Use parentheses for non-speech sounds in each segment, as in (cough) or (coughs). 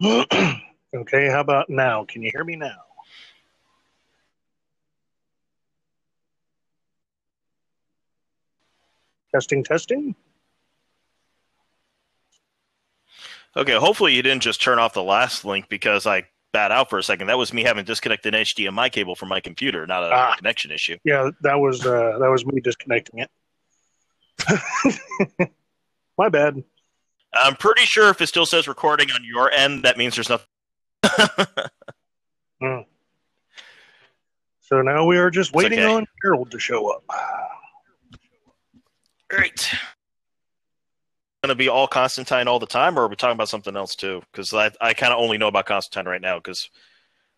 (clears throat) okay, how about now? Can you hear me now? Testing, testing. Okay, hopefully you didn't just turn off the last link because I bat out for a second. That was me having disconnected an HDMI cable from my computer, not a Ah. connection issue. Yeah, that was uh, that was me disconnecting it. (laughs) My bad. I'm pretty sure if it still says recording on your end, that means there's nothing. (laughs) So now we are just waiting okay. on Harold to show up. Great. Going to be all Constantine all the time, or are we talking about something else too? Because I, I kind of only know about Constantine right now because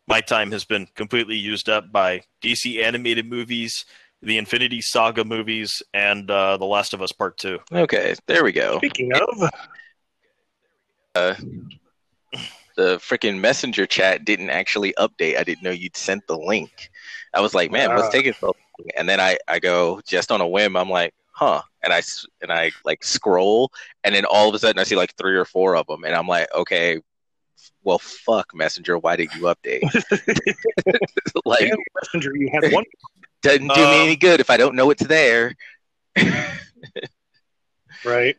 my time has been completely used up by DC animated movies, the Infinity Saga movies, and uh, The Last of Us Part 2. Okay, there we go. Speaking of, The freaking messenger chat didn't actually update. I didn't know you'd sent the link. I was like, man, what's Ah. taking so long? And then I, I go just on a whim. I'm like, huh? And I and I like scroll, and then all of a sudden I see like three or four of them, and I'm like, okay, well, fuck, messenger. Why did you update? (laughs) (laughs) like, damn messenger, you had one. doesn't do me Um, any good if I don't know it's there. (laughs) Right.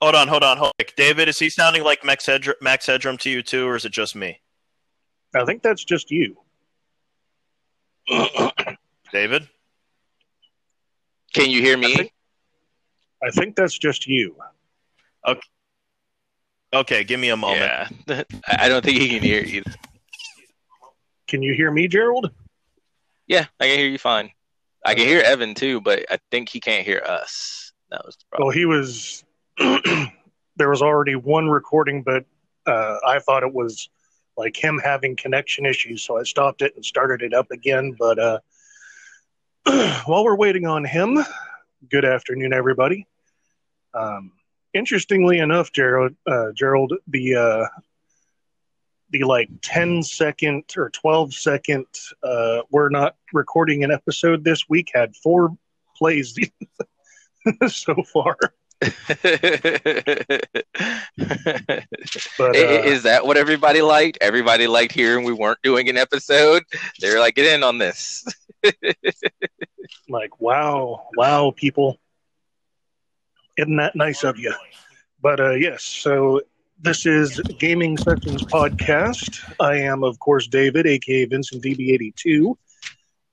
Hold on, hold on, hold on. David, is he sounding like Max, Hedr- Max Headroom to you too, or is it just me? I think that's just you. (coughs) David? Can you hear me? think- I think that's just you. Okay, give me a moment. Yeah, I (laughs) I don't think he can hear you. Can you hear me, Gerald? Yeah, I can hear you fine. I can hear Evan too, but I think he can't hear us. That was the problem. Well, he was. (clears throat) there was already one recording, but uh, I thought it was like him having connection issues, so I stopped it and started it up again. But uh, (clears throat) while we're waiting on him, good afternoon, everybody. Um, interestingly enough, Gerald, uh, Gerald, the uh, the like 10 second or 12 second uh, we're not recording an episode this week had four plays (laughs) so far. But uh, Is that what everybody liked? Everybody liked hearing we weren't doing an episode. They were like, "Get in on this." (laughs) like, wow, wow, people. Isn't that nice of you? But uh, yes, so this is Gaming Sessions Podcast. I am, of course, David, aka Vincent DB82.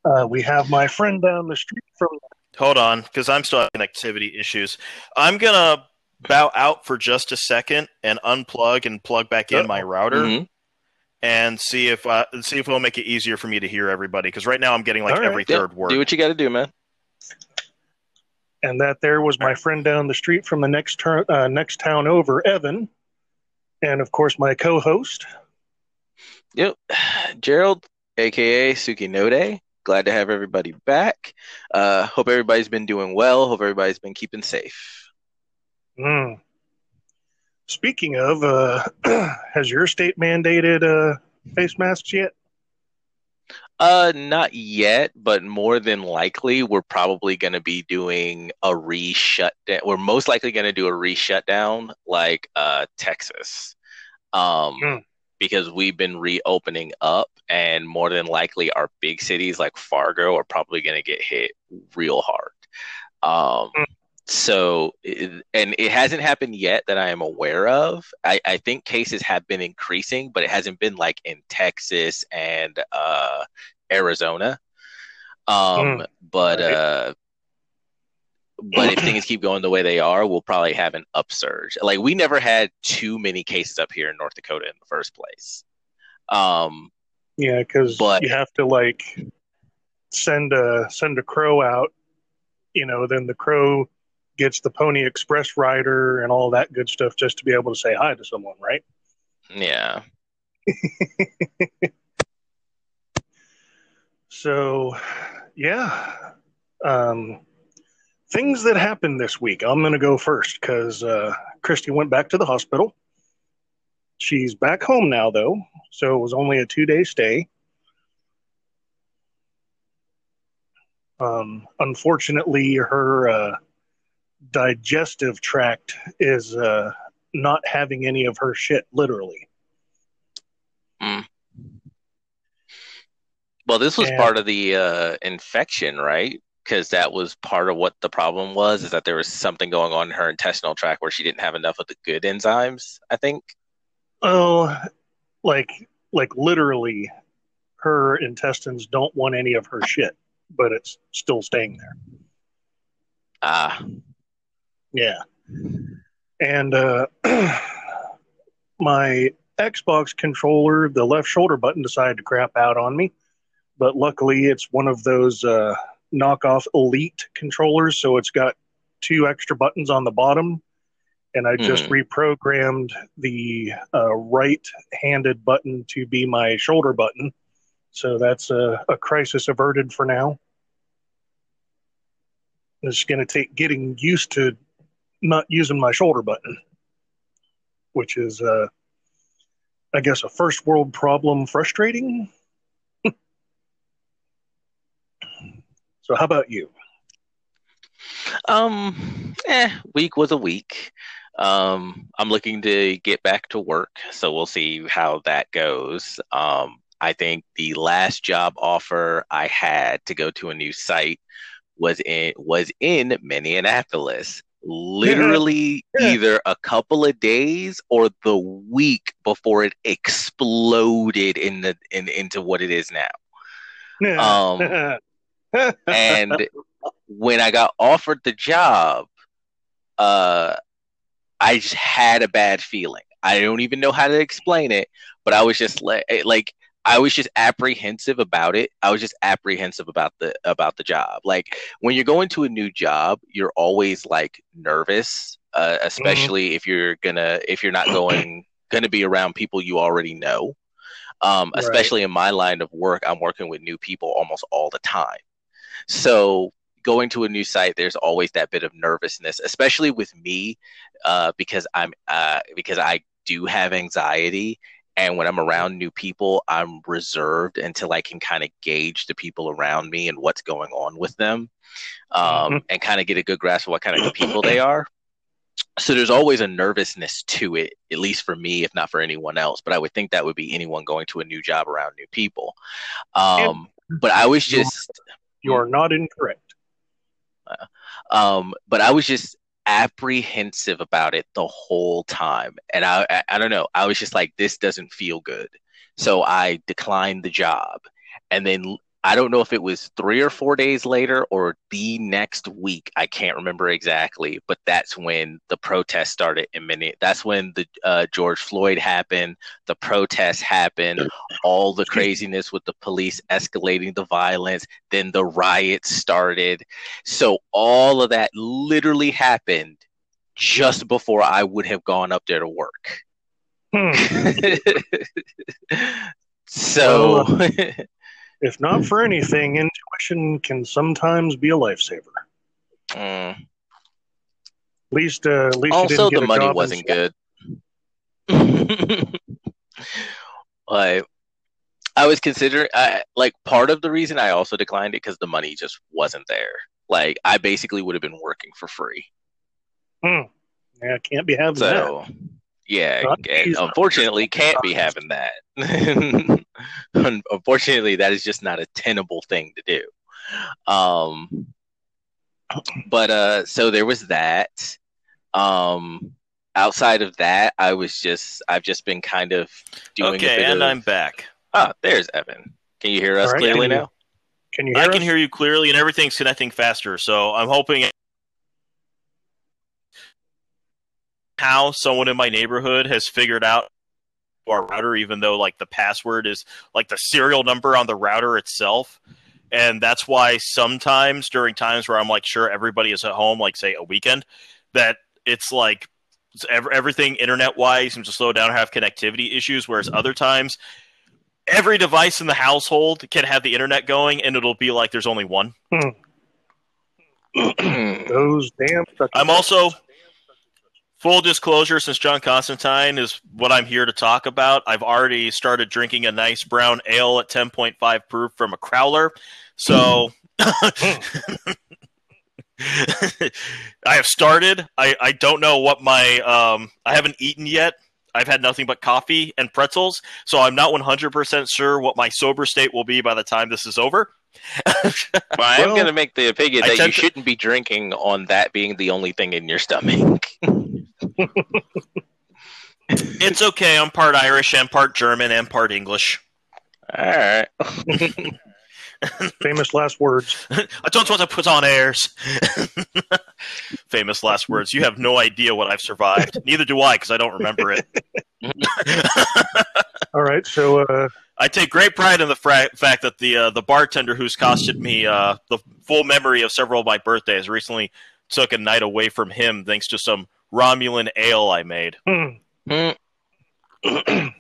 Uh, we have my friend down the street from. Hold on, because I'm still having connectivity issues. I'm gonna bow out for just a second and unplug and plug back in my router Mhm. and see if uh, see if it'll make it easier for me to hear everybody. Because right now I'm getting like All right. every Yeah, third word. Do what you got to do, man. And that there was my friend down the street from the next, tur- uh, next town over, Evan. And of course, my co host. Yep, (sighs) Gerald, aka Suki Node. Glad to have everybody back. Uh, hope everybody's been doing well. Hope everybody's been keeping safe. Mm. Speaking of, uh, (clears throat) has your state mandated uh, face masks yet? Uh, not yet, but more than likely, we're probably going to be doing a re-shut down. We're most likely going to do a re-shutdown like uh Texas, um, Hmm. Because we've been reopening up, and more than likely, our big cities like Fargo are probably going to get hit real hard. Um, Hmm. so, and it hasn't happened yet that I am aware of. I, I think cases have been increasing, but it hasn't been like in Texas and uh, Arizona. Um, but Right. uh, but if (clears throat) things keep going the way they are, we'll probably have an upsurge. Like we never had too many cases up here in North Dakota in the first place. Um, Yeah, because you have to like send a send a crow out. You know, then the crow gets the Pony Express rider and all that good stuff just to be able to say hi to someone, right? yeah. (laughs) So, yeah, um, things that happened this week. I'm going to go first because uh, Christy went back to the hospital. She's back home now, though, so it was only a two day stay. Um, unfortunately, her uh, digestive tract is uh, not having any of her shit, literally. Mm. Well, this was and, part of the uh, infection, right? Because that was part of what the problem was, is that there was something going on in her intestinal tract where she didn't have enough of the good enzymes. I think. Oh, like like literally, her intestines don't want any of her shit, but it's still staying there. Ah, Yeah. And uh, (clears throat) my Xbox controller, the left shoulder button decided to crap out on me. But luckily, it's one of those uh, knockoff Elite controllers, so it's got two extra buttons on the bottom. And I just reprogrammed the uh, right handed button to be my shoulder button. So that's a, a crisis averted for now. It's going to take getting used to not using my shoulder button, which is, uh, I guess, a first world problem frustrating. So, how about you? Um, eh, week was a week. Um, I'm looking to get back to work, so we'll see how that goes. Um, I think the last job offer I had to go to a new site was in was in Minneapolis. Literally Yeah. either a couple of days or the week before it exploded in the in, into what it is now. Um, (laughs) and when I got offered the job, uh, I just had a bad feeling. I don't even know how to explain it, but I was just like, like I was just apprehensive about it. I was just apprehensive about the about the job. Like when you're going to a new job, you're always like nervous, uh, especially if you're gonna if you're not going (clears throat) gonna be around people you already know. Um, Right. especially in my line of work, I'm working with new people almost all the time. So going to a new site, there's always that bit of nervousness, especially with me, uh, because I'm uh, because I do have anxiety, and when I'm around new people, I'm reserved until I can kind of gauge the people around me and what's going on with them, um, and kind of get a good grasp of what kind of people they are. So there's always a nervousness to it, at least for me, if not for anyone else. But I would think that would be anyone going to a new job around new people. Um, but I was just you are not incorrect. um but i was just apprehensive about it the whole time. And I, I i don't know. I was just like this doesn't feel good. So i declined the job. And then i don't know if it was three or four days later or the next week i can't remember exactly but that's when the protest started in minute that's when the uh, george floyd happened the protests happened all the craziness with the police escalating the violence then the riots started so all of that literally happened just before I would have gone up there to work. Hmm. (laughs) so (laughs) If not for (clears throat) anything, intuition can sometimes be a lifesaver. Mm. At least, uh, at least you also didn't get the a money job wasn't good. (laughs) like I was considering I, like part of the reason I also declined it because the money just wasn't there. Like I basically would have been working for free. Yeah, can't be having that. Yeah, Not and unfortunately, can't be having that. (laughs) Un- (laughs) unfortunately, that is just not a tenable thing to do. Um, but uh, so there was that. Um, outside of that, I was just I've just been kind of doing. a Okay, bit and of, I'm back. Ah, there's Evan. Can you hear us All right, clearly can you- now? Can you hear I can hear you clearly, and everything's connecting faster. So I'm hoping how someone in my neighborhood has figured out our router, even though like the password is like the serial number on the router itself. And that's why sometimes during times where I'm like sure everybody is at home, like say a weekend, that it's like it's ev- everything internet wise seems to slow down or have connectivity issues. Whereas other times, every device in the household can have the internet going, and it'll be like there's only one. Hmm. (clears throat) Those damn. I'm also full disclosure since John Constantine is what I'm here to talk about. I've already started drinking a nice brown ale at 10.5 proof from a crowler. So (laughs) I have started. I, I don't know what my um I haven't eaten yet. I've had nothing but coffee and pretzels, so I'm not 100% sure what my sober state will be by the time this is over. Well, I am Well, going to make the opinion that you shouldn't be drinking on that being the only thing in your stomach. (laughs) It's okay. I'm part Irish and part German and part English. All right. (laughs) Famous last words. I don't want to put on airs. (laughs) Famous last words. You have no idea what I've survived. Neither do I, because I don't remember it. (laughs) All right. So, uh, I take great pride in the fra- fact that the uh, the bartender who's costed me uh, the full memory of several of my birthdays recently took a night away from him thanks to some Romulan ale I made. hmm, (clears throat) Mm,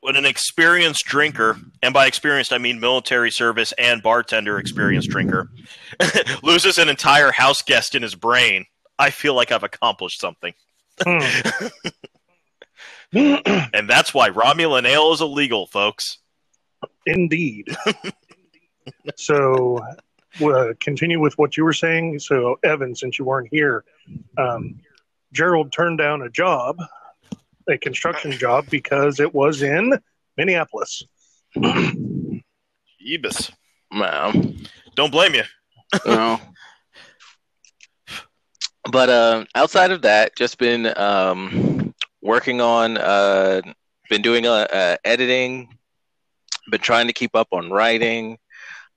When an experienced drinker, and by experienced I mean military service and bartender experienced drinker, (laughs) loses an entire house guest in his brain, I feel like I've accomplished something. hmm. (laughs) And that's why Romulan ale is illegal, folks. Indeed. (laughs) so, uh, continue with what you were saying. So, Evan, since you weren't here, um, Gerald turned down a job, a construction job, because it was in Minneapolis. Ebus. wow. Don't blame you. No. But uh, outside of that, just been um, working on, uh, been doing uh, uh, editing, been trying to keep up on writing,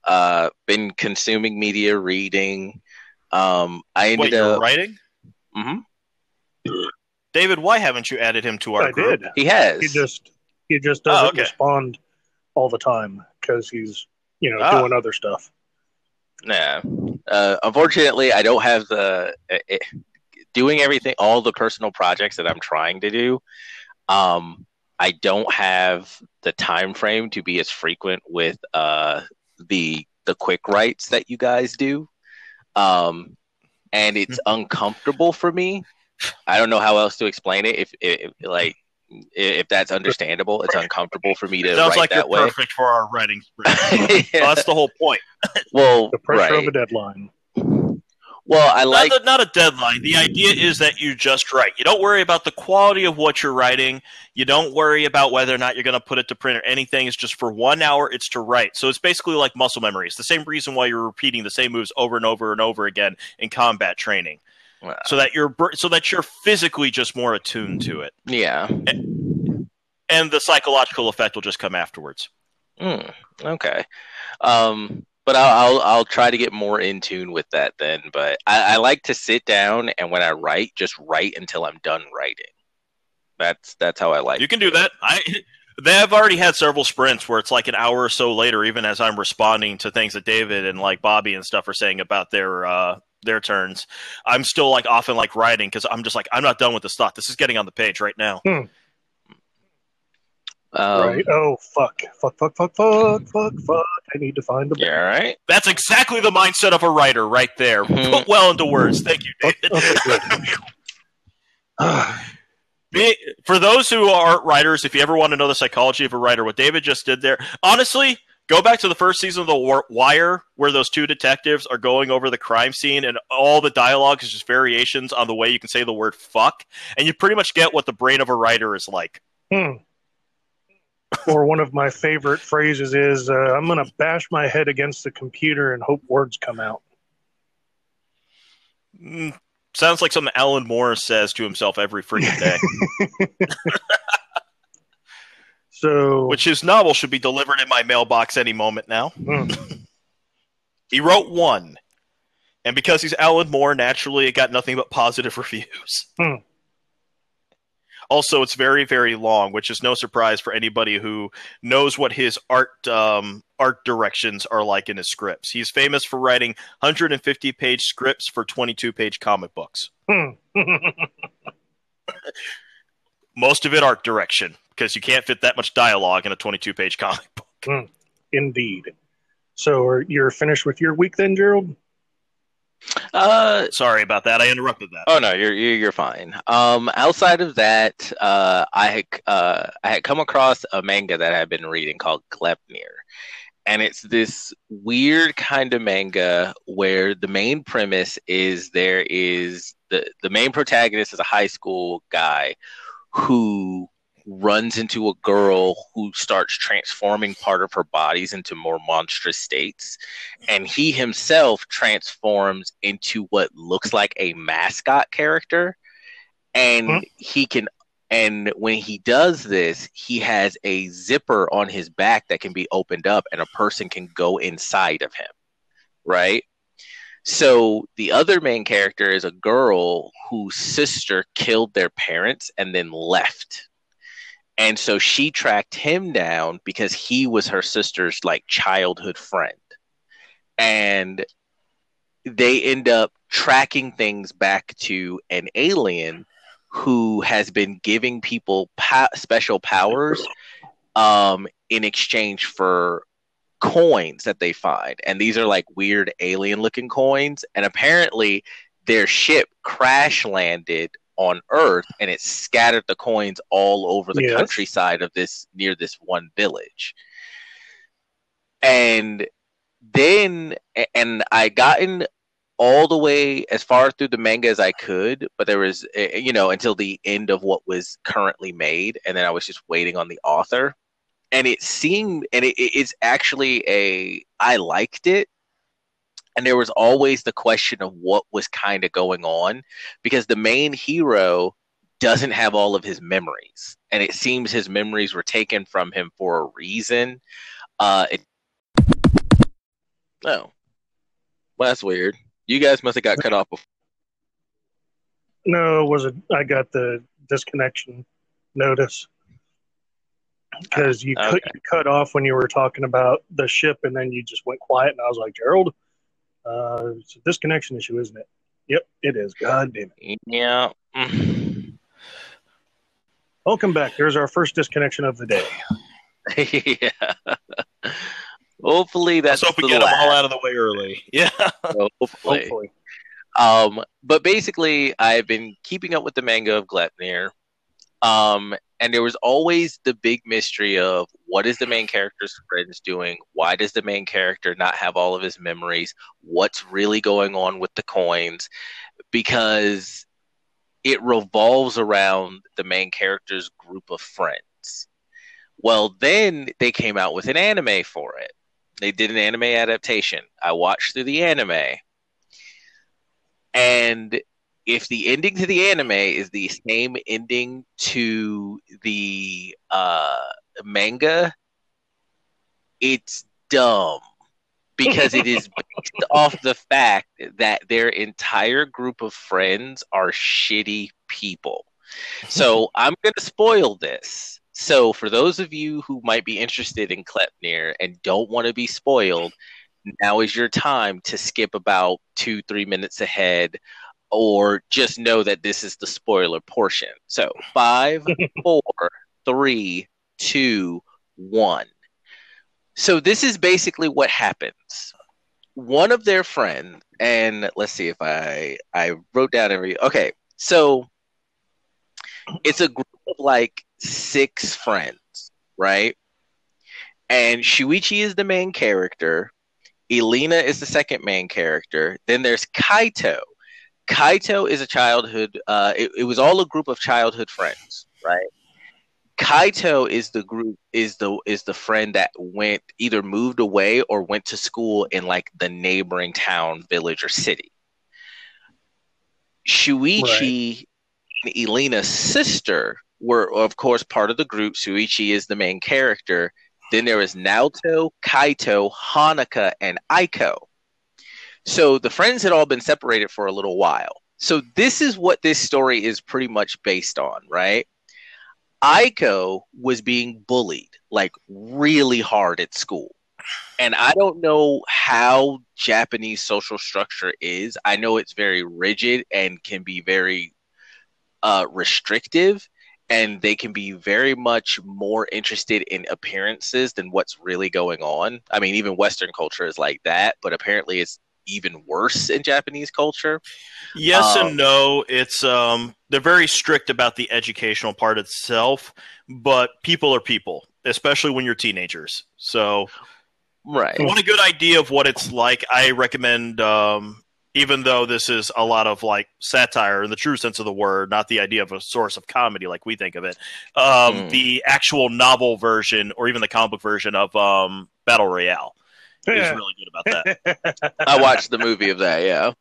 uh, been consuming media, reading. Um, I ended What, you're up. writing? Mhm. David, why haven't you added him to our I group? did. He has. He just he just Oh, doesn't okay. respond all the time because he's you know Ah. doing other stuff. Nah. Uh, unfortunately, I don't have the eh, eh, doing everything, all the personal projects that I'm trying to do. Um, I don't have the time frame to be as frequent with uh, the the quick writes that you guys do, um, and it's uncomfortable for me. I don't know how else to explain it. If, if like if that's understandable, it's uncomfortable for me to Sounds write like that you're way. perfect for our writing sprint. Yeah. (laughs) Well, that's the whole point. Well, The pressure right. of a deadline. Well, I like not, a, not a deadline. The idea is that you just write. You don't worry about the quality of what you're writing. You don't worry about whether or not you're going to put it to print or anything. It's just for one hour, it's to write. So it's basically like muscle memory. It's the same reason why you're repeating the same moves over and over and over again in combat training, Well, so that you're so that you're physically just more attuned to it, yeah. and the psychological effect will just come afterwards. Mm, okay. Um, but I'll, I'll I'll try to get more in tune with that then. But I, I like to sit down and when I write, just write until I'm done writing. That's that's how I like. You can do that. I they have already had several sprints where it's like an hour or so later, even as I'm responding to things that David and like Bobby and stuff are saying about their uh their turns. I'm still like often like writing because I'm just like I'm not done with this thought. This is getting on the page right now. Um, right? Oh fuck! Fuck! Fuck! Fuck! Fuck! Fuck! Fuck! I need to find the. Yeah. All right. That's exactly the mindset of a writer right there. Mhm. Put well into words. Thank you, David. Okay. (laughs) (sighs) Be- For those who aren't writers, if you ever want to know the psychology of a writer, what David just did there, honestly, go back to the first season of The War- Wire, where those two detectives are going over the crime scene, and all the dialogue is just variations on the way you can say the word fuck, and you pretty much get what the brain of a writer is like. Hmm. Or one of my favorite phrases is, uh, "I'm gonna bash my head against the computer and hope words come out." Mm, sounds like something Alan Moore says to himself every freaking day, (laughs) So, which his novel should be delivered in my mailbox any moment now. Hmm. (laughs) He wrote one. And because he's Alan Moore, naturally it got nothing but positive (laughs) reviews. Hmm. Also, it's very, very long, which is no surprise for anybody who knows what his art um, art directions are like in his scripts. He's famous for writing 150 page scripts for 22 page comic books. hmm. (laughs) Most of it art direction, because you can't fit that much dialogue in a 22 page comic book. indeed. So, are you're finished with your week then, Gerald? Uh, Sorry about that. I interrupted that. Oh no, you're you're, you're fine. Um, outside of that, uh, I had uh, I had come across a manga that I've been reading called Glepnir, and it's this weird kind of manga where the main premise is there is the the main protagonist is a high school guy who runs into a girl who starts transforming part of her bodies into more monstrous states. And he himself transforms into what looks like a mascot character. And Hmm. he can and when he does this he has a zipper on his back that can be opened up and a person can go inside of him right? So the other main character is a girl whose sister killed their parents and then left and so she tracked him down because he was her sister's like childhood friend. And they end up tracking things back to an alien who has been giving people po- special powers um, in exchange for coins that they find. And these are like weird alien looking coins. And apparently their ship crash landed on earth and it scattered the coins all over the Yes. countryside of this near this one village and then and i gotten all the way as far through the manga as i could but there was eh, you know until the end of what was currently made and then i was just waiting on the author and it seemed and it, it's actually a i liked it and there was always the question of what was kind of going on because the main hero doesn't have all of his memories and it seems his memories were taken from him for a reason uh it, oh well that's weird you guys must have got cut off before. No, it was a, I got the disconnection notice because you, cut, Okay. you cut off when you were talking about the ship, and then you just went quiet, and I was like, Gerald, uh, it's a disconnection issue, isn't it? Yep, it is. God damn it. yeah. (laughs) Welcome back. There's our first disconnection of the day. (laughs) yeah hopefully Let's that's hope we the get them all out of the way early. (laughs) Yeah. hopefully. Hopefully. Um, but basically, I've been keeping up with the manga of Glepnir. Um, and there was always the big mystery of what is the main character's friends doing? Why does the main character not have all of his memories? What's really going on with the coins? Because it revolves around the main character's group of friends. Well, then they came out with an anime for it. They did an anime adaptation. I watched through the anime. And if the ending to the anime is the same ending to the uh, manga, it's dumb because it is (laughs) based off the fact that their entire group of friends are shitty people. So (laughs) I'm going to spoil this. So for those of you who might be interested in Glepnir and don't want to be spoiled, now is your time to skip about two, three minutes ahead, or just know that this is the spoiler portion. So five, (laughs) four, three, two, one. So this is basically what happens. One of their friends, and let's see if I I wrote down every. Okay, so it's a group of like six friends, right? And Shuichi is the main character. Elena is the second main character. Then there's Kaito. Kaito is a childhood. Uh, it, it was all a group of childhood friends, right? Kaito is the group is the is the friend that went either moved away or went to school in like the neighboring town, village, or city. Shuichi and Elena's sister were, of course, part of the group. Shuichi is the main character. Then there is Naoto, Kaito, Hanuka, and Aiko. So the friends had all been separated for a little while. So this is what this story is pretty much based on, right? Aiko was being bullied like really hard at school. And I don't know how Japanese social structure is. I know it's very rigid and can be very uh, restrictive, and they can be very much more interested in appearances than what's really going on. I mean, even Western culture is like that, but apparently it's even worse in Japanese culture. Yes Um, and no. It's um they're very strict about the educational part itself, but people are people, especially when you're teenagers. So Right. if you want a good idea of what it's like, I recommend um even though this is a lot of like satire in the true sense of the word, not the idea of a source of comedy like we think of it. Um, Mm. The actual novel version, or even the comic book version of um, Battle Royale, is really good about that. (laughs) I watched the movie of that. Yeah,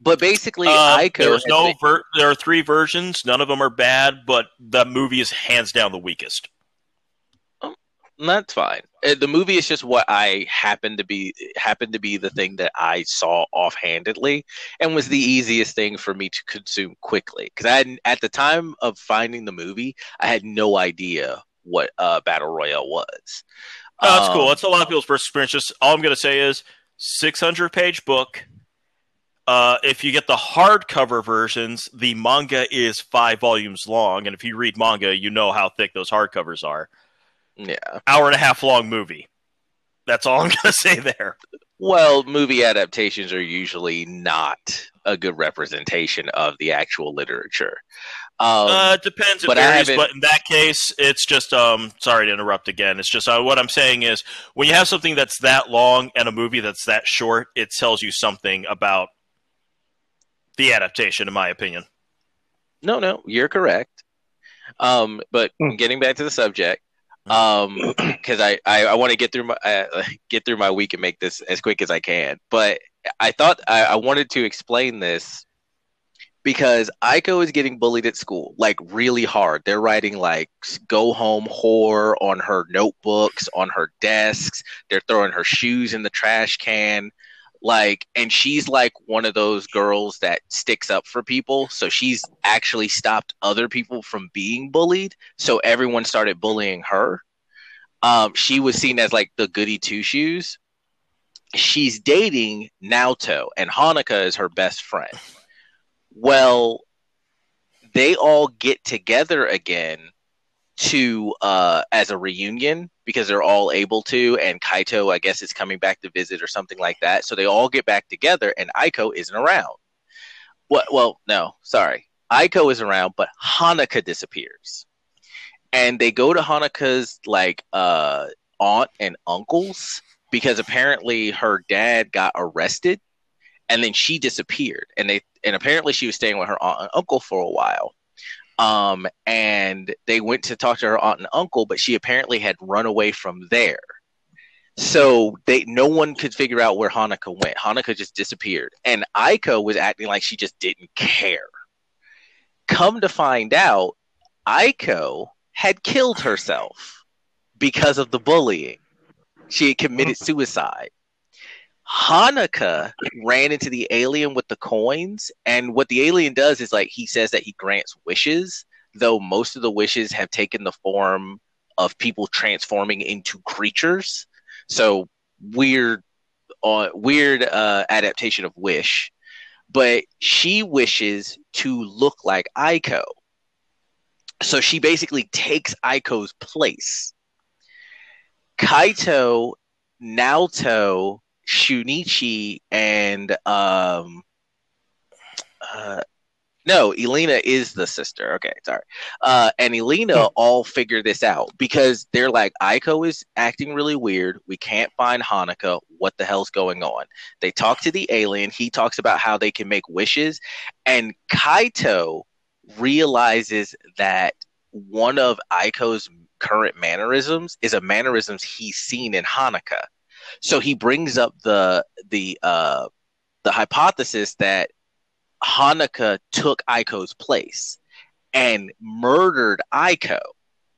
but basically, Um, Ico. there's no ver- there are three versions. None of them are bad, but the movie is hands down the weakest. That's fine. Uh, The movie is just what I happened to be happened to be the thing that I saw offhandedly and was the easiest thing for me to consume quickly because I had, at the time of finding the movie I had no idea what uh, battle royale was. Oh, that's cool. Um, That's a lot of people's first experience. Just all I'm going to say is 600 page book. Uh, if you get the hardcover versions, the manga is five volumes long, and if you read manga, you know how thick those hardcovers are. yeah. Hour and a half long movie. That's all I'm (laughs) going to say there. Well, movie adaptations are usually not a good representation of the actual literature. Um, uh, it depends. It but varies, but in that case, it's just um. Sorry to interrupt again. It's just uh, what I'm saying is when you have something that's that long and a movie that's that short, it tells you something about the adaptation, in my opinion. No, no, you're correct. Um, but Hmm. getting back to the subject, um, (clears throat) because I, I, I want to get through my uh, (laughs) get through my week and make this as quick as I can. But I thought I, I wanted to explain this because Aiko is getting bullied at school, like really hard. They're writing like "go home whore" on her notebooks, on her desks. They're throwing her shoes in the trash can. Like and she's like one of those girls that sticks up for people. So she's actually stopped other people from being bullied. So everyone started bullying her. Um she was seen as like the goody two shoes. She's dating Naoto and Hanukkah is her best friend well they all get together again to uh as a reunion because they're all able to and Kaito I guess is coming back to visit or something like that. So they all get back together and Aiko isn't around. What well no sorry. Aiko is around but Hanukkah disappears. And they go to Hanukkah's like uh aunt and uncles because apparently her dad got arrested and then she disappeared and they and apparently she was staying with her aunt and uncle for a while um, and they went to talk to her aunt and uncle, but she apparently had run away from there. So they no one could figure out where Hanukkah went. Hanukkah just disappeared, and Aiko was acting like she just didn't care. Come to find out, Aiko had killed herself because of the bullying. She had committed (laughs) suicide. Hanukkah ran into the alien with the coins, and what the alien does is like he says that he grants wishes, though most of the wishes have taken the form of people transforming into creatures. So weird, uh, weird uh, adaptation of wish. But she wishes to look like Aiko. So she basically takes Aiko's place. Kaito, Naoto, Shunichi and um uh no, Elena is the sister. Okay, sorry. Uh and Elena all figure this out because they're like Aiko is acting really weird. We can't find Hanukkah. What the hell's going on? They talk to the alien. He talks about how they can make wishes and Kaito realizes that one of Aiko's current mannerisms is a mannerisms he's seen in Hanukkah. So he brings up the the uh, the hypothesis that Hanukkah took Aiko's place and murdered Aiko.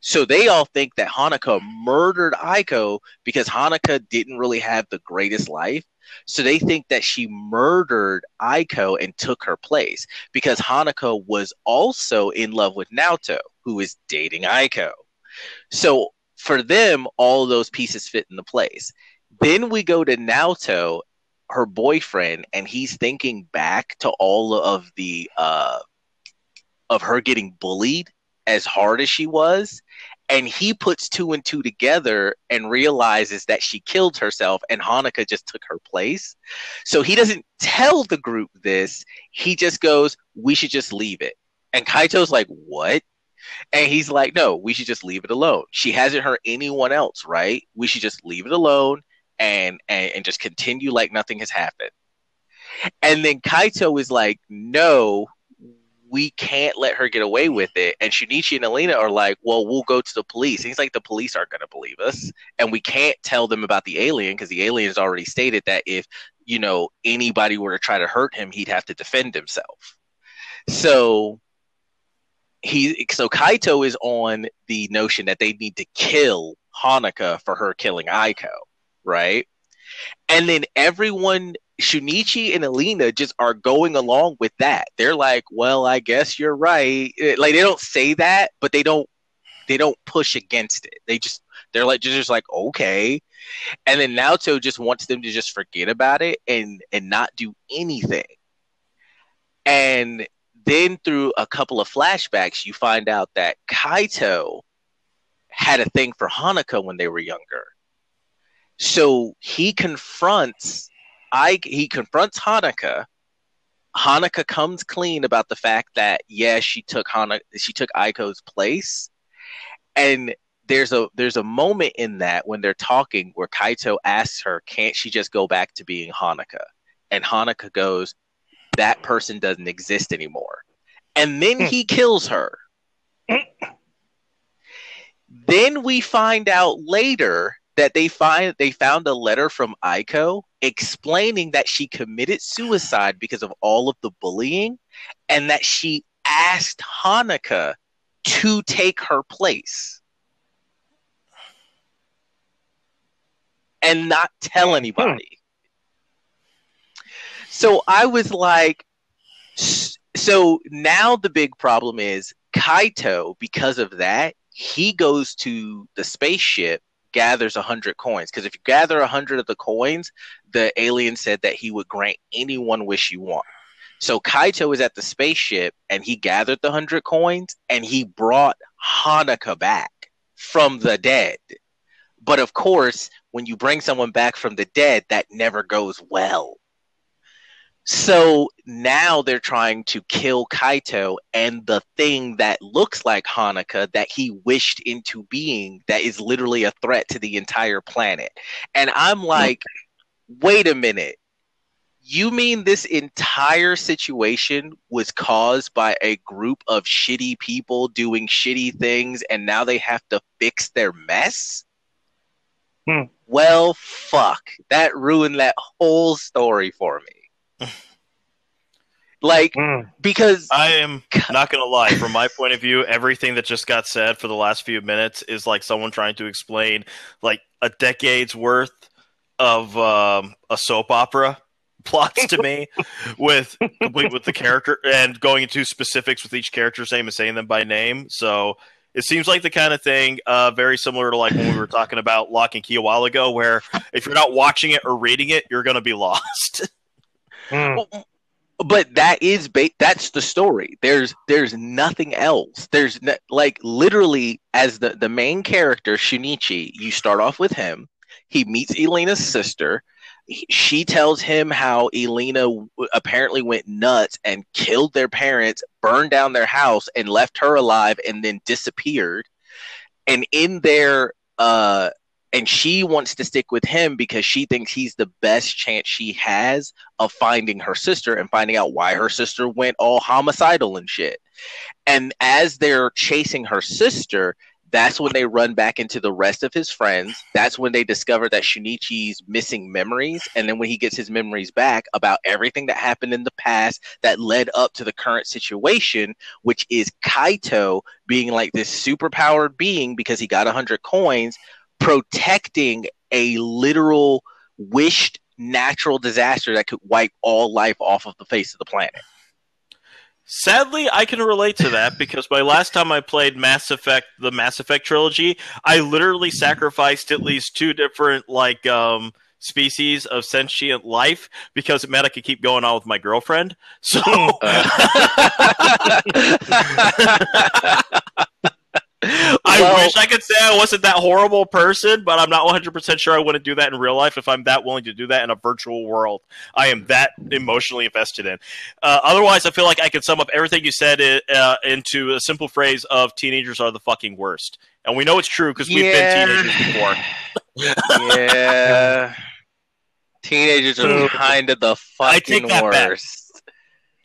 So they all think that Hanukkah murdered Aiko because Hanukkah didn't really have the greatest life. So they think that she murdered Aiko and took her place because Hanukkah was also in love with Naoto, who is dating Aiko. So for them, all those pieces fit into place. Then we go to Naoto, her boyfriend, and he's thinking back to all of the uh, of her getting bullied as hard as she was, and he puts two and two together and realizes that she killed herself and Hanukkah just took her place. So he doesn't tell the group this. He just goes, "We should just leave it." And Kaito's like, "What?" And he's like, "No, we should just leave it alone. She hasn't hurt anyone else, right? We should just leave it alone." And, and and just continue like nothing has happened. And then Kaito is like, no, we can't let her get away with it. And Shunichi and Alina are like, well, we'll go to the police. And he's like, the police aren't going to believe us. And we can't tell them about the alien because the alien has already stated that if, you know, anybody were to try to hurt him, he'd have to defend himself. So he, so Kaito is on the notion that they need to kill Hanaka for her killing Aiko, right? And then everyone Shunichi and Alina just are going along with that. They're like, "Well, I guess you're right." Eh, like they don't say that, but they don't they don't push against it. They just they're like just, like, "Okay." And then Naoto just wants them to just forget about it and and not do anything. And then through a couple of flashbacks, you find out that Kaito had a thing for Hanaka when they were younger. So he confronts I he confronts Hanaka. Hanaka comes clean about the fact that yeah, she took Hana she took Aiko's place. And there's a there's a moment in that when they're talking where Kaito asks her, "Can't she just go back to being Hanaka?" And Hanaka goes, "That person doesn't exist anymore." And then he hmm. kills her. (clears throat) then we find out later that they find they found a letter from Aiko explaining that she committed suicide because of all of the bullying and that she asked Hanaka to take her place and not tell hmm. anybody. So I was like, so now the big problem is Kaito, because of that, he goes to the spaceship gathers 100 coins. Because if you gather 100 of the coins the alien said that he would grant any one wish you want so kaito is at the spaceship and he gathered the 100 coins and he brought hanaka back from the dead. But of course when you bring someone back from the dead that never goes well so now they're trying to kill Kaito and the thing that looks like Hanaka that he wished into being that is literally a threat to the entire planet. And I'm like, wait a minute. You mean this entire situation was caused by a group of shitty people doing shitty things and now they have to fix their mess? Hmm. Well, fuck. That ruined that whole story for me. (laughs) Like mm. because I am not gonna lie, from my point of view, everything that just got said for the last few minutes is like someone trying to explain like a decade's worth of um, a soap opera (laughs) plots to me with complete with the character and going into specifics with each character's name and saying them by name. So it seems like the kind of thing uh, very similar to like when we were talking about Lock and Key a while ago, where if you're not watching it or reading it, you're going to be (laughs) lost. Mm. Well, but that is ba- that's the story. There's there's nothing else. There's no, like literally as the the main character shunichi you start off with him. He meets elena's sister. She tells him how elena apparently went nuts and killed their parents burned down their house and left her alive and then disappeared. And in their uh and she wants to stick with him because she thinks he's the best chance she has of finding her sister and finding out why her sister went all homicidal and shit. And as they're chasing her sister, that's when they run back into the rest of his friends. That's when they discover that Shunichi's missing memories. And then when he gets his memories back about everything that happened in the past that led up to the current situation, which is Kaito being like this superpowered being because he got 100 coins, protecting a literal wished natural disaster that could wipe all life off of the face of the planet. Sadly, I can relate to that because my last time I played Mass Effect, the Mass Effect trilogy, I literally sacrificed at least two different like um, species of sentient life because it meant I could keep going on with my girlfriend. So. (laughs) (laughs) (laughs) I well, wish I could say I wasn't that horrible person, but I'm not 100% sure I wouldn't do that in real life if I'm that willing to do that in a virtual world. I am that emotionally invested in. Uh, otherwise, I feel like I could sum up everything you said uh, into a simple phrase of teenagers are the fucking worst. And we know it's true because we've yeah. been teenagers before. yeah. (laughs) Teenagers are kind of the I take fucking that worst.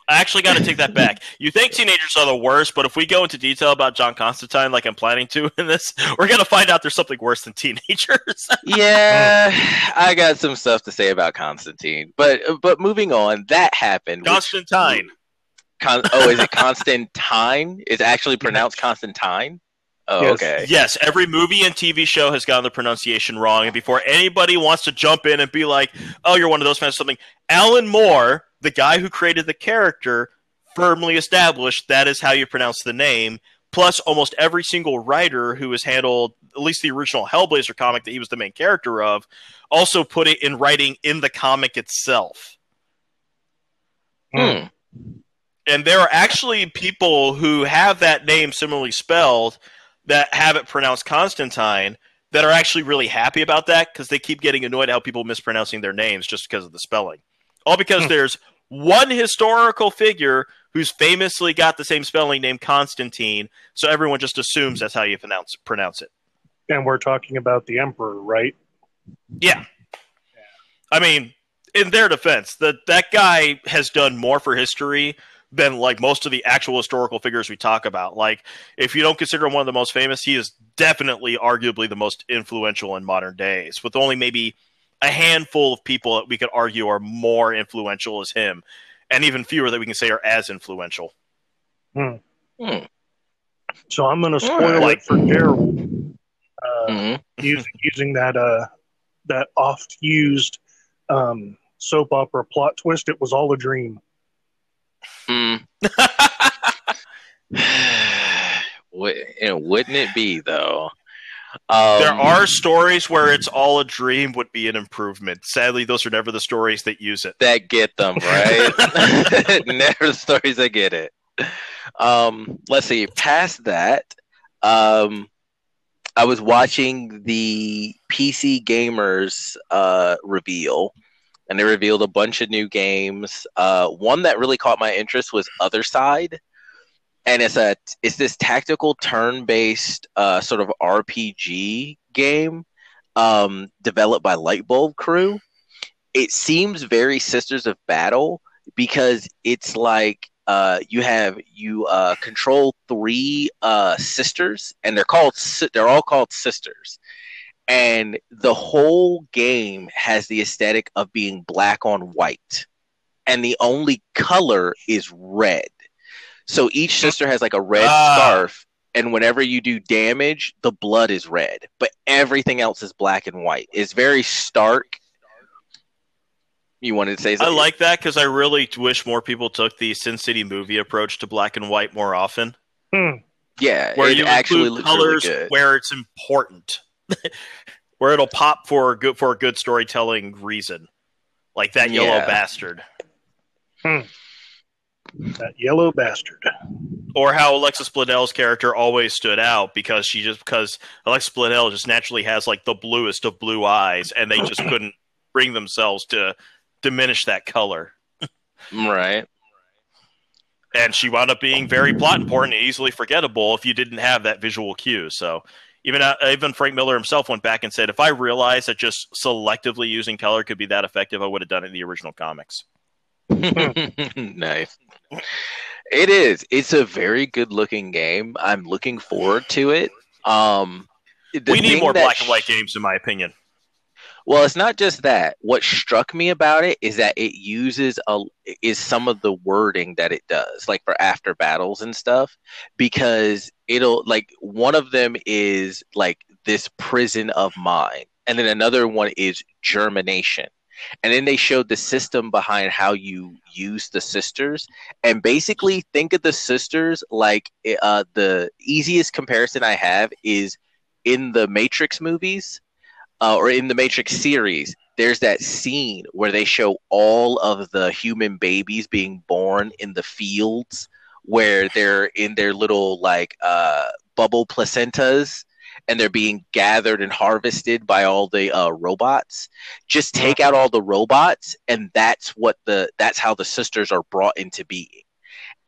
I actually got to take that back. You think teenagers are the worst, but if we go into detail about John Constantine, like I'm planning to in this, we're gonna find out there's something worse than teenagers. (laughs) Yeah, I got some stuff to say about Constantine, but but moving on, that happened. which- Constantine. Con- oh, is it Constantine? It's actually pronounced Constantine. Oh, Yes. okay. Yes, every movie and TV show has gotten the pronunciation wrong, and before anybody wants to jump in and be like, "Oh, you're one of those fans," or something. Alan Moore, the guy who created the character, firmly established that is how you pronounce the name. Plus, almost every single writer who has handled at least the original Hellblazer comic that he was the main character of, also put it in writing in the comic itself. Hmm. And there are actually people who have that name similarly spelled that have it pronounced Constantine that are actually really happy about that because they keep getting annoyed at how people mispronouncing their names just because of the spelling. All because Hmm. there's one historical figure who's famously got the same spelling named Constantine, so everyone just assumes that's how you pronounce pronounce it. And we're talking about the Emperor, right? Yeah. I mean, in their defense, that that guy has done more for history than like most of the actual historical figures we talk about. Like, if you don't consider him one of the most famous, he is definitely arguably the most influential in modern days, with only maybe a handful of people that we could argue are more influential as him, and even fewer that we can say are as influential. Hmm. So I'm going to spoil Like- it for Daryl. Uh, Mhm. using using that uh that oft used um soap opera plot twist. It was all a dream. Mm. (laughs) (sighs) Wouldn't it be though? Um, there are stories where it's all a dream would be an improvement. Sadly, those are never the stories that use it. that get them right. (laughs) (laughs) Never the stories that get it. Um, let's see. Past that, um, I was watching the PC Gamers uh, reveal, and they revealed a bunch of new games. Uh, one that really caught my interest was Othercide, and it's a it's this tactical turn-based uh, sort of RPG game um, developed by Lightbulb Crew it seems very Sisters of Battle because it's like uh, you have you uh, control three uh, sisters, and they're called they're all called sisters, and the whole game has the aesthetic of being black on white, and the only color is red. So each sister has like a red Ah. scarf, and whenever you do damage, the blood is red, but everything else is black and white. It's very stark. You wanted to say I like that because I really wish more people took the Sin City movie approach to black and white more often, Hmm. yeah, where it you actually include looks really colors good. where it's important, (laughs) where it'll pop for a good for a good storytelling reason, like that yellow Yeah. bastard, hmm. That yellow bastard. or how Alexis Bledel's character always stood out because she just because Alexis Bledel just naturally has like the bluest of blue eyes, and they just (clears throat) couldn't bring themselves to diminish that color. right. and she wound up being very plot important and easily forgettable if you didn't have that visual cue. So even uh, even Frank Miller himself went back and said, if I realized that just selectively using color could be that effective, I would have done it in the original comics. (laughs) nice. It is. It's a very good looking game. I'm looking forward to it. Um, we need more black and white games, in my opinion. Well, it's not just that. What struck me about it is that it uses a is some of the wording that it does, like for after battles and stuff, because it'll like one of them is like this prison of mine, and then another one is germination. And then they showed the system behind how you use the sisters, and basically think of the sisters like uh, the easiest comparison I have is in the Matrix movies uh, or in the Matrix series, there's that scene where they show all of the human babies being born in the fields where they're in their little like uh, bubble placentas and they're being gathered and harvested by all the uh, robots. Just take out all the robots, and that's what the that's how the sisters are brought into being.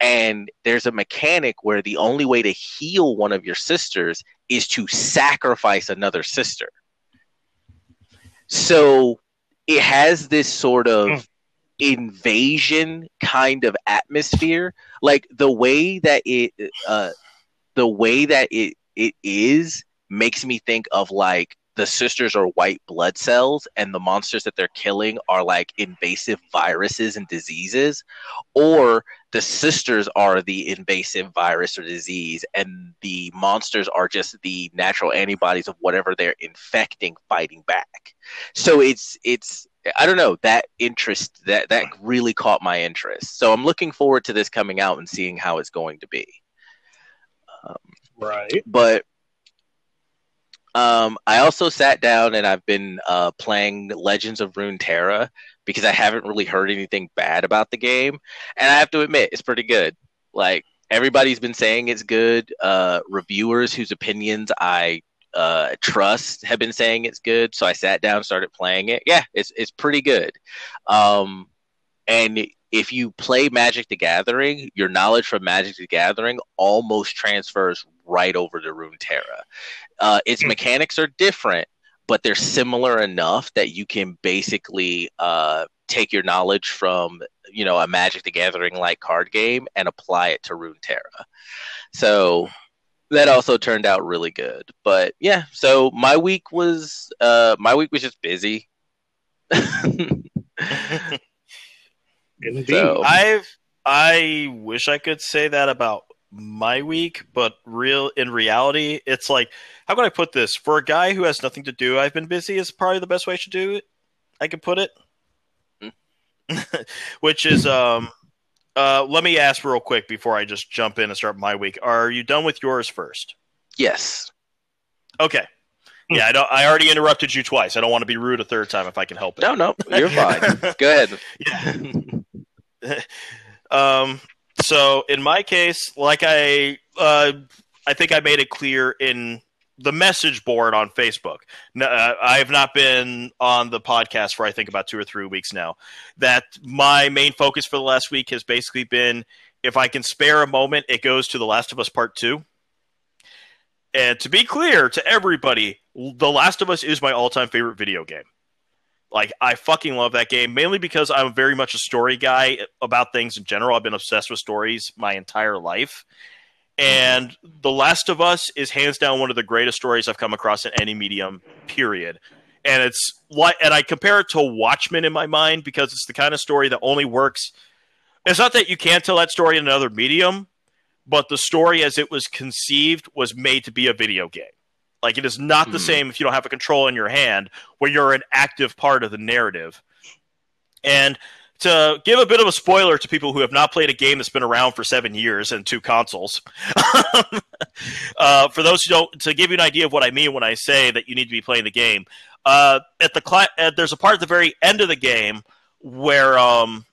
And there's a mechanic where the only way to heal one of your sisters is to sacrifice another sister. So it has this sort of mm. invasion kind of atmosphere. Like the way that it, uh, the way that it it is makes me think of like the sisters are white blood cells and the monsters that they're killing are like invasive viruses and diseases or the sisters are the invasive virus or disease and the monsters are just the natural antibodies of whatever they're infecting fighting back. So it's it's i don't know that interest that that really caught my interest. So i'm looking forward to this coming out and seeing how it's going to be. Um, right. but um, I also sat down and I've been uh, playing Legends of Runeterra because I haven't really heard anything bad about the game, and I have to admit it's pretty good. Like everybody's been saying it's good. Uh, reviewers whose opinions I uh, trust have been saying it's good, so I sat down, started playing it. Yeah, it's it's pretty good. Um, and if you play Magic the Gathering, your knowledge from Magic the Gathering almost transfers right over to Runeterra. Uh, its hmm. mechanics are different, but they're similar enough that you can basically uh, take your knowledge from you know a Magic the Gathering like card game and apply it to Runeterra. So that also turned out really good. But yeah, so my week was uh, my week was just busy. (laughs) (laughs) Indeed. So, I've I wish I could say that about my week, but real in reality, it's like how can I put this? For a guy who has nothing to do, I've been busy is probably the best way to do it. I can put it. (laughs) Which is um uh let me ask real quick before I just jump in and start my week. Are you done with yours first? Yes. Okay. Yeah, I don't. I already interrupted you twice. I don't want to be rude a third time if I can help it. No, no, you're fine. (laughs) Go ahead. Yeah. (laughs) um. So in my case, like I, uh, I think I made it clear in the message board on Facebook. Uh, I have not been on the podcast for I think about two or three weeks now. That my main focus for the last week has basically been if I can spare a moment, it goes to The Last of Us Part Two. And to be clear to everybody, The Last of Us is my all-time favorite video game. Like I fucking love that game mainly because I'm very much a story guy about things in general. I've been obsessed with stories my entire life. And The Last of Us is hands down one of the greatest stories I've come across in any medium, period. And it's like and I compare it to Watchmen in my mind because it's the kind of story that only works it's not that you can't tell that story in another medium, but the story as it was conceived was made to be a video game. Like it is not the hmm. same if you don't have a control in your hand where you're an active part of the narrative. And to give a bit of a spoiler to people who have not played a game that's been around for seven years and two consoles, (laughs) uh, for those who don't, to give you an idea of what I mean when I say that you need to be playing the game, uh, at the cl- uh, there's a part at the very end of the game where um,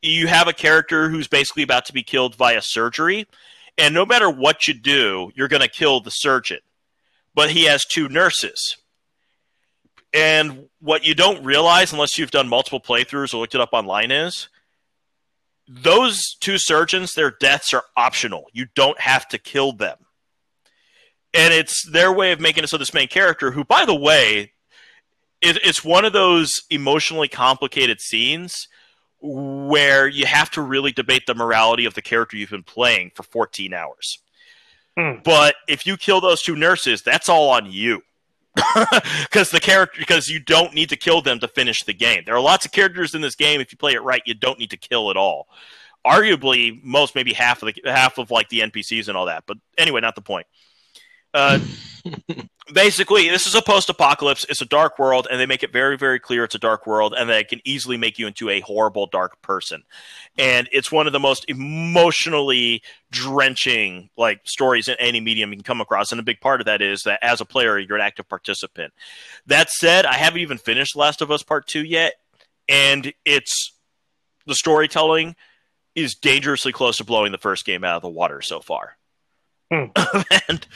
you have a character who's basically about to be killed via surgery, and no matter what you do, you're going to kill the surgeon but he has two nurses. And what you don't realize, unless you've done multiple playthroughs or looked it up online, is those two surgeons, their deaths are optional. You don't have to kill them. And it's their way of making it so this main character, who, by the way, it, it's one of those emotionally complicated scenes where you have to really debate the morality of the character you've been playing for 14 hours. Hmm. But if you kill those two nurses, that's all on you. (laughs) Because the character, because you don't need to kill them to finish the game. There are lots of characters in this game. If you play it right, you don't need to kill at all. Arguably, most maybe half of the half of like the NPCs and all that. But anyway, not the point. Uh, (laughs) basically, this is a post-apocalypse. It's a dark world, and they make it very, very clear it's a dark world, and they can easily make you into a horrible, dark person. And it's one of the most emotionally drenching like stories in any medium you can come across. And a big part of that is that as a player, you're an active participant. That said, I haven't even finished Last of Us Part Two yet, and it's the storytelling is dangerously close to blowing the first game out of the water so far. Hmm. (laughs) and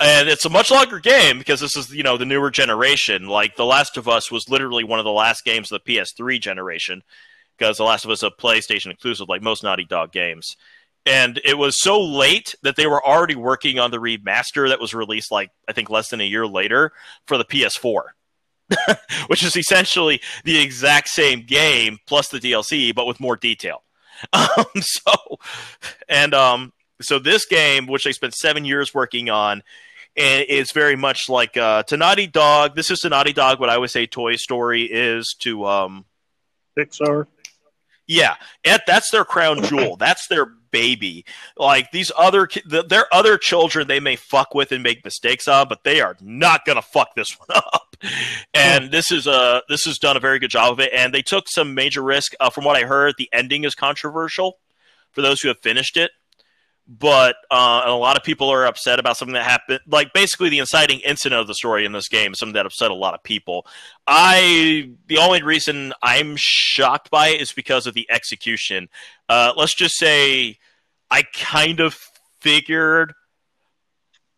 and it's a much longer game because this is you know the newer generation. Like The Last of Us was literally one of the last games of the PS3 generation because The Last of Us is a PlayStation exclusive, like most Naughty Dog games. And it was so late that they were already working on the remaster that was released like I think less than a year later for the PS4. (laughs) which is essentially the exact same game plus the DLC, but with more detail. (laughs) Um, so, and um, so this game, which they spent seven years working on, and it's very much like uh, to Naughty Dog. This is to Naughty Dog what I would say Toy Story is to um, Pixar. Yeah, it, that's their crown jewel. That's their baby. Like these other, their other children, they may fuck with and make mistakes on, but they are not gonna fuck this one (laughs) up. And this is a this has done a very good job of it. And they took some major risk. Uh, from what I heard, the ending is controversial for those who have finished it but uh, a lot of people are upset about something that happened. Like basically, the inciting incident of the story in this game, something that upset a lot of people. I the only reason I'm shocked by it is because of the execution. Uh, let's just say I kind of figured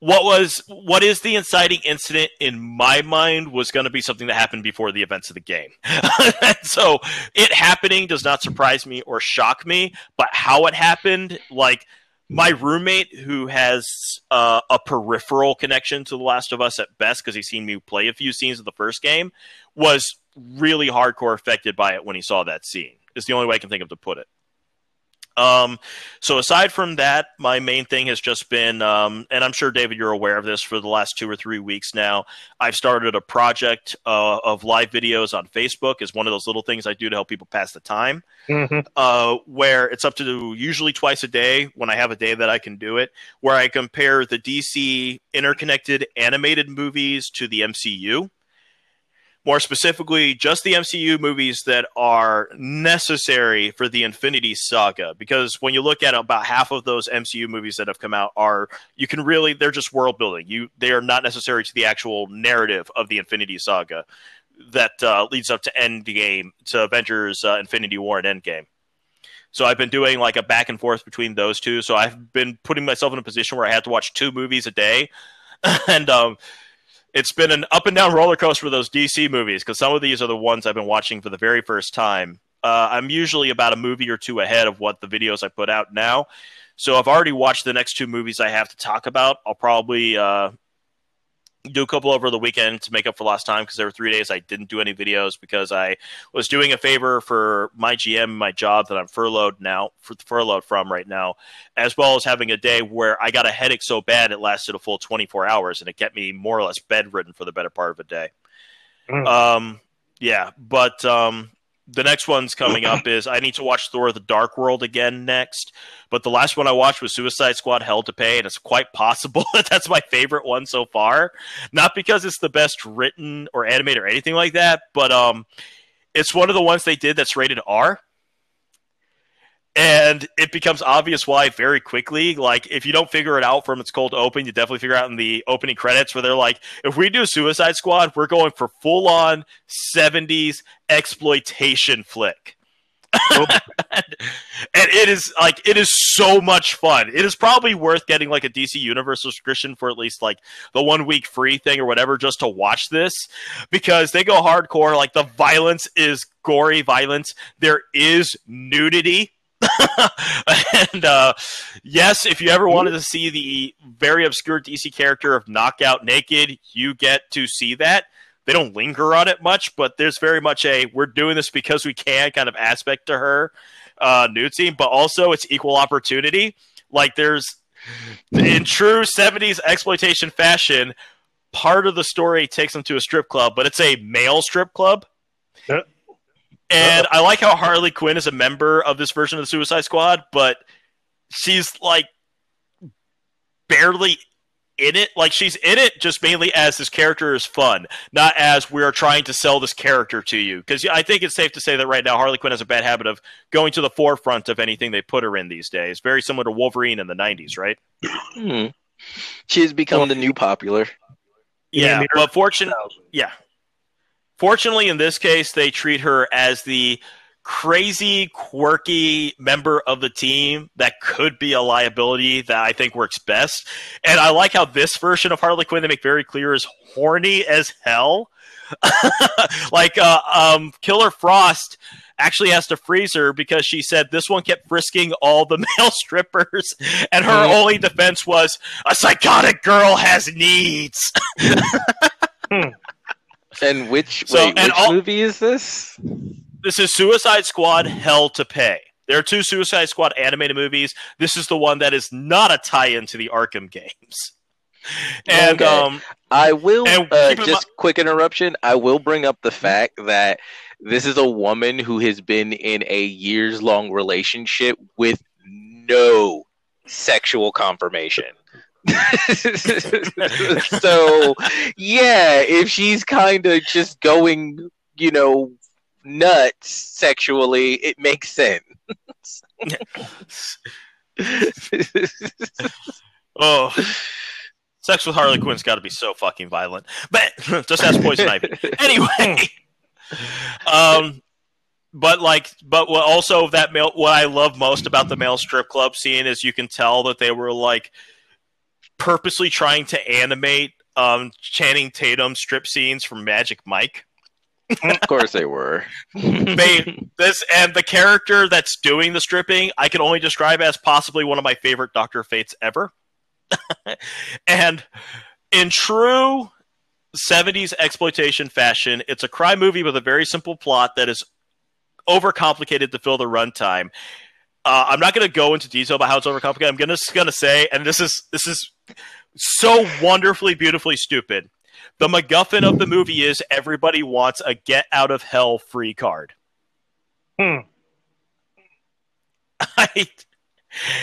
what was what is the inciting incident in my mind was going to be something that happened before the events of the game (laughs) so it happening does not surprise me or shock me but how it happened like my roommate who has uh, a peripheral connection to the last of us at best because he's seen me play a few scenes of the first game was really hardcore affected by it when he saw that scene it's the only way i can think of to put it um, so aside from that, my main thing has just been, um, and I'm sure David, you're aware of this for the last two or three weeks now. I've started a project uh, of live videos on Facebook. is one of those little things I do to help people pass the time. Mm-hmm. Uh, where it's up to usually twice a day when I have a day that I can do it, where I compare the DC interconnected animated movies to the MCU more specifically, just the MCU movies that are necessary for the Infinity Saga. Because when you look at about half of those MCU movies that have come out, are you can really they're just world building. You they are not necessary to the actual narrative of the Infinity Saga that uh, leads up to Endgame, to Avengers, uh, Infinity War, and Endgame. So I've been doing like a back and forth between those two. So I've been putting myself in a position where I had to watch two movies a day, (laughs) and um, it's been an up and down roller coaster for those DC movies because some of these are the ones I've been watching for the very first time. Uh, I'm usually about a movie or two ahead of what the videos I put out now. So I've already watched the next two movies I have to talk about. I'll probably uh, do a couple over the weekend to make up for lost time because there were three days I didn't do any videos because I was doing a favor for my GM, my job that I'm furloughed now, furloughed from right now, as well as having a day where I got a headache so bad it lasted a full 24 hours and it kept me more or less bedridden for the better part of a day. Mm. Um, yeah, but um, the next one's coming up is I need to watch Thor: The Dark World again next. But the last one I watched was Suicide Squad: Hell to Pay, and it's quite possible (laughs) that that's my favorite one so far. Not because it's the best written or animated or anything like that, but um, it's one of the ones they did that's rated R and it becomes obvious why very quickly. Like, if you don't figure it out from its cold open, you definitely figure out in the opening credits where they're like, if we do Suicide Squad, we're going for full on 70s exploitation flick. Oh. (laughs) and, and it is like it is so much fun. It is probably worth getting like a DC Universe subscription for at least like the one week free thing or whatever just to watch this because they go hardcore. Like the violence is gory violence. There is nudity (laughs) and uh, yes, if you ever wanted to see the very obscure DC character of Knockout Naked, you get to see that. They don't linger on it much, but there's very much a we're doing this because we can kind of aspect to her uh, scene, but also it's equal opportunity. Like there's in true 70s exploitation fashion, part of the story takes them to a strip club, but it's a male strip club. And I like how Harley Quinn is a member of this version of the Suicide Squad, but she's like barely in it. Like she's in it just mainly as this character is fun, not as we are trying to sell this character to you. Because I think it's safe to say that right now Harley Quinn has a bad habit of going to the forefront of anything they put her in these days. Very similar to Wolverine in the '90s, right? Hmm. She's become well, the new popular. Yeah, but fortune. Yeah, Fortunately, in this case, they treat her as the crazy, quirky member of the team that could be a liability that I think works best. And I like how this version of Harley Quinn they make very clear is horny as hell. (laughs) like uh, um, Killer Frost actually has to freeze her because she said this one kept frisking all the (laughs) male strippers, and her mm. only defense was a psychotic girl has needs. (laughs) hmm. And which So, wait, and which all- movie is this? This is Suicide Squad Hell to Pay. There are two Suicide Squad animated movies. This is the one that is not a tie-in to the Arkham games. (laughs) And Okay. um, I will uh, in just quick interruption. I will bring up the fact that this is a woman who has been in a years long relationship with no sexual confirmation. (laughs) so yeah, if she's kind of just going, you know, nuts sexually, it makes sense. (laughs) oh, sex with Harley Quinn's got to be so fucking violent. But (laughs) just ask Poison Ivy. Anyway, um, but like, but what also that male, what I love most about the male strip club scene is you can tell that they were like purposely trying to animate um Channing Tatum strip scenes from Magic Mike. of course they were. (laughs) They this and the character that's doing the stripping, I can only describe as possibly one of my favorite Doctor Fates ever. (laughs) and in true 70s exploitation fashion, it's a crime movie with a very simple plot that is overcomplicated to fill the runtime. Uh, I'm not going to go into detail about how it's overcomplicated. I'm gonna, just going to say, and this is this is so wonderfully, beautifully stupid. The MacGuffin of the movie is everybody wants a get out of hell free card. Hmm. (laughs) I,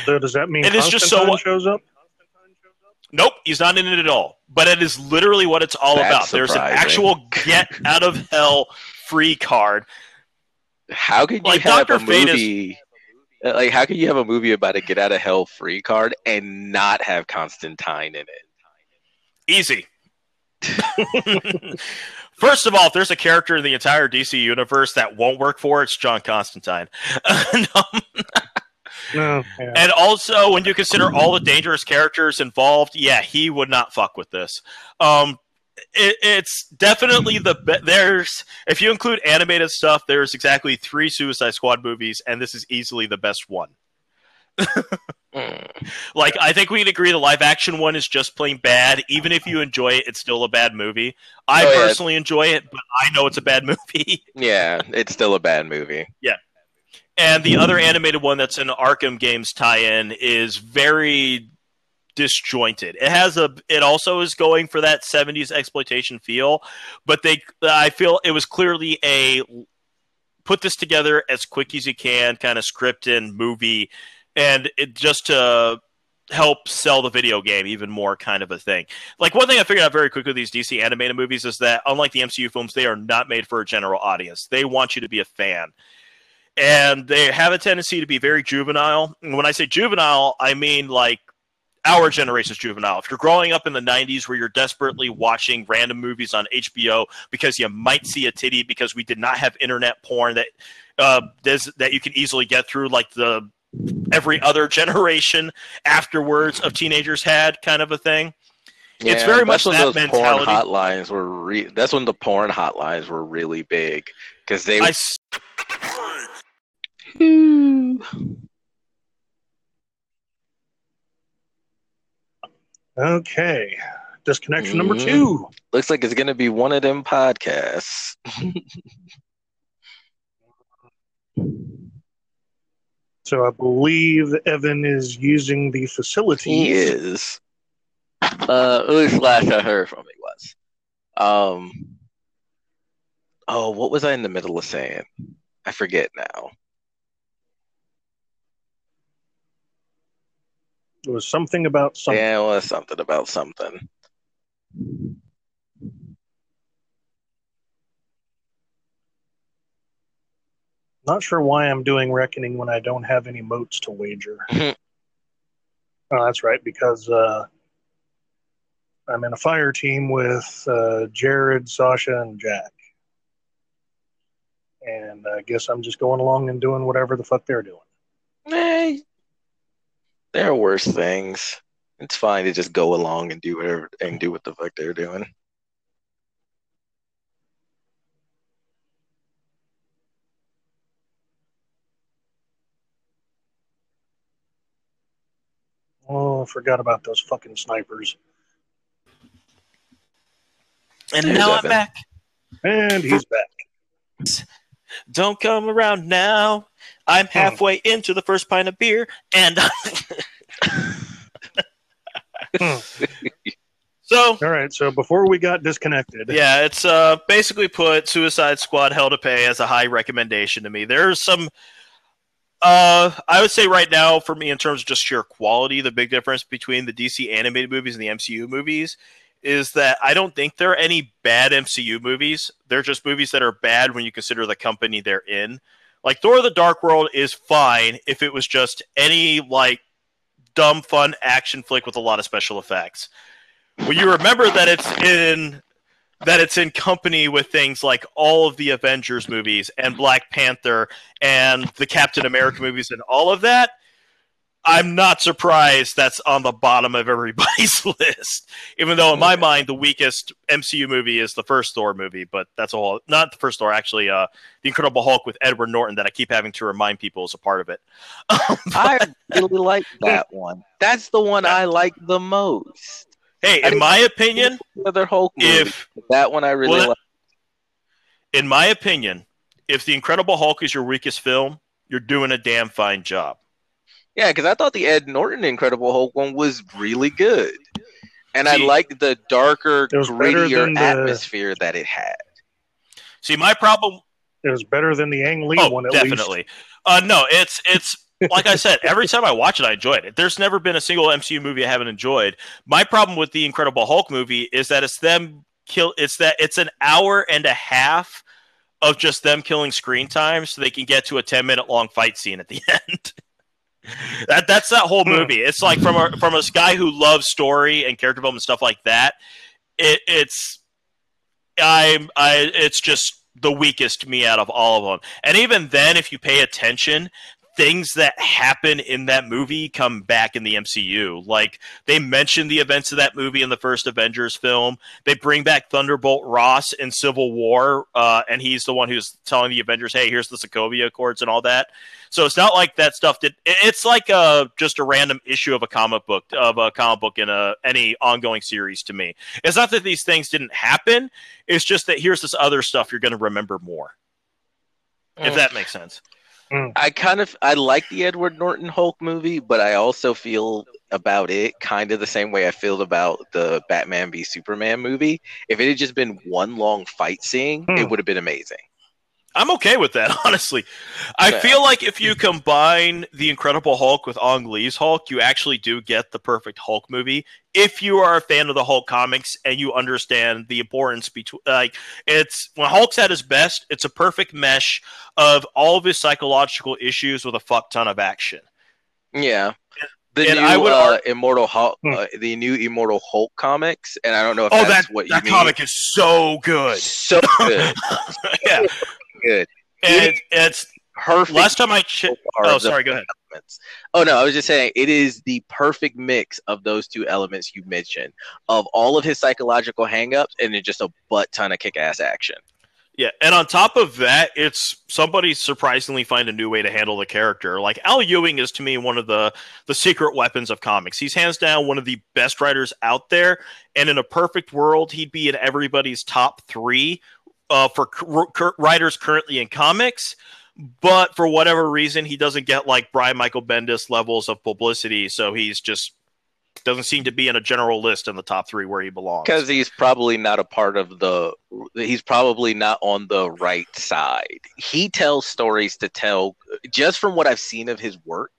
So does that mean It is just so- shows up? Nope, he's not in it at all. But it is literally what it's all That's about. There's an actual get out of hell free card. How could you Like, have Dr. a Fate is- movie? uh, Like, how can you have a movie about a get out of hell free card and not have Constantine in it? Easy. (laughs) First of all, if there's a character in the entire DC universe that won't work for it's John Constantine. And, (laughs) No. Yeah. and also, when you consider all the dangerous characters involved, yeah, he would not fuck with this. Um, it, it's definitely the be- there's if you include animated stuff, there's exactly three Suicide Squad movies, and this is easily the best one. Mm. Like, I think we can agree the live action one is just plain bad. Even if you enjoy it, it's still a bad movie. I Oh, yeah. personally enjoy it, but I know it's a bad movie. (laughs) Yeah, it's still a bad movie. Yeah. And the other animated one that's an Arkham Games tie-in is very disjointed. It has a it also is going for that 70s exploitation feel, but they I feel it was clearly a put this together as quick as you can kind of script and movie and it just to help sell the video game even more kind of a thing. Like one thing I figured out very quickly with these DC animated movies is that unlike the MCU films, they are not made for a general audience. They want you to be a fan. And they have a tendency to be very juvenile. And when I say juvenile, I mean like our generation's juvenile. If you're growing up in the 90s where you're desperately watching random movies on HBO because you might see a titty because we did not have internet porn that uh, that you can easily get through like the every other (laughs) generation afterwards of teenagers had kind of a thing. It's very much that's that those mentality. porn hotlines were. Re- that's when the porn hotlines were really big because they. I Okay. Disconnection number Mhm. two. Looks like it's gonna be one of them podcasts. (laughs) So I believe Evan is using the facility. He is. Uh, at least last I heard from he was. Um. Oh, what was I in the middle of saying? I forget now. It was something about something. Yeah, it was something about something. Not sure why I'm doing reckoning when I don't have any motes to wager. (laughs) Oh, that's right, because uh, I'm in a fire team with uh, Jared, Sasha, and Jack. And I guess I'm just going along and doing whatever the fuck they're doing. Eh, there are worse things. It's fine to just go along and do whatever and do what the fuck they're doing. Oh, I forgot about those fucking snipers. and There's now I'm back. And he's back. Don't come around now. I'm halfway into the first pint of beer, and (laughs) Hmm. so All right. So before we got disconnected, yeah, it's uh basically put Suicide Squad Hell to Pay as a high recommendation to me. There's some uh I would say right now for me in terms of just sheer quality, the big difference between the DC animated movies and the MCU movies is that I don't think there are any bad MCU movies. They're just movies that are bad when you consider the company they're in. Like Thor the Dark World is fine if it was just any like dumb fun action flick with a lot of special effects. When you remember that it's in that it's in company with things like all of the Avengers movies and Black Panther and the Captain America movies and all of that, I'm not surprised that's on the bottom of everybody's (laughs) list. Even though in my mind the weakest MCU movie is the first Thor movie, but that's all not the first Thor actually uh the Incredible Hulk with Edward Norton that I keep having to remind people is a part of it. (laughs) I really like (laughs) that one. That's the one I like the most. hey, I in my opinion, other Hulk movie, if that one I really Well, like. in my opinion, if the Incredible Hulk is your weakest film, you're doing a damn fine job. Yeah, because I thought the Ed Norton Incredible Hulk one was really good, and I See- liked the darker, It was grittier than the- atmosphere that it had. See, my problem it was better than the Ang Lee Oh, one at definitely. Uh, no, it's it's like I said. Every time I watch it, I enjoyed it. There's never been a single MCU movie I haven't enjoyed. My problem with the Incredible Hulk movie is that it's them kill. It's that it's an hour and a half of just them killing screen time, so they can get to a 10 minute long fight scene at the (laughs) end. That that's that whole Hmm. movie. It's like from a from a guy who loves story and character development and stuff like that. It, it's I'm I it's just the weakest me out of all of them. And even then, if you pay attention, things that happen in that movie come back in the MCU. Like they mention the events of that movie in the first Avengers film. They bring back Thunderbolt Ross in Civil War, uh, and he's the one who's telling the Avengers, "Hey, here's the Sokovia Accords and all that." So it's not like that stuff did. It's like a just a random issue of a comic book of a comic book in a any ongoing series to me. It's not that these things didn't happen. It's just that here's this other stuff you're going to remember more. If that makes sense. I kind of I like the Edward Norton Hulk movie, but I also feel about it kind of the same way I feel about the Batman v Superman movie. If it had just been one long fight scene, Hmm. it would have been amazing. I'm okay with that, (laughs) honestly. I Yeah. feel like if you combine the Incredible Hulk with Ang Lee's Hulk, you actually do get the perfect Hulk movie. If you are a fan of the Hulk comics and you understand the importance between, like, it's when Hulk's at his best, it's a perfect mesh of all of his psychological issues with a fuck ton of action. Yeah. The And new I would uh, Immortal Hulk, Hmm. uh, the new Immortal Hulk comics, and I don't know if Oh, that's that, what you that mean. comic is so good. so good, (laughs) yeah. Good, And it, it's perfect. last time I checked. Oh, sorry, go ahead. elements. Oh no, I was just saying it is the perfect mix of those two elements you mentioned of all of his psychological hangups and then just a butt ton of kick-ass action. Yeah, and on top of that, it's somebody surprisingly find a new way to handle the character. Like Al Ewing is to me one of the the secret weapons of comics. He's hands down one of the best writers out there, and in a perfect world, he'd be in everybody's top three uh, for writers currently in comics. But for whatever reason, he doesn't get like Brian Michael Bendis levels of publicity, so he's just doesn't seem to be in a general list in the top three where he belongs. Because he's probably not a part of the. He's probably not on the right side. He tells stories to tell. Just from what I've seen of his work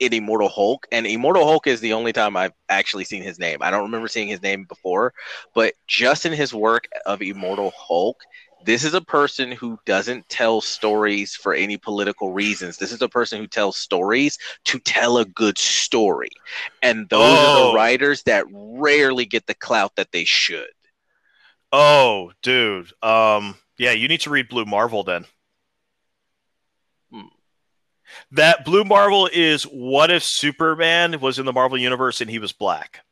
in Immortal Hulk, and Immortal Hulk is the only time I've actually seen his name. I don't remember seeing his name before, but just in his work of Immortal Hulk, this is a person who doesn't tell stories for any political reasons. This is a person who tells stories to tell a good story. And those are Oh. the writers that rarely get the clout that they should. Oh, dude. Um, yeah, you need to read Blue Marvel then. Hmm. That Blue Marvel is what if Superman was in the Marvel universe and he was black?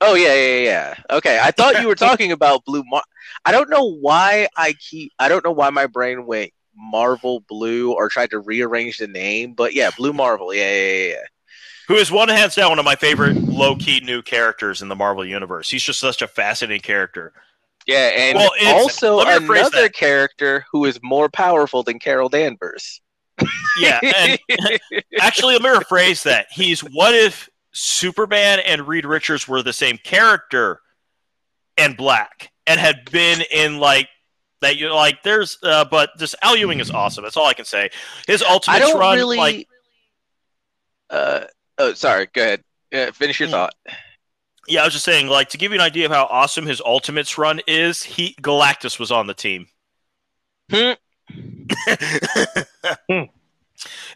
Oh yeah, yeah, yeah. Okay, I thought you were (laughs) talking about Blue Mar. I don't know why I keep. I don't know why my brain went Marvel Blue or tried to rearrange the name, but yeah, Blue Marvel. Yeah, yeah, yeah. Who is one hands down one of my favorite low key new characters in the Marvel universe. He's just such a fascinating character. Yeah, and Well, also let me rephrase another character who is more powerful than Carol Danvers. Yeah, and (laughs) (laughs) actually, let me rephrase that. He's what if Superman and Reed Richards were the same character and black and had been in like that? You like there's, uh, but this Al Ewing is awesome. That's all I can say. His I ultimate don't run, really. like uh, oh, sorry. Go ahead. Uh, finish your Mm. thought. yeah, I was just saying, like to give you an idea of how awesome his ultimates run is. He Galactus was on the team. Hmm. Hmm. (laughs)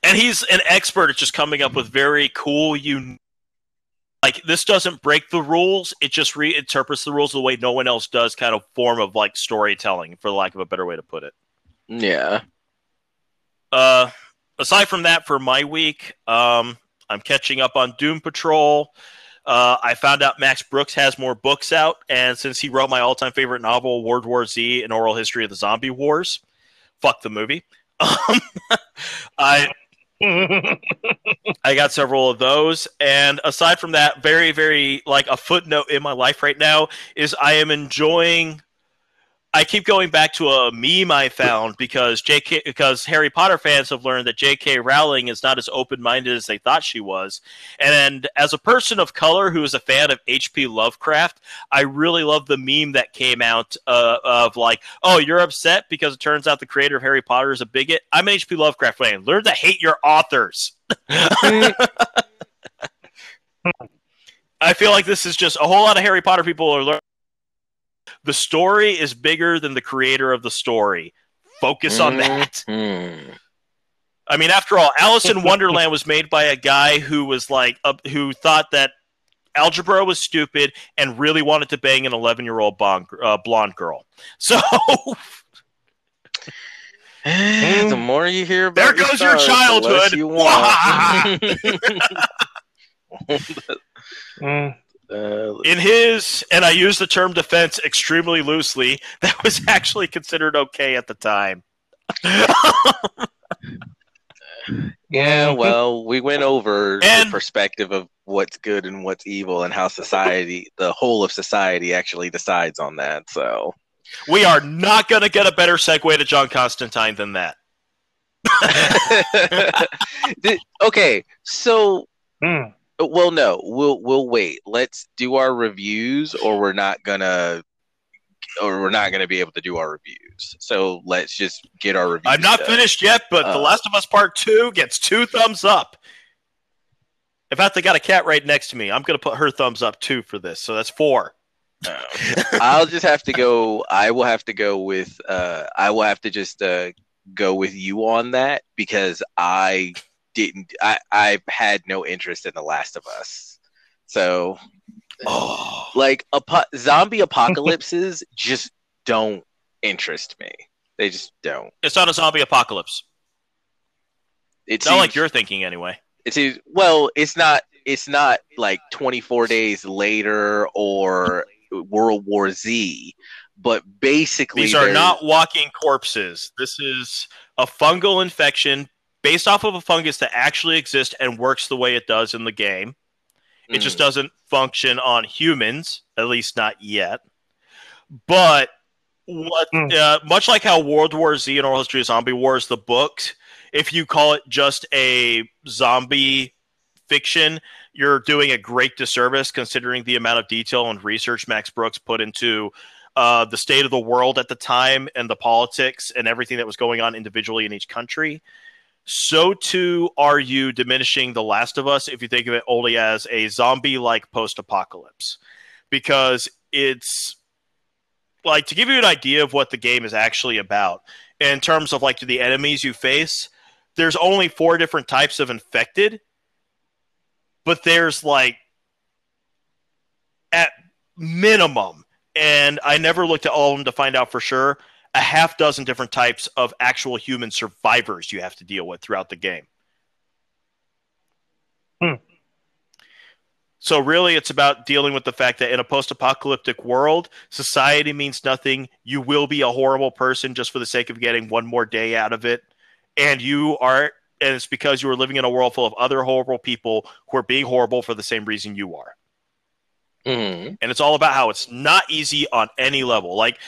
and he's an expert at just coming up with very cool un- like this doesn't break the rules it just reinterprets the rules the way no one else does kind of form of like storytelling for lack of a better way to put it Yeah. uh aside from that for my week um i'm catching up on doom patrol uh, I found out Max Brooks has more books out, and since he wrote my all-time favorite novel, World War Z: An Oral History of the Zombie Wars, fuck the movie. (laughs) Um, (laughs) I (laughs) I got several of those. And aside from that, very, very like a footnote in my life right now is I am enjoying. I keep going back to a meme I found because JK because Harry Potter fans have learned that J.K. Rowling is not as open minded as they thought she was. And as a person of color who is a fan of H.P. Lovecraft, I really love the meme that came out uh, of like, oh, you're upset because it turns out the creator of Harry Potter is a bigot. I'm an H.P. Lovecraft fan. Learn to hate your authors. (laughs) (laughs) I feel like this is just a whole lot of Harry Potter people are learning. The story is bigger than the creator of the story. Focus on that. Mhm. I mean, after all, Alice in Wonderland was made by a guy who was like, uh, who thought that algebra was stupid and really wanted to bang an 11 year old blonde, uh, blonde girl. (laughs) So the more you hear about There goes your stars, the less childhood. you want. (laughs) (laughs) Mm. Uh, in his, and I use the term defense extremely loosely, (laughs) that was actually considered okay at the time. (laughs) yeah, well, we went over And- the perspective of what's good and what's evil and how society, the whole of society, actually decides on that. So, We are not going to get a better segue to John Constantine than that. (laughs) Okay, so Mm. Well, no, we'll we'll wait. Let's do our reviews, or we're not gonna, or we're not gonna be able to do our reviews. So let's just get our reviews. I'm not done. finished yet, but The Uh, Last of Us Part 2 gets two thumbs up. In fact, I got a cat right next to me. I'm going to put her thumbs up too for this. So that's four. Um, I'll just have to go. I will have to go with. Uh, I will have to just uh, go with you on that because I didn't. I I had no interest in The Last of Us. So Oh. like apo- zombie apocalypses (laughs) just don't interest me. They just don't. It's not a zombie apocalypse. It's It's not like you're thinking anyway. It's well, it's not. It's not like 24 days later or World War Z, but basically These are not walking corpses. This is a fungal infection based off of a fungus that actually exists and works the way it does in the game. It just Mm. doesn't function on humans, at least not yet. But what, Hmm. uh, much like how World War Z and Oral History of Zombie Wars, the books, if you call it just a zombie fiction, you're doing a great disservice considering the amount of detail and research Max Brooks put into uh, the state of the world at the time and the politics and everything that was going on individually in each country. So too are you diminishing The Last of Us if you think of it only as a zombie-like post-apocalypse, because it's like to give you an idea of what the game is actually about in terms of like the enemies you face. There's only four different types of infected, but there's like at minimum, and I never looked at all of them to find out for sure a half dozen different types of actual human survivors you have to deal with throughout the game. Hmm. So really it's about dealing with the fact that in a post-apocalyptic world, society means nothing. You will be a horrible person just for the sake of getting one more day out of it. And you are and it's because you are living in a world full of other horrible people who are being horrible for the same reason you are. Mhm. and it's all about how it's not easy on any level. Like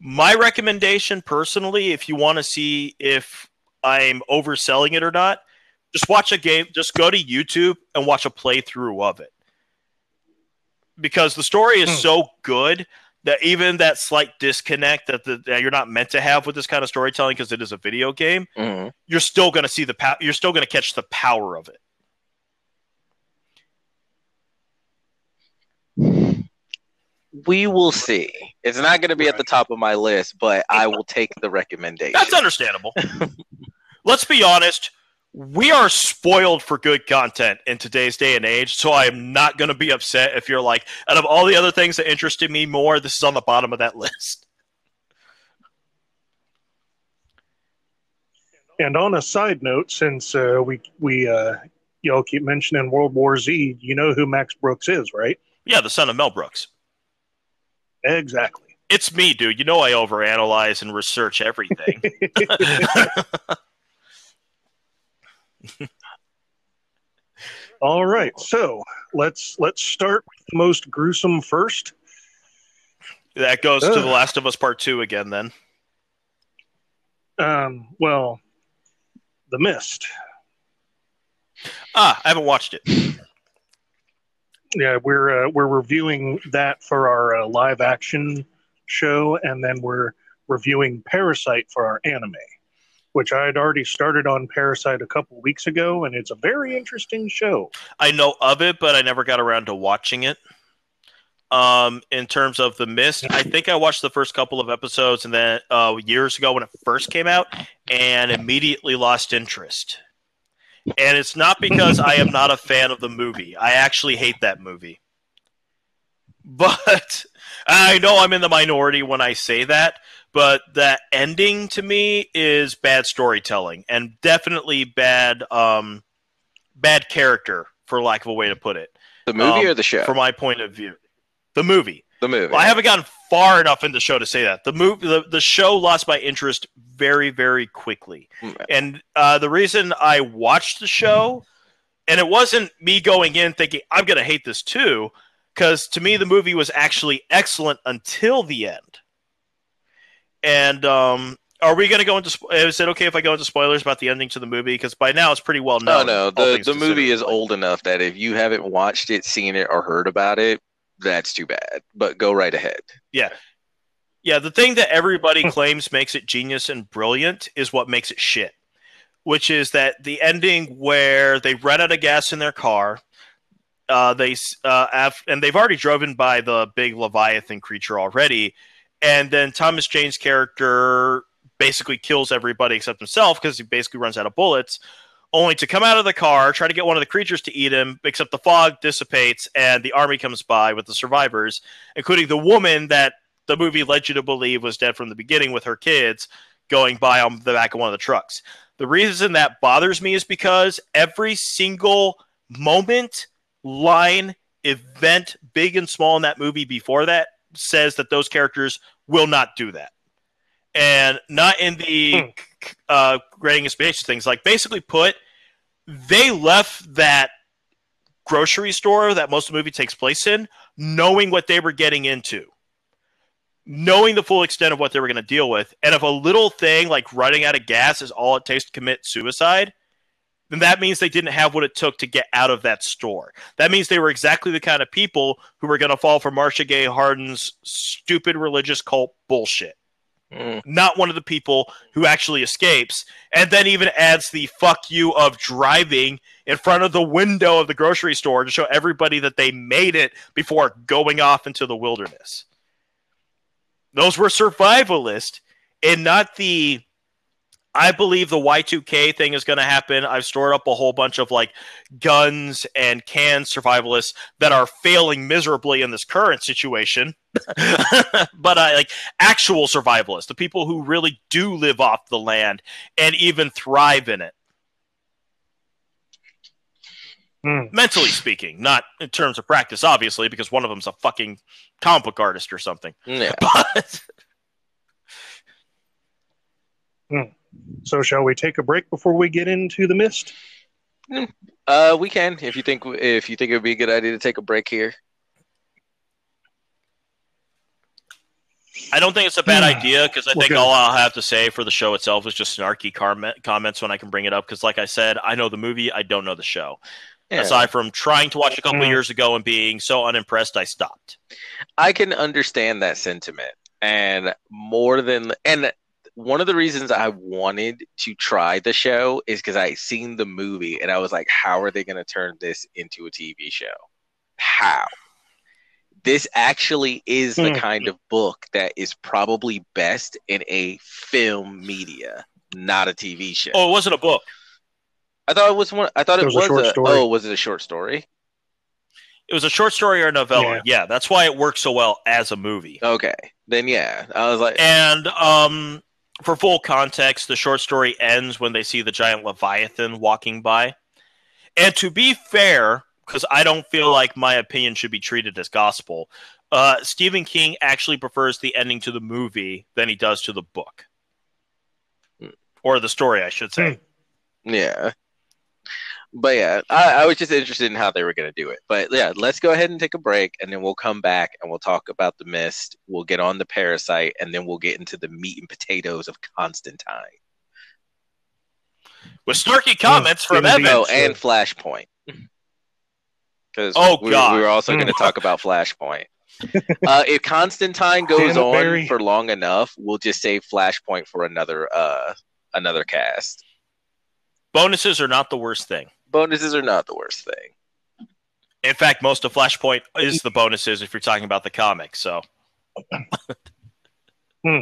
my recommendation personally, if you want to see if I'm overselling it or not, just watch a game, just go to YouTube and watch a playthrough of it. Because the story is Hmm. so good that even that slight disconnect that, the, that you're not meant to have with this kind of storytelling because it is a video game, Mhm. you're still going to see the pow- you're still going to catch the power of it. We will see. It's not going to be at the top of my list, but I will take the recommendation. That's understandable. (laughs) Let's be honest. We are spoiled for good content in today's day and age, so I am not going to be upset if you're like, out of all the other things that interested me more, this is on the bottom of that (laughs) list. And on a side note, since uh, we we uh, y'all keep mentioning World War Z, you know who Max Brooks is, right? Yeah, the son of Mel Brooks. Exactly. It's me, dude. You know I overanalyze and research everything. (laughs) All right, so let's let's start with the most gruesome first. that goes to The Last of Us Part 2 again, then. Um, well, The Mist. Ah, I haven't watched it. Yeah, we're uh, we're reviewing that for our uh, live action show, and then we're reviewing Parasyte for our anime, which I had already started on Parasyte a couple weeks ago, and it's a very interesting show. I know of it, but I never got around to watching it. Um, in terms of the mist, I think I watched the first couple of episodes, and then uh, years ago when it first came out, and immediately lost interest. And it's not because I am not a fan of the movie. I actually hate that movie. But (laughs) I know I'm in the minority when I say that, but that ending to me is bad storytelling and definitely bad um bad character for lack of a way to put it The movie Um, or the show? from my point of view. The movie. the movie. Well, I haven't gotten far enough in the show to say that. The movie, the, the show lost my interest very, very quickly. Mm. And uh, the reason I watched the show, and it wasn't me going in thinking I'm going to hate this too, because to me the movie was actually excellent until the end. And um, are we going to go into? Is it okay if I go into spoilers about the ending to the movie? Because by now it's pretty well known. no. all The the movie is old enough that if you haven't watched it, seen it, or heard about it, that's too bad. But go right ahead. Yeah, Yeah, the thing that everybody claims makes it genius and brilliant is what makes it shit. Which is that the ending where they run out of gas in their car, uh, they uh, af- and they've already driven by the big leviathan creature already, and then Thomas Jane's character basically kills everybody except himself because he basically runs out of bullets. Only to come out of the car, try to get one of the creatures to eat him, except the fog dissipates and the army comes by with the survivors, including the woman that the movie led you to believe was dead from the beginning with her kids going by on the back of one of the trucks. The reason that bothers me is because every single moment, line, event, big and small in that movie before that says that those characters will not do that. And not in the uh, grading and space things. Like, basically put, they left that grocery store that most of the movie takes place in knowing what they were getting into knowing the full extent of what they were going to deal with. And if a little thing like running out of gas is all it takes to commit suicide, then that means they didn't have what it took to get out of that store. That means they were exactly the kind of people who were going to fall for Marcia Gay Harden's stupid religious cult bullshit. Mm. Not one of the people who actually escapes, and then even adds the fuck you of driving in front of the window of the grocery store to show everybody that they made it before going off into the wilderness those were survivalist and not the I believe the Y2K thing is going to happen. I've stored up a whole bunch of like guns and canned survivalists that are failing miserably in this current situation. (laughs) but I like actual survivalists, the people who really do live off the land and even thrive in it. Hmm. Mentally speaking, not in terms of practice, obviously, because one of them's a fucking comic book artist or something. Yeah. (laughs) But so, shall we take a break before we get into the mist? Uh, we can if you think if you think it would be a good idea to take a break here. I don't think it's a bad hmm. idea because I think good. all I'll have to say for the show itself is just snarky comment, comments when I can bring it up. Because, like I said, I know the movie, I don't know the show. Yeah. Aside from trying to watch a couple mm. years ago and being so unimpressed, I stopped. I can understand that sentiment, and more than and one of the reasons I wanted to try the show is because I seen the movie and I was like, how are they going to turn this into a TV show? How? This actually is the Hmm. kind of book that is probably best in a film media, not a TV show. Oh, it wasn't a book. I thought it was one. I thought it, It was a short a. story. Oh, was it a short story? It was a short story or a novella. Yeah. Yeah, that's why it works so well as a movie. Okay, then yeah, I was like, And um, for full context, the short story ends when they see the giant leviathan walking by. And to be fair, because I don't feel like my opinion should be treated as gospel, uh, Stephen King actually prefers the ending to the movie than he does to the book, Hmm. or the story, I should say. Yeah. But yeah, I, I was just interested in how they were going to do it. But yeah, let's go ahead and take a break and then we'll come back and we'll talk about the mist. We'll get on the Parasyte and then we'll get into the meat and potatoes of Constantine. With snarky comments from Indeed. Evan. Oh, and Flashpoint. (laughs) Because Oh, we, God. we were also going to talk about Flashpoint. uh, if Constantine goes Damn on Barry. for long enough, we'll just save Flashpoint for another uh another cast. Bonuses are not the worst thing. Bonuses are not the worst thing. In fact, most of Flashpoint is the bonuses if you're talking about the comic. So (laughs) hmm.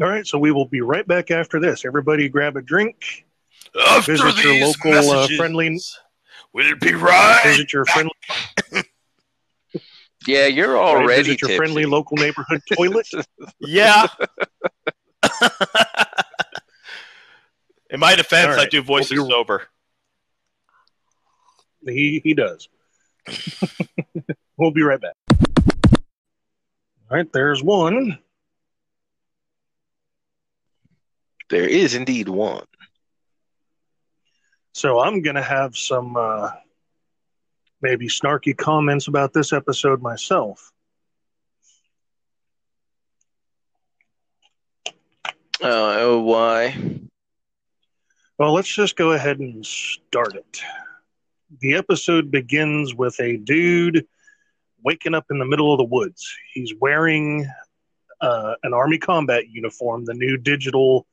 All right, so we will be right back after this. Everybody grab a drink. after Visit your these local, uh, messages, friendly- Will it be right? Visit your friendly, (laughs) Yeah, you're right, already visit your tipsy. friendly local neighborhood toilet. (laughs) Yeah. In my defense, All I do voices We'll be- sober. He he does. (laughs) we'll be right back. All right, there's one. There is indeed one. So I'm gonna have some uh, maybe snarky comments about this episode myself. Oh, why? Well, let's just go ahead and start it. The episode begins with a dude waking up in the middle of the woods. He's wearing uh, an army combat uniform, the new digital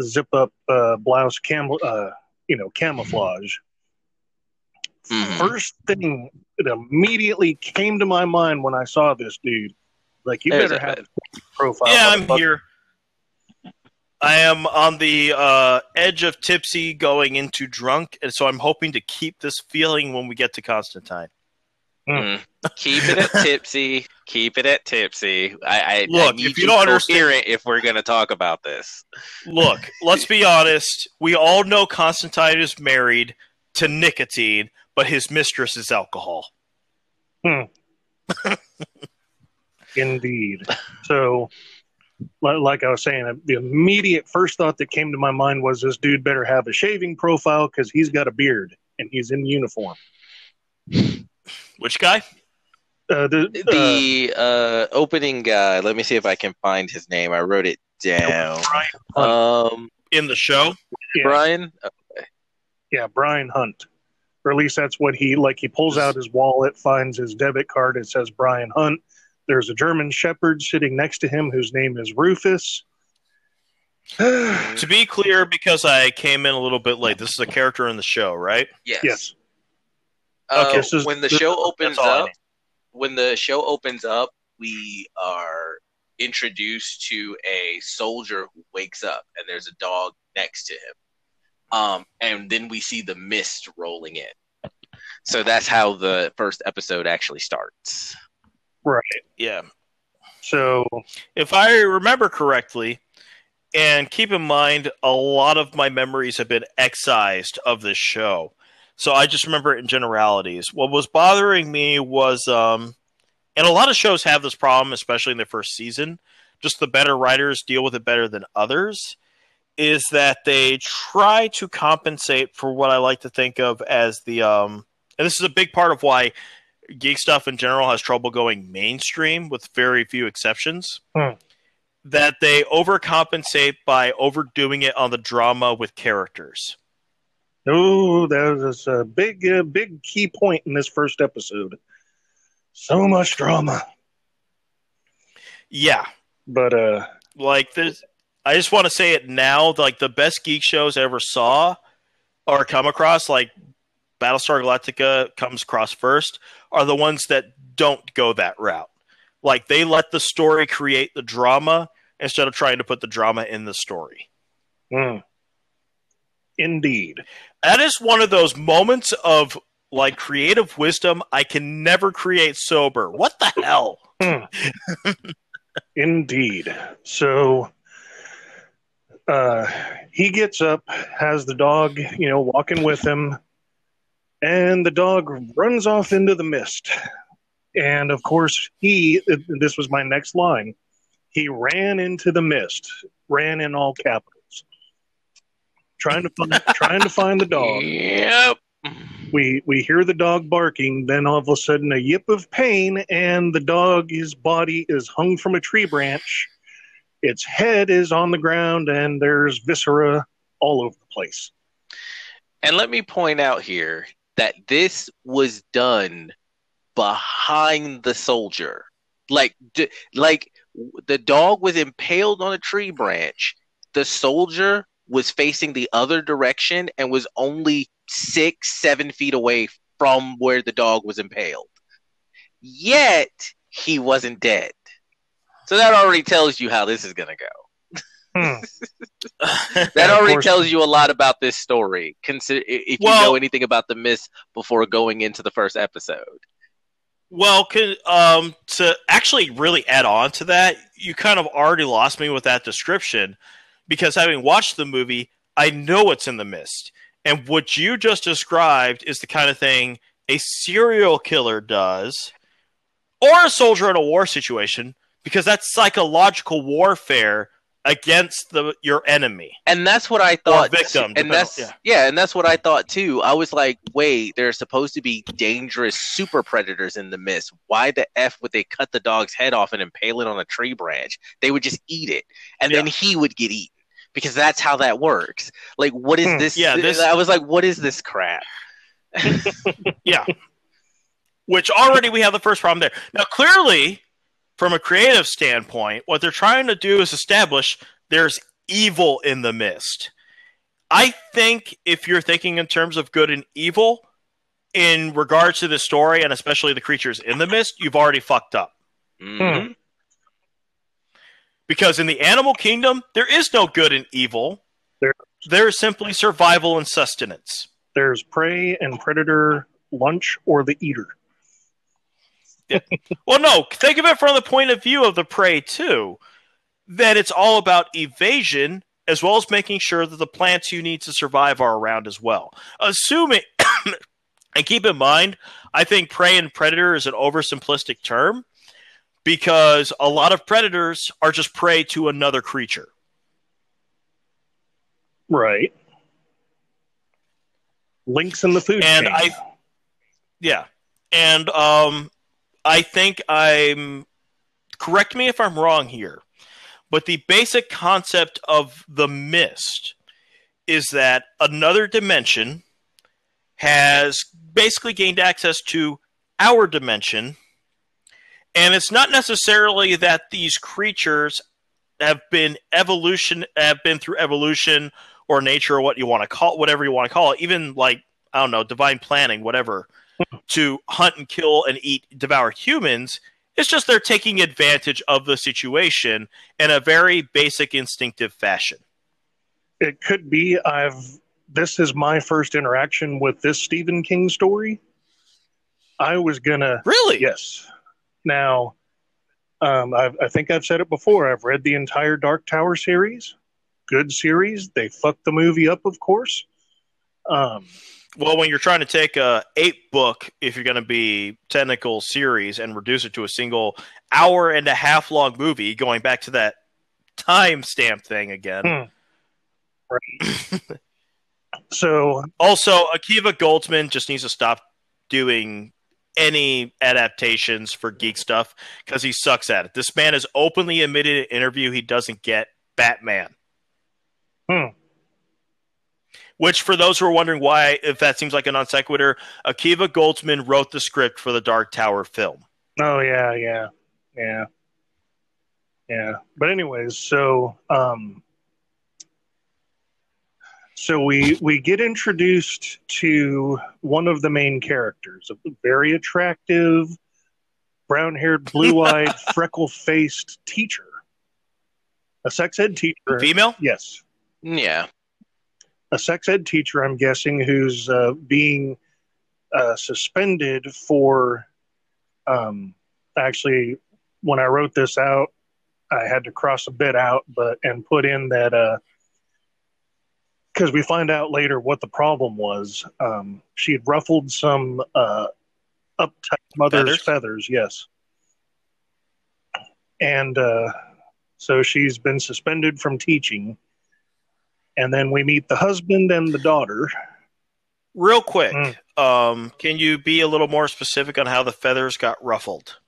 zip up uh, blouse cam, uh, you know, camouflage. Mhm. First thing that immediately came to my mind when I saw this dude, like you There's better have a profile. Yeah, I'm here. I am on the uh, edge of tipsy going into drunk, and so I'm hoping to keep this feeling when we get to Constantine. Mm. (laughs) Keep it at tipsy. Keep it at tipsy. I, I, I Look, need if you don't understand- coherent if we're going to talk about this. Look, let's be honest. We all know Constantine is married to nicotine, but his mistress is alcohol. (laughs) Indeed. So, li- like I was saying, the immediate first thought that came to my mind was this dude better have a shaving profile because he's got a beard and he's in uniform. Which guy? Uh, the, uh, The uh, opening guy, let me see if I can find his name. I wrote it down. Brian Hunt. Um, In the show? Yeah. Brian? yeah, Brian Hunt. Or at least that's what he like. He pulls out his wallet, finds his debit card. It says Brian Hunt. There's a German Shepherd sitting next to him whose name is Rufus. To be clear, because I came in a little bit late, this is a character in the show, right? Yes. yes. Uh, Okay, so when the this- show opens up, when the show opens up, we are introduced to a soldier who wakes up, and there's a dog next to him. Um, and then we see the mist rolling in. So that's how the first episode actually starts. Right. Yeah. So If I remember correctly, and keep in mind, a lot of my memories have been excised of this show. So I just remember it in generalities. What was bothering me was, um, and a lot of shows have this problem, especially in the first season, just the better writers deal with it better than others, is that they try to compensate for what I like to think of as the, um, and this is a big part of why geek stuff in general has trouble going mainstream with very few exceptions. Hmm. That they overcompensate by overdoing it on the drama with characters. Oh, that was a big, uh, big key point in this first episode. So much drama, Yeah, but uh, like this. I just want to say it now. Like the best geek shows I ever saw or come across, like Battlestar Galactica comes across first, are the ones that don't go that route. Like they let the story create the drama instead of trying to put the drama in the story. mm. indeed. That is one of those moments of like creative wisdom I can never create sober. What the hell? (laughs) Indeed. So uh, he gets up, has the dog, you know, walking with him, and the dog runs off into the mist. And of course, he, this was my next line, he ran into the mist, ran in all capitals, trying to find, (laughs) trying to find the dog. Yep. We we hear the dog barking, then all of a sudden a yip of pain, and the dog, his body is hung from a tree branch. Its head is on the ground, and there's viscera all over the place. And let me point out here that this was done behind the soldier. Like, d- like the dog was impaled on a tree branch. The soldier was facing the other direction and was only six, seven feet away from where the dog was impaled. Yet he wasn't dead. So that already tells you how this is going to go. Hmm. (laughs) That already course- tells you a lot about this story. Consider if you Well- know anything about the myth before going into the first episode. Well, can, um, to actually really add on to that, you kind of already lost me with that description because having watched the movie, I know it's in the mist. And what you just described is the kind of thing a serial killer does or a soldier in a war situation because that's psychological warfare against the your enemy. And that's what I thought. victim, and that's yeah. yeah. and that's what I thought too. I was like, wait, there's supposed to be dangerous super predators in the mist. Why the f would they cut the dog's head off and impale it on a tree branch? They would just eat it, and then he would get eaten because that's how that works. Like, what is Hmm. this? Yeah, this- I was like, what is this crap? (laughs) Yeah. Which already we have the first problem there. Now, clearly, from a creative standpoint, what they're trying to do is establish there's evil in the mist. I think if you're thinking in terms of good and evil, in regards to the story and especially the creatures in the mist, you've already fucked up. Mhm. Because in the animal kingdom, there is no good and evil. There- There is simply survival and sustenance. There's prey and predator, lunch or the eater. Well, no, think of it from the point of view of the prey, too. That it's all about evasion as well as making sure that the plants you need to survive are around as well. Assuming, (coughs) and keep in mind, I think prey and predator is an oversimplistic term because a lot of predators are just prey to another creature. Right. Links in the food And chain. I- Yeah. And um I think I'm correct me if I'm wrong here, but the basic concept of the mist is that another dimension has basically gained access to our dimension and it's not necessarily that these creatures have been evolution have been through evolution or nature or what you want to call whatever you want to call it even like I don't know, divine planning, whatever, to hunt and kill and eat, devour humans. It's just they're taking advantage of the situation in a very basic, instinctive fashion. it could be I've this is my first interaction with this Stephen King story. I was gonna Really? yes. Now, um, I've, I think I've said it before. I've read the entire Dark Tower series. Good series. They fucked the movie up, of course. Um, Well, when you're trying to take a eight book, if you're going to be technical series, and reduce it to a single hour and a half long movie, going back to that time stamp thing again. Hmm. (laughs) so Also, Akiva Goldsman just needs to stop doing any adaptations for geek stuff because he sucks at it. This man has openly admitted in an interview he doesn't get Batman. Hmm. Which, for those who are wondering why, if that seems like a non sequitur, Akiva Goldsman wrote the script for the Dark Tower film. Oh yeah, yeah, yeah, yeah. But anyways, so um, so we we get introduced to one of the main characters, a very attractive, brown-haired, blue-eyed, (laughs) freckle-faced teacher, a sex ed teacher. Female? Yes, Yeah. A sex ed teacher. I'm guessing who's uh, being uh, suspended for. Um, actually, when I wrote this out, I had to cross a bit out, but and put in that because we find out later what the problem was. Um, she had ruffled some uh, uptight mother's Feathers? feathers. Yes, and uh, so she's been suspended from teaching. And then we meet the husband and the daughter. Real quick, Mm. um, can you be a little more specific on how the feathers got ruffled?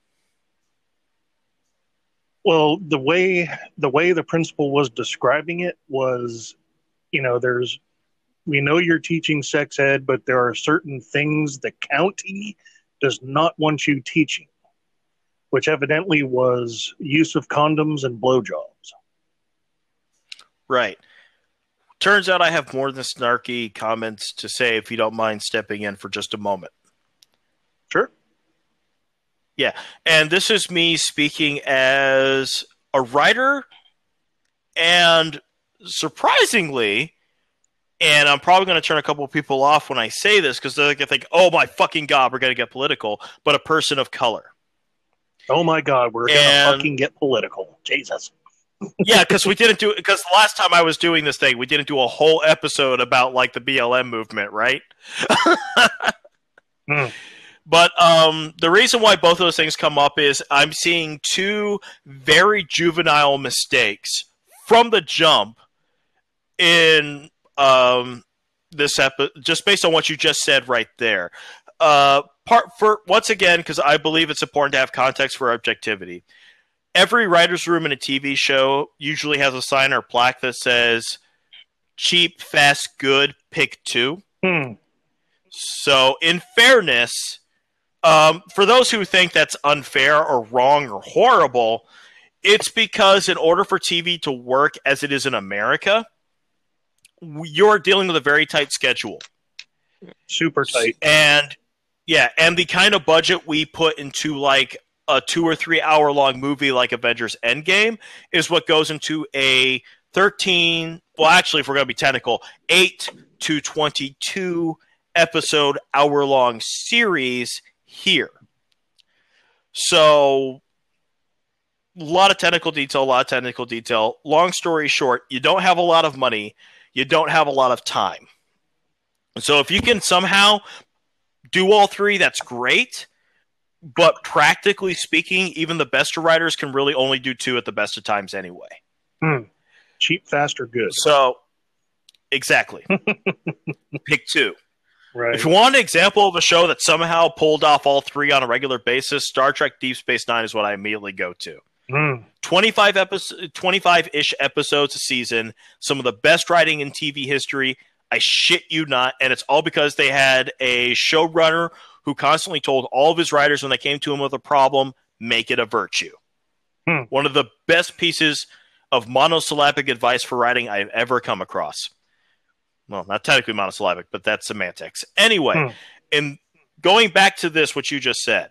Well, the way the way the principal was describing it was, you know, there's we know you're teaching sex ed, but there are certain things the county does not want you teaching, which evidently was use of condoms and blowjobs. Right. Turns out I have more than snarky comments to say if you don't mind stepping in for just a moment. Sure. Yeah. And this is me speaking as a writer and surprisingly, and I'm probably going to turn a couple of people off when I say this because they're going to think, oh my fucking God, we're going to get political, but a person of color. Oh my God, we're gonna fucking get political. Jesus. Yeah, because we didn't do because last time I was doing this thing, we didn't do a whole episode about like the BLM movement, right? Hmm. But um, the reason why both of those things come up is I'm seeing two very juvenile mistakes from the jump in um, this episode, just based on what you just said right there. Uh, part for once again, because I believe it's important to have context for objectivity. Every writer's room in a TV show usually has a sign or plaque that says cheap, fast, good, pick two. Hmm. So, in fairness, um, for those who think that's unfair or wrong or horrible, it's because in order for TV to work as it is in America, you're dealing with a very tight schedule. Super tight. And yeah, and the kind of budget we put into like a two or three hour long movie like Avengers Endgame is what goes into a 13, well, actually, if we're going to be technical, 8 to 22 episode hour long series here. So, a lot of technical detail, a lot of technical detail. Long story short, you don't have a lot of money, you don't have a lot of time. So, if you can somehow do all three, that's great. But practically speaking, even the best of writers can really only do two at the best of times anyway. Cheap, fast, or good. So, exactly. (laughs) Pick two. Right. If you want an example of a show that somehow pulled off all three on a regular basis, Star Trek Deep Space Nine is what I immediately go to. Hmm. 25 episodes 25-ish episodes a season some of the best writing in tv history i shit you not and it's all because they had a showrunner who constantly told all of his writers when they came to him with a problem make it a virtue Hmm. one of the best pieces of monosyllabic advice for writing i've ever come across well not technically monosyllabic but that's semantics anyway Hmm. in going back to this what you just said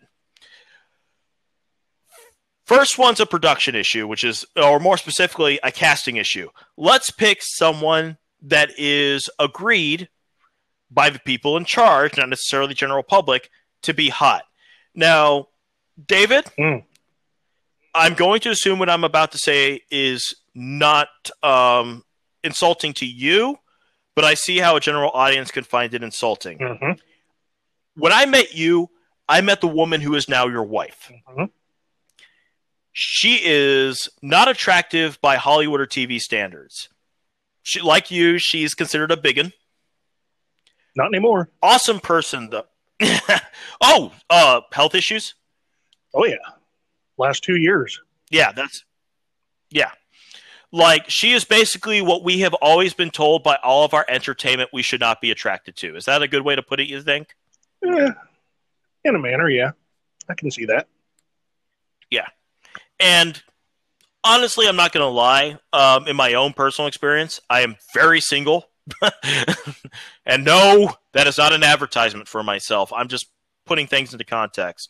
First one's a production issue, which is, or more specifically, a casting issue. Let's pick someone that is agreed by the people in charge, not necessarily the general public, to be hot. Now, David, Hmm. I'm going to assume what I'm about to say is not um, insulting to you, but I see how a general audience can find it insulting. hmm When I met you, I met the woman who is now your wife. Mhm. She is not attractive by Hollywood or TV standards. She, like you, she's considered a biggin. Not anymore. Awesome person, though. (laughs) oh, uh, health issues. Oh yeah, last two years. Yeah, that's yeah. Like she is basically what we have always been told by all of our entertainment we should not be attracted to. Is that a good way to put it? You think? Yeah, in a manner, yeah, I can see that. Yeah, and honestly, I'm not going to lie. Um, in my own personal experience, I am very single. (laughs) and no, that is not an advertisement for myself. I'm just putting things into context.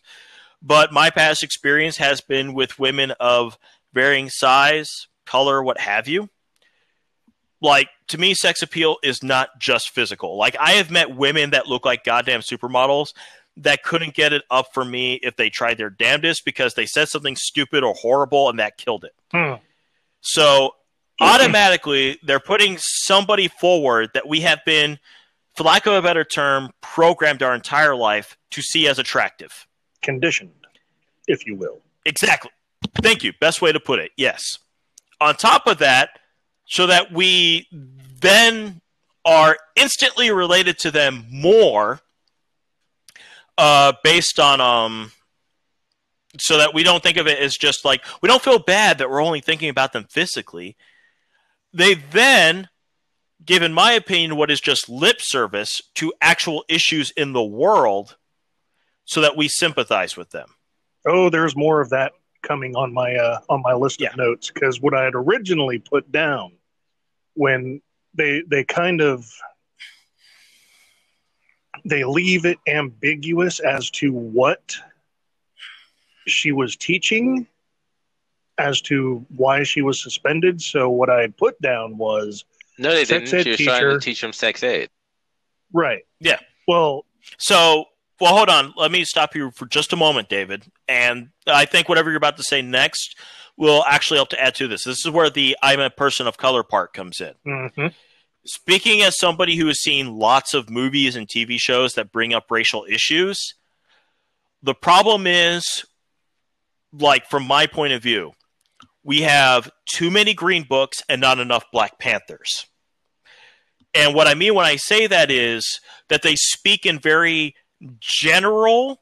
But my past experience has been with women of varying size, color, what have you. Like, to me, sex appeal is not just physical. Like, I have met women that look like goddamn supermodels that couldn't get it up for me if they tried their damnedest because they said something stupid or horrible and that killed it. Hmm. So automatically they're putting somebody forward that we have been, for lack of a better term, programmed our entire life to see as attractive. Conditioned, if you will. Exactly. Thank you. Best way to put it. Yes. On top of that, so that we then are instantly related to them more uh, based on um, so that we don't think of it as just like we don't feel bad that we're only thinking about them physically. They then give, in my opinion, what is just lip service to actual issues in the world, so that we sympathize with them. Oh, there's more of that coming on my uh, on my list Yeah. of notes because what I had originally put down when they they kind of they leave it ambiguous as to what she was teaching as to why she was suspended so what i had put down was No, they Sex didn't. ed She was trying to teacher. teach them sex ed. right Yeah. well So, well, hold on. Let me stop you for just a moment, David. And I think whatever you're about to say next will actually help to add to this. This is where the I'm a person of color part comes in. mhm. Speaking as somebody who has seen lots of movies and TV shows that bring up racial issues, the problem is, like, from my point of view, we have too many Green Books and not enough Black Panthers. And what I mean when I say that is that they speak in very general,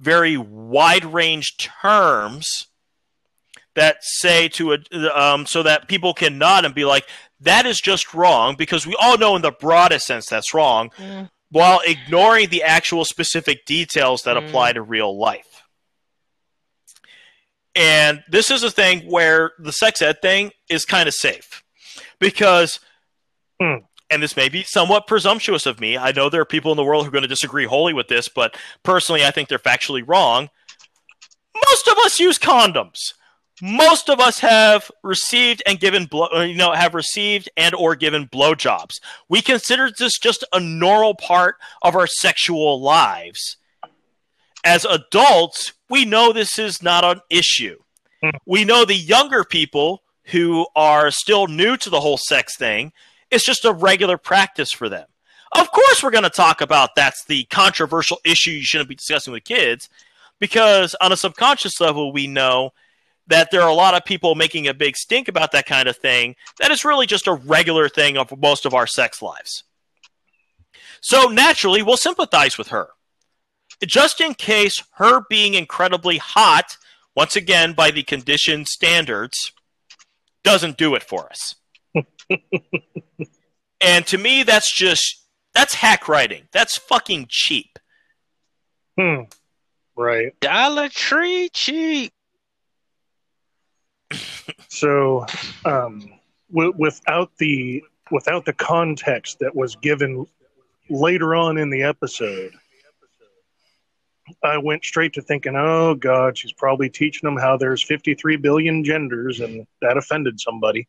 very wide range terms that say to a um, so that people can nod and be like, that is just wrong because we all know in the broadest sense that's wrong, while ignoring the actual specific details that Mm. apply to real life. And this is a thing where the sex ed thing is kind of safe because, Hmm. and this may be somewhat presumptuous of me. I know there are people in the world who are going to disagree wholly with this, but personally, I think they're factually wrong. Most of us use condoms most of us have received and given blow, uh, you know have received and or given blowjobs. We consider this just a normal part of our sexual lives. As adults, we know this is not an issue. Hmm. we know the younger people who are still new to the whole sex thing, it's just a regular practice for them. Of course, we're going to talk about that's the controversial issue you shouldn't be discussing with kids because on a subconscious level, we know that there are a lot of people making a big stink about that kind of thing that is really just a regular thing of most of our sex lives. So naturally, we'll sympathize with her. Just in case her being incredibly hot, once again, by the conditioned standards, doesn't do it for us. (laughs) and to me, that's just, that's hack writing. That's fucking cheap. Hmm. right Dollar Tree cheap. (laughs) So, um, w- without the without the context that was given later on in the episode, I went straight to thinking, "Oh God, she's probably teaching them how there's 53 billion genders," and that offended somebody.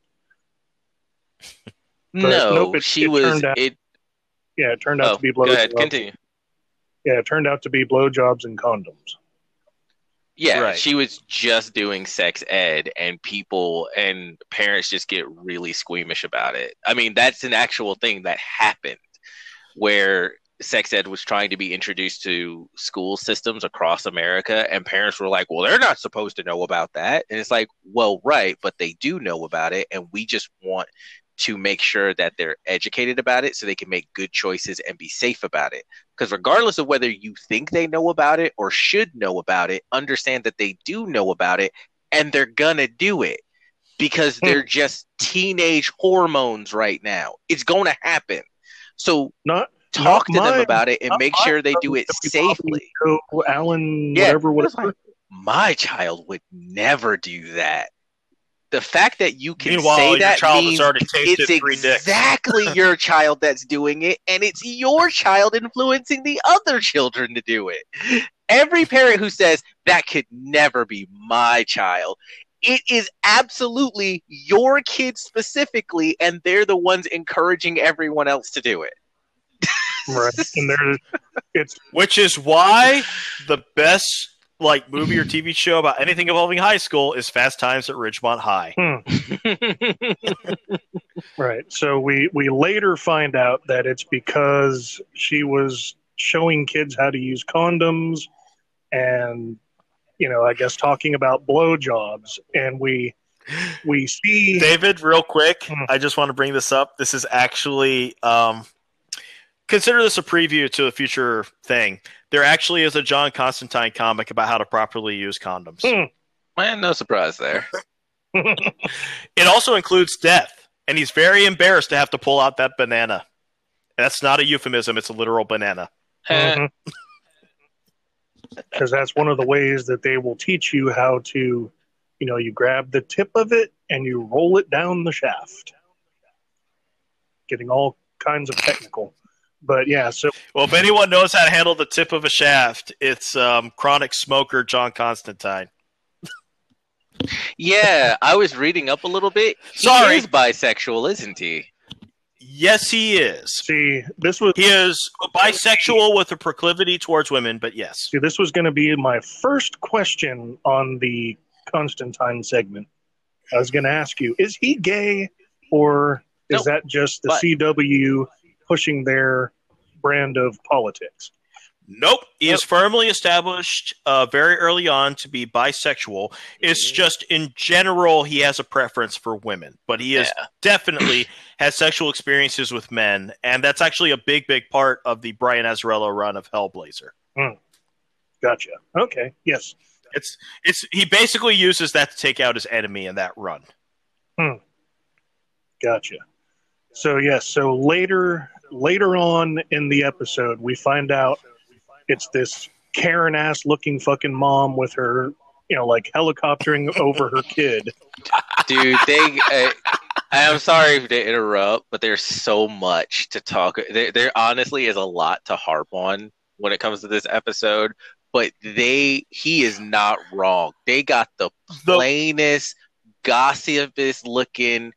But No, nope, it- she it was. out- It. Yeah, it turned out Oh, to be oh, go ahead. blowjobs. Continue. Yeah, it turned out to be blowjobs and condoms. Yeah, Right. she was just doing sex ed, and people and parents just get really squeamish about it. I mean, that's an actual thing that happened where sex ed was trying to be introduced to school systems across America, and parents were like, well, they're not supposed to know about that. And it's like, well, right, but they do know about it, and we just want to make sure that they're educated about it so they can make good choices and be safe about it. Because regardless of whether you think they know about it or should know about it, understand that they do know about it and they're gonna do it because Hmm. they're just teenage hormones right now. It's gonna happen. So Not talk to Not them about it and Not make mine. sure they do it safely. Joe, Alan, Yeah, whatever, whatever. My child would never do that. The fact that you can Meanwhile, say that child means has already tasted it's exactly (laughs) your child that's doing it, and it's your child influencing the other children to do it. Every parent who says that could never be my child, it is absolutely your kid specifically, and they're the ones encouraging everyone else to do it. Right. And there, it's Which is why the best like movie or TV show about anything involving high school is Fast Times at Ridgemont High. right. So we we later find out that it's because she was showing kids how to use condoms, and you know, I guess talking about blowjobs, and we we see David, real quick, Hmm. I just want to bring this up. This is actually um, consider this a preview to a future thing. There actually is a John Constantine comic about how to properly use condoms. Hmm. Man, no surprise there. (laughs) It also includes death, and he's very embarrassed to have to pull out that banana. That's not a euphemism; it's a literal banana. Eh, because that's one of the ways that they will teach you how to, you know, you grab the tip of it and you roll it down the shaft. Getting all kinds of technical, but yeah. So Well, if anyone knows how to handle the tip of a shaft, it's um, chronic smoker John Constantine. Yeah, I was reading up a little bit. He Sorry. is bisexual, isn't he? Yes, he is. see, this was He is bisexual with a proclivity towards women, but yes. see, this was going to be my first question on the Constantine segment. I was going to ask you: Is he gay, or is Nope. that just the But- CW pushing their brand of politics? Nope. He is firmly established uh, very early on to be bisexual. It's mm-hmm. just in general he has a preference for women, but he is Yeah. (clears throat) definitely has sexual experiences with men, and that's actually a big, big part of the Brian Azzarello run of Hellblazer. Hmm. Gotcha. Okay. Yes. It's it's he basically uses that to take out his enemy in that run. Hmm. Gotcha. So yes, so later later on in the episode, we find out it's this Karen ass looking fucking mom with her, you know, like helicoptering over her kid. Dude, they. Uh, I'm sorry to interrupt, but there's so much to talk. There, there honestly is a lot to harp on when it comes to this episode. But they, he is not wrong. They got the The, plainest, gossipest looking.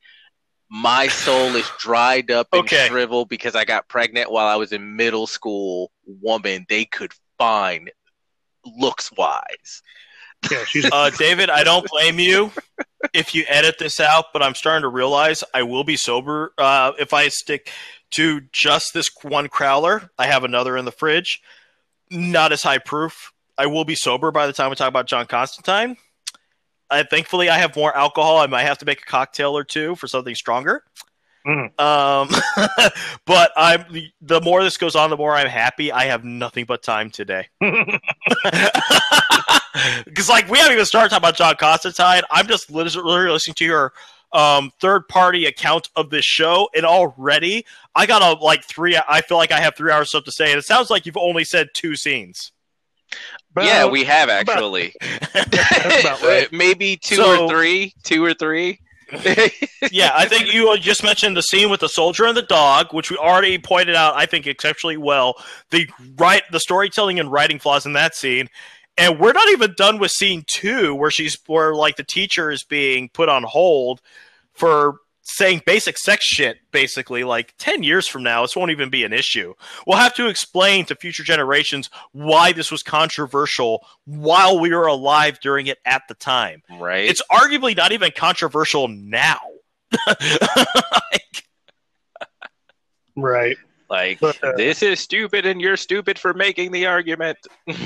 My soul is dried up and Okay. shriveled because I got pregnant while I was in middle school. Woman, they could find looks wise. Yeah, she's uh, David, I don't blame you if you edit this out, but I'm starting to realize I will be sober uh, if I stick to just this one crowler. I have another in the fridge, not as high proof. I will be sober by the time we talk about John Constantine. Uh, thankfully, I have more alcohol. I might have to make a cocktail or two for something stronger. Mhm. Um, (laughs) but I'm the more this goes on, the more I'm happy. I have nothing but time today. (laughs) (laughs) Because like we haven't even started talking about John Constantine. I'm just literally listening to your um, third party account of this show, and already I got a like three. I feel like I have three hours of stuff to say, and it sounds like you've only said two scenes. Yeah, we have actually. (laughs) That's about right. (laughs) Maybe two So- or three. Two or three. (laughs) yeah, I think you just mentioned the scene with the soldier and the dog, which we already pointed out. I think exceptionally well. The right, the storytelling and writing flaws in that scene, and we're not even done with scene two, where she's where like the teacher is being put on hold for saying basic sex shit. Basically, like ten years from now, this won't even be an issue. We'll have to explain to future generations why this was controversial while we were alive during it at the time right. it's arguably not even controversial now. (laughs) Like, right. like But, uh, this is stupid, and you're stupid for making the argument. (laughs)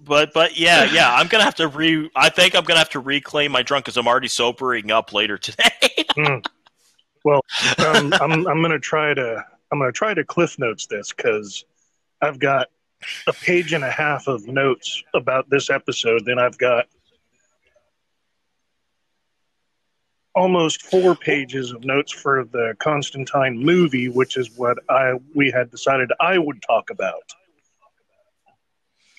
but but yeah, yeah, I'm gonna have to re. I think I'm gonna have to reclaim my drunk because I'm already sobering up later today. (laughs) Hmm. Well, um, I'm I'm gonna try to I'm to try to cliff notes this because I've got a page and a half of notes about this episode. Then I've got almost four pages of notes for the Constantine movie, which is what I we had decided I would talk about.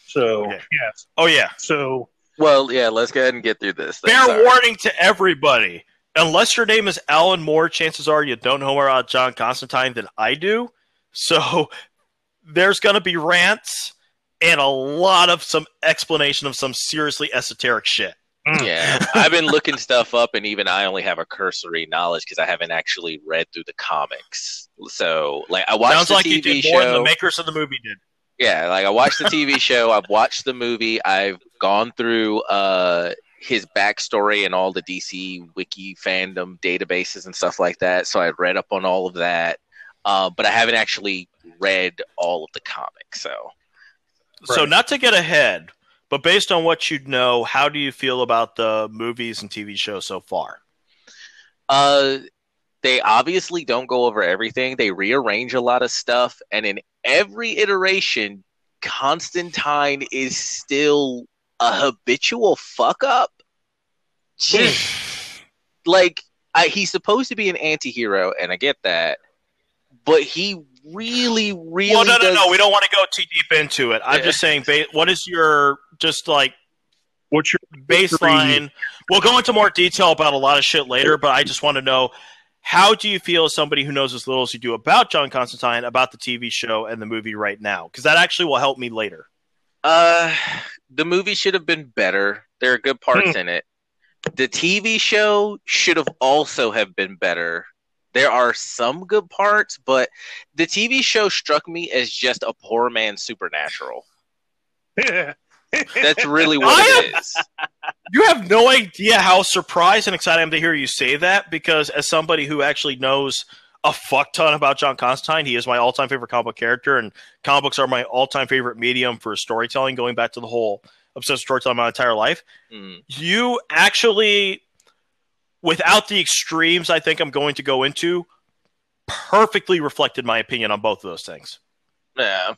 So Okay. yes, Oh yeah. so Well, yeah, let's go ahead and get through this. then. Fair Sorry. warning to everybody. Unless your name is Alan Moore, chances are you don't know more about John Constantine than I do. So (laughs) there's going to be rants and a lot of some explanation of some seriously esoteric shit. mm, Yeah, I've been looking stuff up, and even I only have a cursory knowledge because I haven't actually read through the comics. So, like, I watched Sounds the like TV you did show. more than the makers of the movie did. Yeah, like I watched the TV show, I've watched the movie, I've gone through uh his backstory and all the DC wiki fandom databases and stuff like that. So I read up on all of that. Uh, but I haven't actually read all of the comics. So So, Right. not to get ahead, but based on what you know, how do you feel about the movies and TV shows so far? uh they obviously don't go over everything. They rearrange a lot of stuff, and in every iteration, Constantine is still a habitual fuck up. Just (laughs) like I, he's supposed to be an anti-hero and i get that but he really really well, no, no, does, no. We don't want to go too deep into it. I'm just saying, ba- what is your just like what's your baseline. We'll go into more detail about a lot of shit later, but I just want to know how do you feel as somebody who knows as little as you do about John Constantine, about the TV show and the movie right now? Because that actually will help me later. uh the movie should have been better. There are good parts in it. The tv show should have also have been better. There are some good parts but the tv show struck me as just a poor man's supernatural (laughs) that's really (laughs) what it is You have no idea how surprised and excited I am to hear you say that because, as somebody who actually knows a fuck ton about John Constantine, he is my all time favorite comic book character, and comic books are my all time favorite medium for storytelling, going back to the whole obsessive storytelling my entire life. Mm. You actually, without the extremes I think I'm going to go into, perfectly reflected my opinion on both of those things. yeah.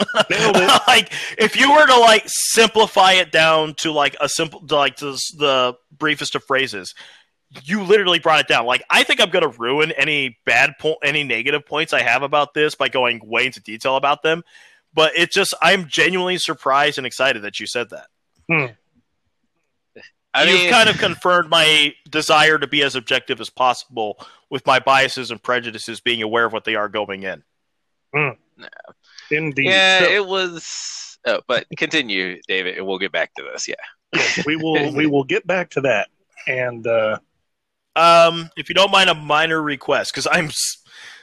(laughs) like if you were to like simplify it down to like a simple to like to the briefest of phrases you literally brought it down. Like i think i'm going to ruin any bad point any negative points i have about this by going way into detail about them but it just i'm genuinely surprised and excited that you said that. Hmm. I you've mean, kind of confirmed my desire to be as objective as possible with my biases and prejudices being aware of what they are going in hmm. Indeed. yeah So, it was oh, but continue david and we'll get back to this yeah we will (laughs) we will get back to that. And uh, Um, if you don't mind a minor request, because I'm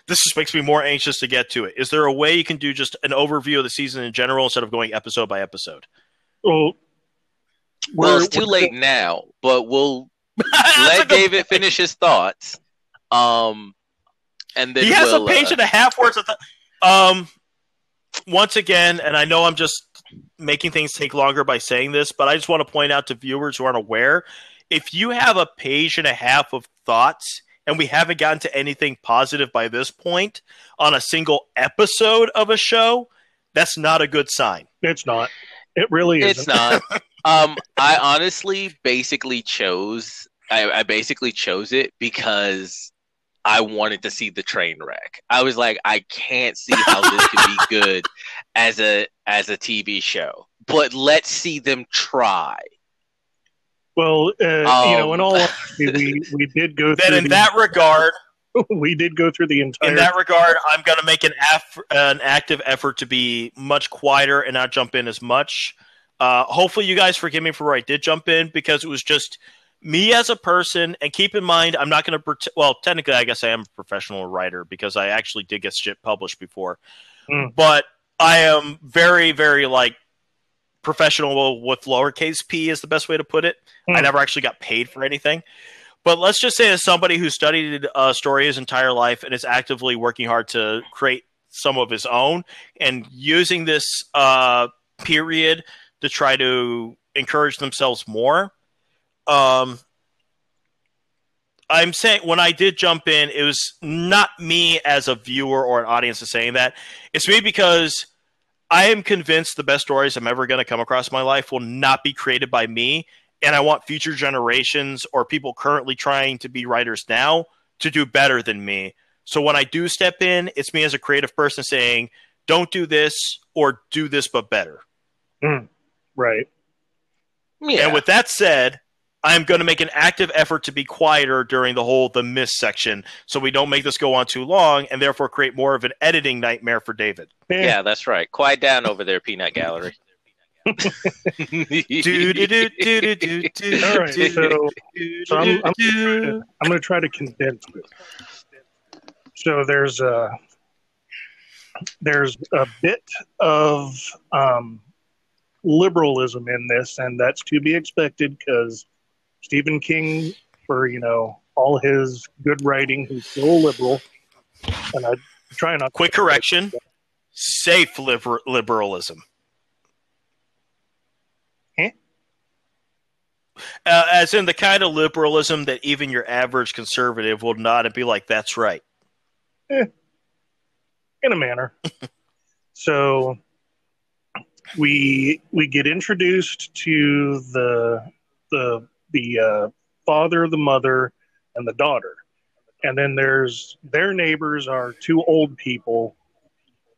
this just makes me more anxious to get to it. Is there a way you can do just an overview of the season in general instead of going episode by episode? well, well we're- it's too we're- late now but we'll (laughs) let david point. finish his thoughts um and then He has we'll, a page uh, and a half worth of. Th- um, once again, and I know I'm just making things take longer by saying this, but I just want to point out to viewers who aren't aware: if you have a page and a half of thoughts, and we haven't gotten to anything positive by this point on a single episode of a show, that's not a good sign. It's not. It really isn't. It's not. (laughs) um, I honestly basically chose. I, I basically chose it because I wanted to see the train wreck. I was like, I can't see how this could be (laughs) good as a as a TV show, but let's see them try. Well, uh, you know, in Um, all (laughs) honesty, we we did go Then, through in the, that regard, (laughs) we did go through the entire. in that regard, I'm going to make an aff- an active effort to be much quieter and not jump in as much. Uh, hopefully, you guys forgive me for where I did jump in because it was just me as a person. And keep in mind, I'm not going to. Pret- well, technically, I guess I am a professional writer because I actually did get shit published before. Hmm. But I am very, very like professional with lowercase p is the best way to put it. I Hmm. never actually got paid for anything. But let's just say, as somebody who studied a story his entire life and is actively working hard to create some of his own and using this uh, period to try to encourage themselves more, um, I'm saying when I did jump in, it was not me as a viewer or an audience is saying that. It's me because I am convinced the best stories I'm ever going to come across in my life will not be created by me. And I want future generations or people currently trying to be writers now to do better than me. So when I do step in, it's me as a creative person saying, don't do this or do this but better. Mm, right. Yeah. And with that said, I'm going to make an active effort to be quieter during the whole the Mist section so we don't make this go on too long and therefore create more of an editing nightmare for David. Yeah, that's right. Quiet down over there, Peanut Gallery. (laughs) All right, so, so I'm, I'm, gonna, I'm going to try to condense this. So there's a there's a bit of um, liberalism in this, and that's to be expected because Stephen King, for you know all his good writing, he's still liberal, and I try not. Quick correction: safe liber- liberalism. Huh? Uh, as in the kind of liberalism that even your average conservative will not and be like, "That's right." Eh, in a manner. (laughs) so we we get introduced to the the the uh, father, the mother, and the daughter, and then there's their neighbors are two old people,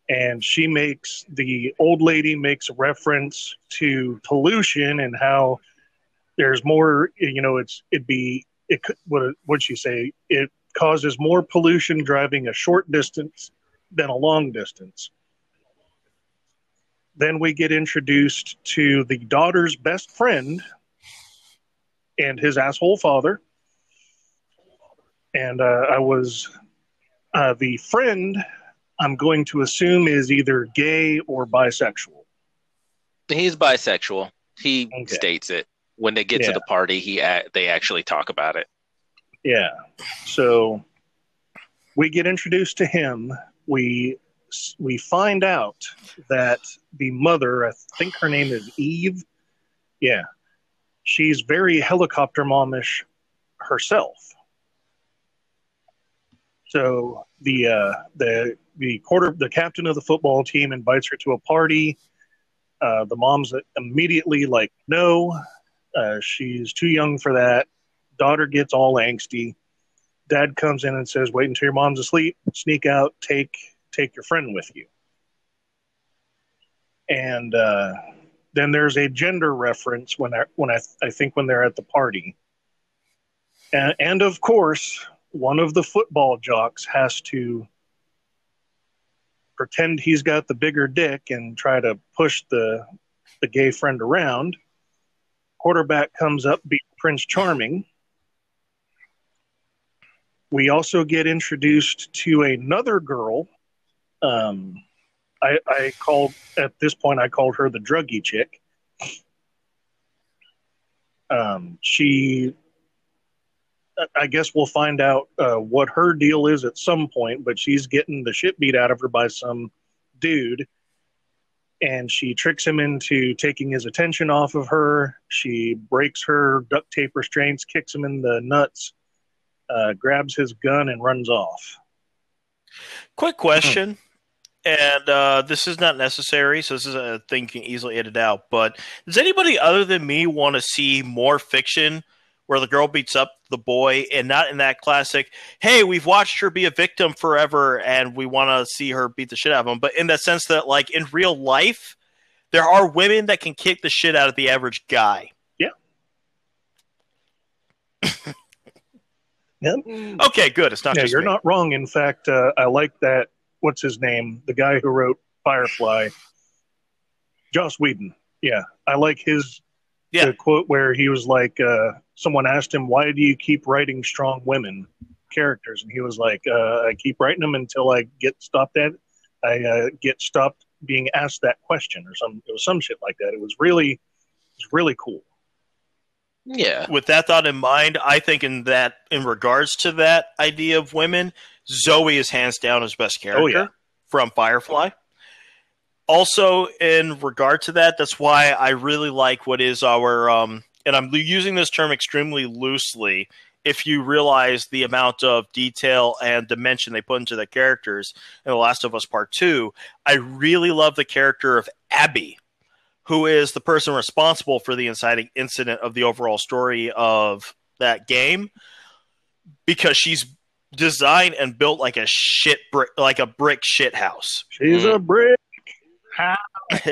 and she makes the old lady makes reference to pollution and how there's more. You know, it's it'd be it could what would she say? It causes more pollution driving a short distance than a long distance. Then we get introduced to the daughter's best friend and his asshole father. And uh, I was uh, the friend, I'm going to assume, is either gay or bisexual. He's bisexual. He okay. states it when they get yeah. to the party. He they actually talk about it. Yeah. So we get introduced to him. We we find out that the mother, I think her name is Eve. Yeah, she's very helicopter momish herself. So the uh, the the quarter the captain of the football team invites her to a party. Uh, the mom's immediately like, no, uh, she's too young for that daughter gets all angsty. Dad comes in and says, "Wait until your mom's asleep. Sneak out. Take take your friend with you." And uh, then there's a gender reference when I, when I, I think when they're at the party, and, and of course one of the football jocks has to pretend he's got the bigger dick and try to push the the gay friend around. Quarterback comes up, beat Prince Charming, we also get introduced to another girl. Um, I, I called at this point. I called her the druggy chick. Um, she, I guess we'll find out uh, what her deal is at some point. But she's getting the shit beat out of her by some dude, and she tricks him into taking his attention off of her. She breaks her duct tape restraints, kicks him in the nuts uh, grabs his gun and runs off. Quick question, and uh, this is not necessary, so this is a thing you can easily edit out. But does anybody other than me want to see more fiction where the girl beats up the boy and not in that classic, hey, we've watched her be a victim forever and we want to see her beat the shit out of him, but in the sense that, like, in real life, there are women that can kick the shit out of the average guy. Yeah. Yep. Okay, good. It's not. Yeah, you're me. not wrong. In fact, uh, I like that. What's his name? The guy who wrote Firefly, Joss Whedon. Yeah, I like his yeah. quote where he was like, uh, someone asked him, "Why do you keep writing strong women characters?" And he was like, uh, "I keep writing them until I get stopped at. I uh, get stopped being asked that question, or some. It was some shit like that. It was really, it was really cool." Yeah. With that thought in mind, I think in that in regards to that idea of women, Zoe is hands down his best character oh, yeah. from Firefly. Also, in regard to that, that's why I really like what is our um, and I'm using this term extremely loosely if you realize the amount of detail and dimension they put into the characters in The Last of Us Part 2, I really love the character of Abby, who is the person responsible for the inciting incident of the overall story of that game because she's designed and built like a shit brick like a brick shit house. She's a brick. house. (laughs)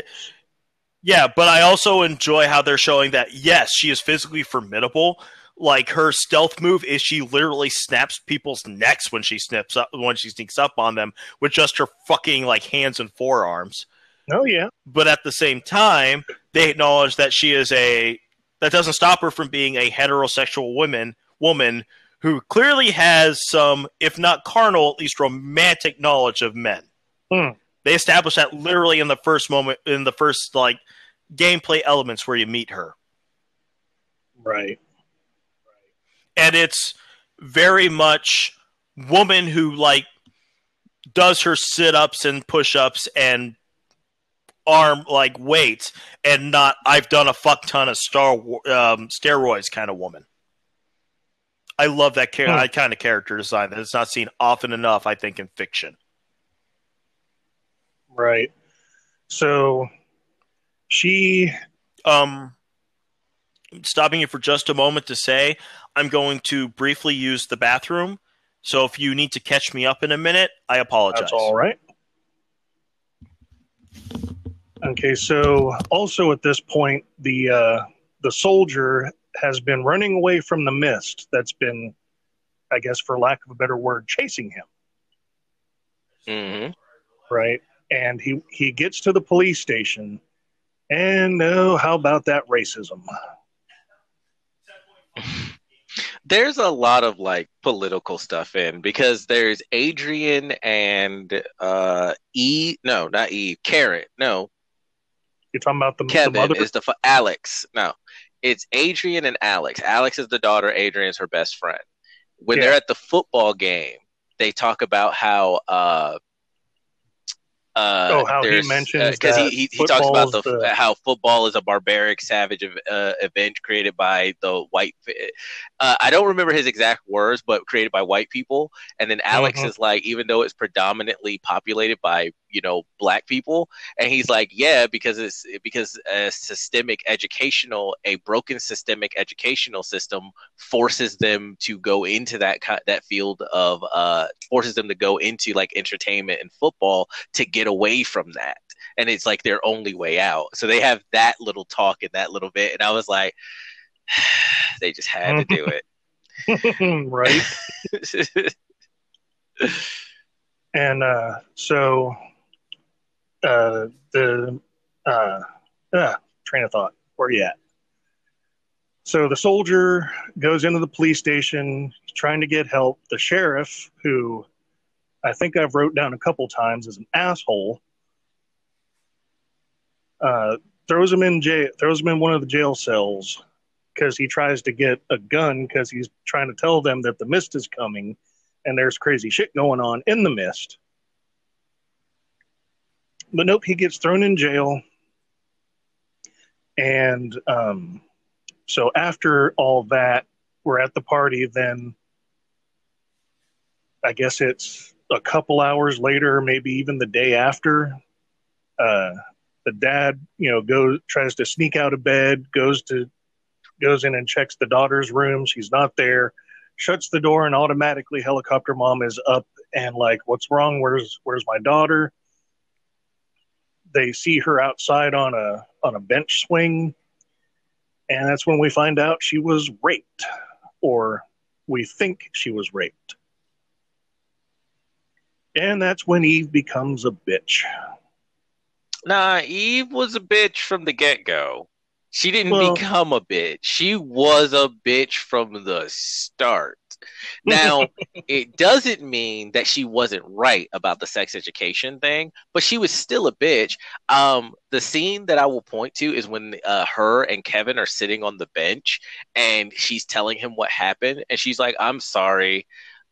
Yeah, but I also enjoy how they're showing that yes, she is physically formidable. Like her stealth move is she literally snaps people's necks when she snips up when she sneaks up on them with just her fucking like hands and forearms. Oh yeah. But at the same time, they acknowledge that she is a that doesn't stop her from being a heterosexual woman woman who clearly has some, if not carnal, at least romantic knowledge of men. Hmm. They establish that literally in the first moment in the first like gameplay elements where you meet her. Right. And it's very much woman who like does her sit-ups and push-ups and arm like weights and not I've done a fuck ton of star um, steroids kind of woman. I love that, char- Hmm. that kind of character design that is not seen often enough, I think, in fiction. Right. So she Um, stopping you for just a moment to say, I'm going to briefly use the bathroom. So if you need to catch me up in a minute, I apologize. That's all right. Okay, so also at this point, the uh, the soldier has been running away from the mist that's been, I guess, for lack of a better word, chasing him. hmm Right, and he he gets to the police station, and oh, how about that racism? (laughs) There's a lot of like political stuff in because there's Adrian and uh E no not E Karen no You're talking about the, the mother. is the Alex no it's Adrian and Alex. Alex is the daughter. Adrian's her best friend. When Yeah. they're at the football game they talk about how uh uh, Oh, how he mentions because that he, he, he talks about the, the- how football is a barbaric savage uh, event created by the white uh, I don't remember his exact words, but created by white people. And then Alex Mhm. is like, even though it's predominantly populated by you know black people, and he's like, yeah, because it's because a systemic educational, a broken systemic educational system forces them to go into that that field of uh forces them to go into like entertainment and football to get away from that. And it's like their only way out. So they have that little talk in that little bit, and I was like. (sighs) they just had to do it. (laughs) right. (laughs) And uh, so uh, the uh, ah, train of thought. Where are you at? So the soldier goes into the police station trying to get help. The sheriff, who I think I've wrote down a couple times, is an asshole. Uh, throws him in jail. Throws him in one of the jail cells because he tries to get a gun because he's trying to tell them that the mist is coming and there's crazy shit going on in the mist. But nope, he gets thrown in jail. And um, so after all that, we're at the party. Then I guess it's a couple hours later, maybe even the day after. Uh, the dad, you know, goes tries to sneak out of bed, goes to goes in and checks the daughter's room. She's not there. Shuts the door and automatically helicopter mom is up and like what's wrong? Where's where's my daughter? They see her outside on a on a bench swing. And that's when we find out she was raped or we think she was raped. And that's when eve becomes a bitch. Nah, Eve was a bitch from the get go. She didn't Well- become a bitch. She was a bitch from the start. Now, (laughs) it doesn't mean that she wasn't right about the sex education thing, but she was still a bitch. Um, the scene that I will point to is when uh, her and Kevin are sitting on the bench and she's telling him what happened, and she's like, "I'm sorry,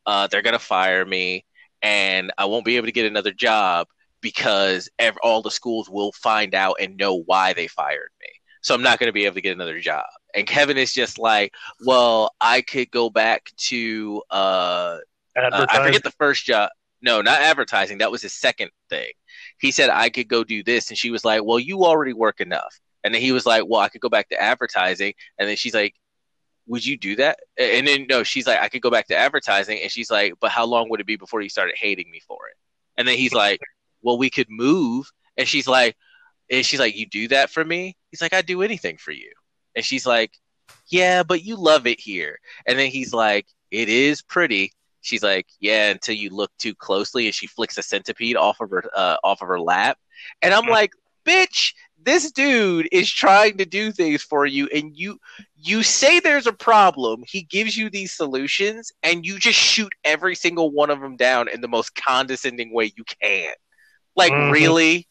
uh, they're gonna fire me, and I won't be able to get another job." because ev- all the schools will find out and know why they fired me. So I'm not going to be able to get another job. And Kevin is just like, well, I could go back to uh, uh, I forget the first job. No, not advertising. That was his second thing. He said I could go do this, and she was like, "Well, you already work enough." And then he was like, "Well, I could go back to advertising." And then she's like, "Would you do that?" And then no, she's like, "I could go back to advertising." And she's like, "But how long would it be before you started hating me for it?" And then he's like, "Well, we could move." And she's like, and she's like, "You do that for me?" He's like, "I'd do anything for you." And she's like, "Yeah, but you love it here." And then he's like, "It is pretty." She's like, "Yeah," until you look too closely, and she flicks a centipede off of her uh, off of her lap. And I'm like, "Bitch, this dude is trying to do things for you, and you you say there's a problem. He gives you these solutions, and you just shoot every single one of them down in the most condescending way you can. Like, mm-hmm. really?"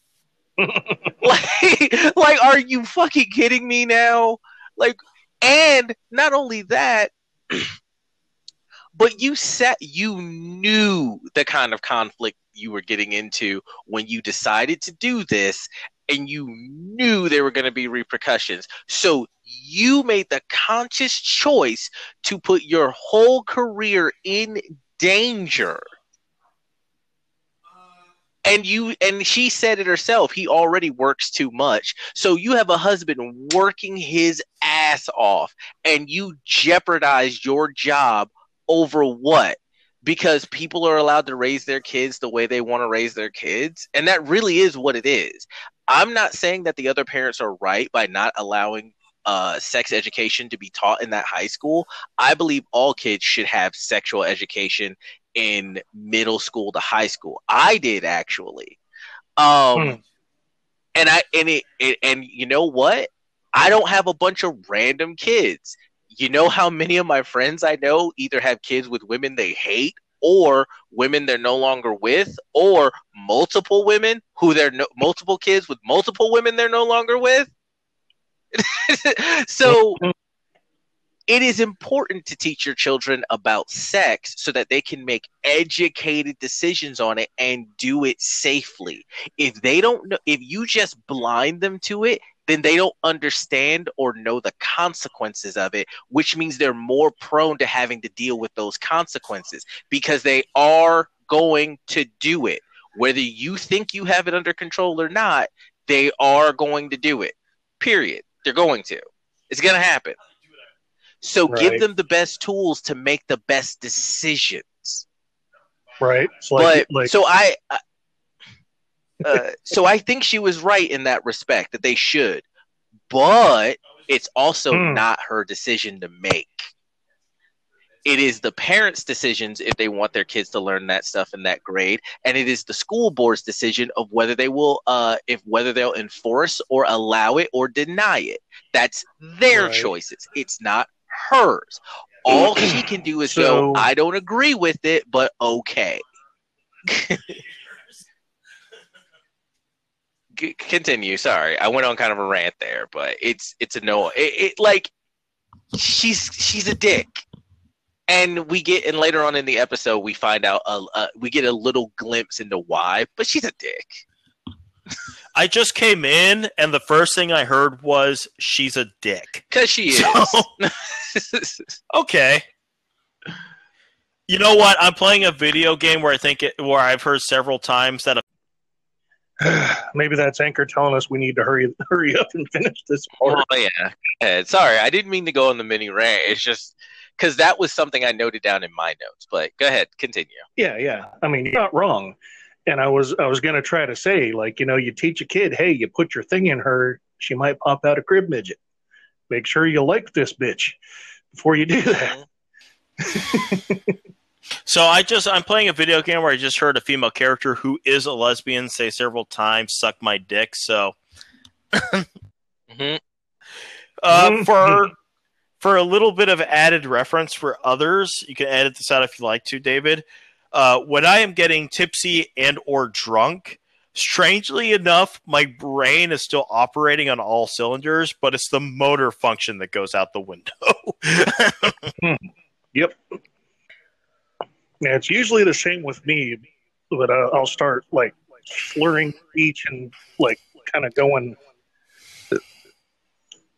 (laughs) like, like, are you fucking kidding me now? Like, and not only that, (clears throat) but you set, you knew the kind of conflict you were getting into when you decided to do this, and you knew there were going to be repercussions. So you made the conscious choice to put your whole career in danger and you and she said it herself he already works too much. So you have a husband working his ass off and you jeopardize your job over what? Because people are allowed to raise their kids the way they want to raise their kids? And that really is what it is. I'm not saying that the other parents are right by not allowing uh, sex education to be taught in that high school. I believe all kids should have sexual education in middle school to high school. I did actually. Um, hmm. and I and it, it and you know what? I don't have a bunch of random kids. You know how many of my friends I know either have kids with women they hate or women they're no longer with or multiple women who they're no, multiple kids with multiple women they're no longer with. (laughs) so it is important to teach your children about sex so that they can make educated decisions on it and do it safely. If they don't know, if you just blind them to it, then they don't understand or know the consequences of it, which means they're more prone to having to deal with those consequences because they are going to do it. Whether you think you have it under control or not, they are going to do it. Period. They're going to. It's going to happen. So right. give them the best tools to make the best decisions. Right. So like, but like... so I, uh, so I think she was right in that respect that they should, but it's also hmm. not her decision to make. It is the parents' decisions if they want their kids to learn that stuff in that grade, and it is the school board's decision of whether they will, uh, if whether they'll enforce or allow it or deny it. That's their right. choices. It's not hers. All she can do is so, go, I don't agree with it, but okay. (laughs) continue. Sorry, I went on kind of a rant there, but it's it's a no. It, it, like she's she's a dick, and we get and later on in the episode we find out a, a we get a little glimpse into why, but she's a dick. I just came in, and the first thing I heard was she's a dick. Because she is. (laughs) okay. You know what? I'm playing a video game where I think it, where I've heard several times that. A- (sighs) Maybe that's Anchor telling us we need to hurry hurry up and finish this part. Oh yeah. Sorry, I didn't mean to go on the mini rant. It's just because that was something I noted down in my notes. But go ahead, continue. Yeah, yeah. I mean, you're not wrong and I was I was gonna try to say like you know you teach a kid hey you put your thing in her she might pop out a crib midget make sure you like this bitch before you do that. so I just I'm playing a video game where I just heard a female character who is a lesbian say several times "suck my dick." So mm-hmm. uh, for for a little bit of added reference for others, you can edit this out if you like to, David. Uh, when I am getting tipsy and or drunk, strangely enough, my brain is still operating on all cylinders, but it's the motor function that goes out the window. hmm. (laughs) Yep. Yeah, it's usually the same with me, but uh, I'll start like slurring speech and like kind of going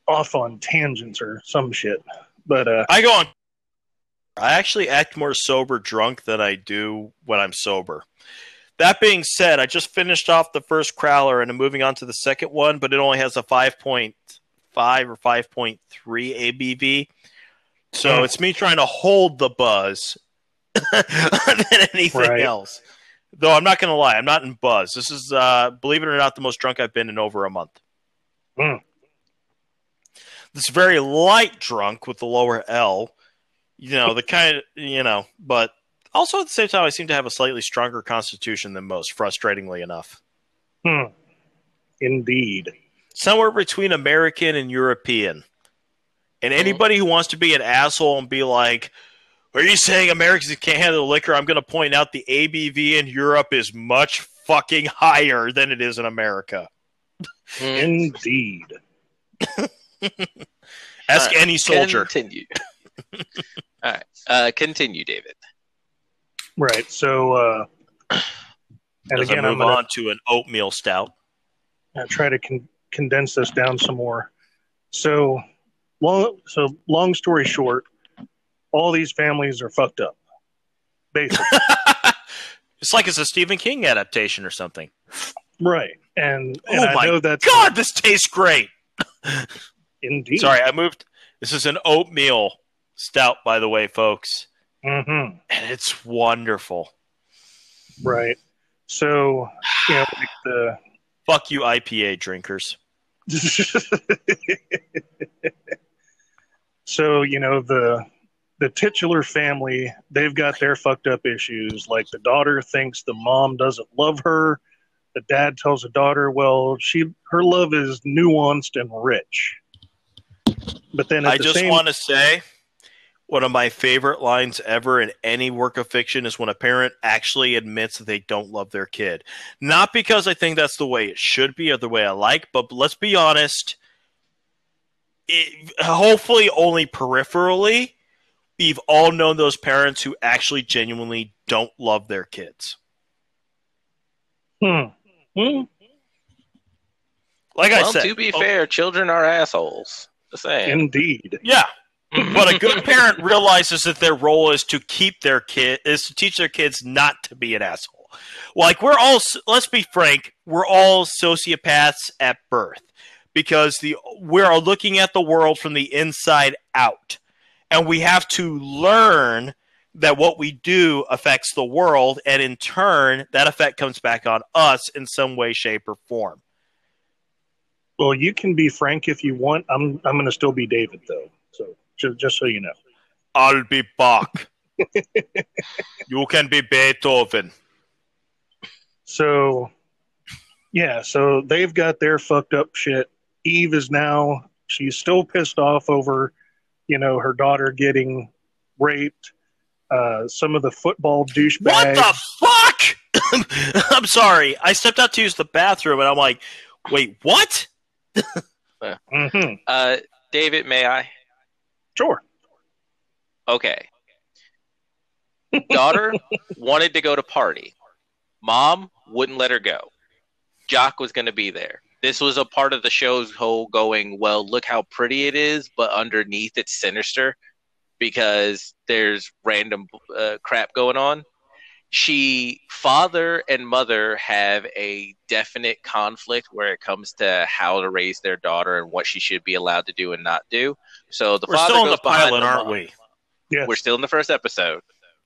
off on tangents or some shit. But uh, I go on. I actually act more sober drunk than I do when I'm sober. That being said, I just finished off the first crowler and I'm moving on to the second one, but it only has a 5.5 or 5.3 ABV. So Mm. it's me trying to hold the buzz (laughs) than anything Right. else. Though I'm not going to lie, I'm not in buzz. This is, uh, believe it or not, the most drunk I've been in over a month. Mm. This very light drunk with the lower L. You know, the kind of, you know, but also at the same time, I seem to have a slightly stronger constitution than most, frustratingly enough. hmm, indeed. Somewhere between American and European. And anybody who wants to be an asshole and be like, are you saying Americans can't handle liquor? I'm going to point out the ABV in Europe is much fucking higher than it is in America. Mm. Indeed. (laughs) Ask Alright, any soldier. Continue. All right. Uh, continue, David. Right. So, uh, and As again, I I'm move going on to an oatmeal stout. to try to con- condense this down some more. So, long, so long story short, all these families are fucked up. Basically, (laughs) it's like it's a Stephen King adaptation or something. right. And, and oh I my know that's God, this tastes great. (laughs) indeed. Sorry, I moved. This is an oatmeal stout, by the way, folks, hmm and it's wonderful. Right. So, you know, like the Fuck you, IPA drinkers. (laughs) so you know the the titular family they've got their fucked up issues like the daughter thinks the mom doesn't love her the dad tells the daughter well she her love is nuanced and rich but then I the just want to say one of my favorite lines ever in any work of fiction is when a parent actually admits that they don't love their kid. Not because I think that's the way it should be or the way I like, but let's be honest. It, hopefully, only peripherally, we've all known those parents who actually genuinely don't love their kids. hmm, hmm, Like I said, to be oh, fair, children are assholes. Just saying. indeed yeah, but a good parent realizes that their role is to keep their kid is to teach their kids not to be an asshole. Like we're all let's be frank, we're all sociopaths at birth because the we're looking at the world from the inside out. And we have to learn that what we do affects the world and in turn that effect comes back on us in some way shape or form. well you can be frank if you want i'm i'm going to still be david though so just, just so you know I'll be back. (laughs) you can be Beethoven. So, yeah, so they've got their fucked up shit. Eve is now, she's still pissed off over, you know, her daughter getting raped. Uh, some of the football douchebags. What the fuck? (coughs) I'm sorry. I stepped out to use the bathroom and I'm like, wait, what? (laughs) hmm Uh, David, may I? Sure. Okay. Daughter (laughs) wanted to go to party. Mom wouldn't let her go. Jock was going to be there. This was a part of the show's whole going, well, look how pretty it is, but underneath it's sinister because there's random uh, crap going on. She, father and mother have a definite conflict where it comes to how to raise their daughter and what she should be allowed to do and not do. So the We're father still in goes the behind pilot, the aren't we? Yes. We're still in the first episode.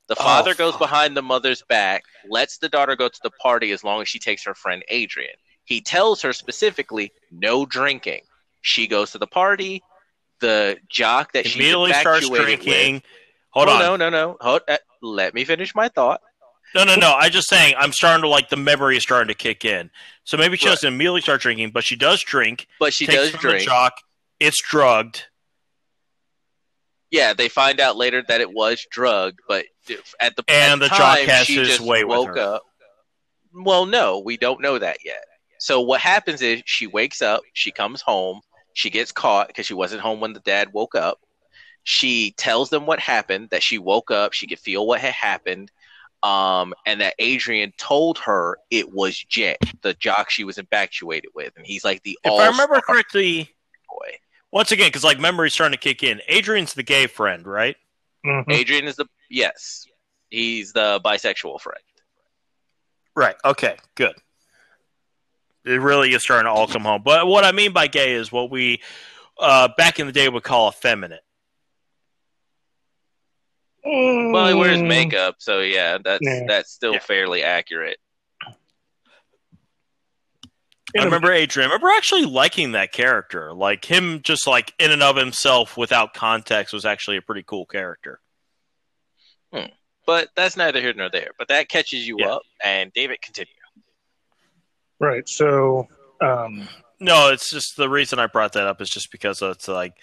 The Oh, father goes behind the mother's back, lets the daughter go to the party as long as she takes her friend Adrian. He tells her specifically no drinking. She goes to the party. The jock that she Immediately starts drinking. Hold oh, on. No, no, no. Hold, uh, let me finish my thought. No, no, no. I'm just saying, I'm starting to like the memory is starting to kick in. So maybe she Right. doesn't immediately start drinking, but she does drink. But she does the drink. jock. It's drugged. Yeah, they find out later that it was drugged, but at the And at the jock time, has she just woke up. Well, no, we don't know that yet. So what happens is she wakes up, she comes home, she gets caught because she wasn't home when the dad woke up. She tells them what happened, that she woke up, she could feel what had happened, um, and that Adrian told her it was Jet, the jock she was infatuated with, and he's like the If I remember all-star correctly, boy. Once again, because like memory's starting to kick in. Adrian's the gay friend, right? Mhm. Adrian is the yes, he's the bisexual friend. Right. Okay. Good. It really is starting to all come home. But what I mean by gay is what we uh, back in the day would call effeminate. Well, he wears Mm. makeup, so yeah, that's Yeah. that's still Yeah. fairly accurate. I remember Adrian. I remember actually liking that character. Like him, just like in and of himself, without context, was actually a pretty cool character. But that's neither here nor there. But that catches you Yeah. up, and David continue. Right. So, um, No, it's just the reason I brought that up is just because it's like,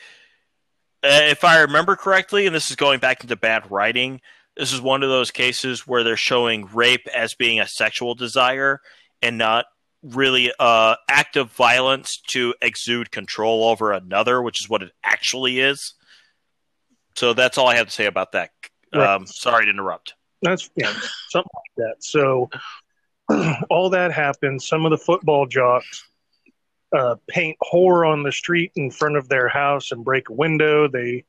if I remember correctly, and this is going back into bad writing, this is one of those cases where they're showing rape as being a sexual desire and not really uh, of violence to exude control over another, which is what it actually is. So that's all I have to say about that. Right. Um, sorry to interrupt. that's yeah, something like that. So, (clears throat) all that happens. Some of the football jocks uh, paint horror on the street in front of their house and break a window. They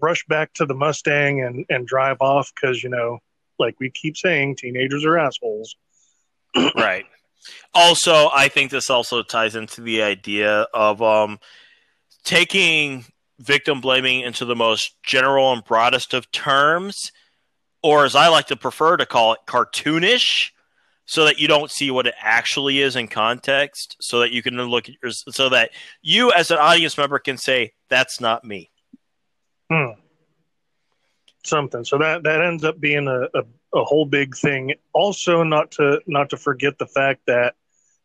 rush back to the Mustang and, and drive off because, you know, like we keep saying, teenagers are assholes. (clears throat) right. Also, I think this also ties into the idea of um, taking victim blaming into the most general and broadest of terms, or as I like to prefer to call it, cartoonish, so that you don't see what it actually is in context, so that you can look at your, so that you as an audience member can say, "That's not me." Hmm. Something. So that that ends up being a, a, a whole big thing. Also, not to not to forget the fact that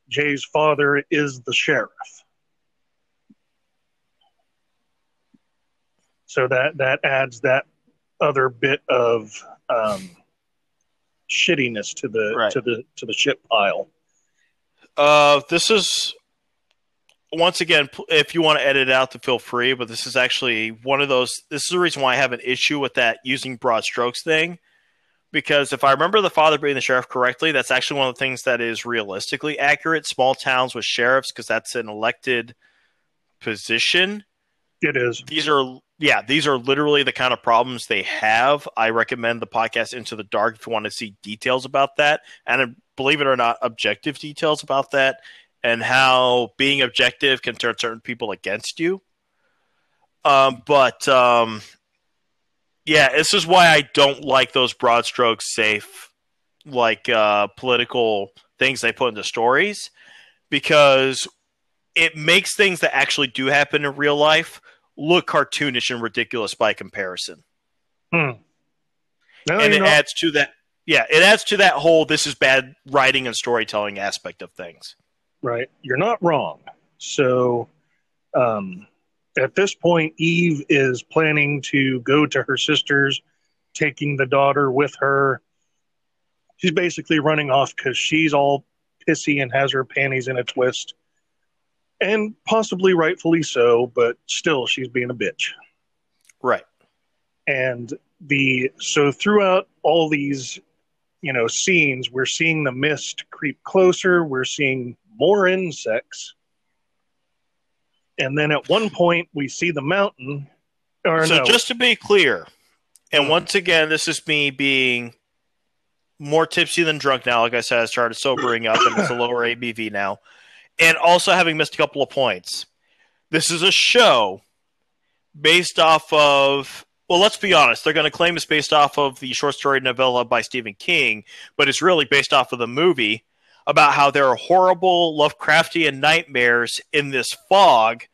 Jay's father is the sheriff. So that that adds that other bit of um, shittiness to the Right. to the to the shit pile. Uh, this is once again, if you want to edit it out, to feel free. But this is actually one of those. This is the reason why I have an issue with that using broad strokes thing. Because if I remember the father being the sheriff correctly, that's actually one of the things that is realistically accurate. Small towns with sheriffs, because that's an elected position It is. these are yeah these are literally the kind of problems they have. I recommend the podcast into the dark if you want to see details about that and uh, believe it or not objective details about that and how being objective can turn certain people against you. Um, but um, yeah this is why i don't like those broad strokes safe like uh, political things they put into stories because it makes things that actually do happen in real life look cartoonish and ridiculous by comparison. Hmm. No, and it know- adds to that yeah, it adds to that whole this is bad writing and storytelling aspect of things. Right. You're not wrong. So um, at this point, Eve is planning to go to her sister's, taking the daughter with her. She's basically running off because she's all pissy and has her panties in a twist. And possibly rightfully so, but still, she's being a bitch. Right. and the so throughout all these you know scenes we're seeing the mist creep closer we're seeing more insects and then at one point we see the mountain or so no just to be clear, and mm-hmm. once again, this is me being more tipsy than drunk now. Like I said, I started sobering up, and it's a lower ABV now, and also having missed a couple of points. This is a show based off of. Well, let's be honest. They're going to claim it's based off of the short story novella by Stephen King, but it's really based off of the movie about how there are horrible Lovecraftian nightmares in this fog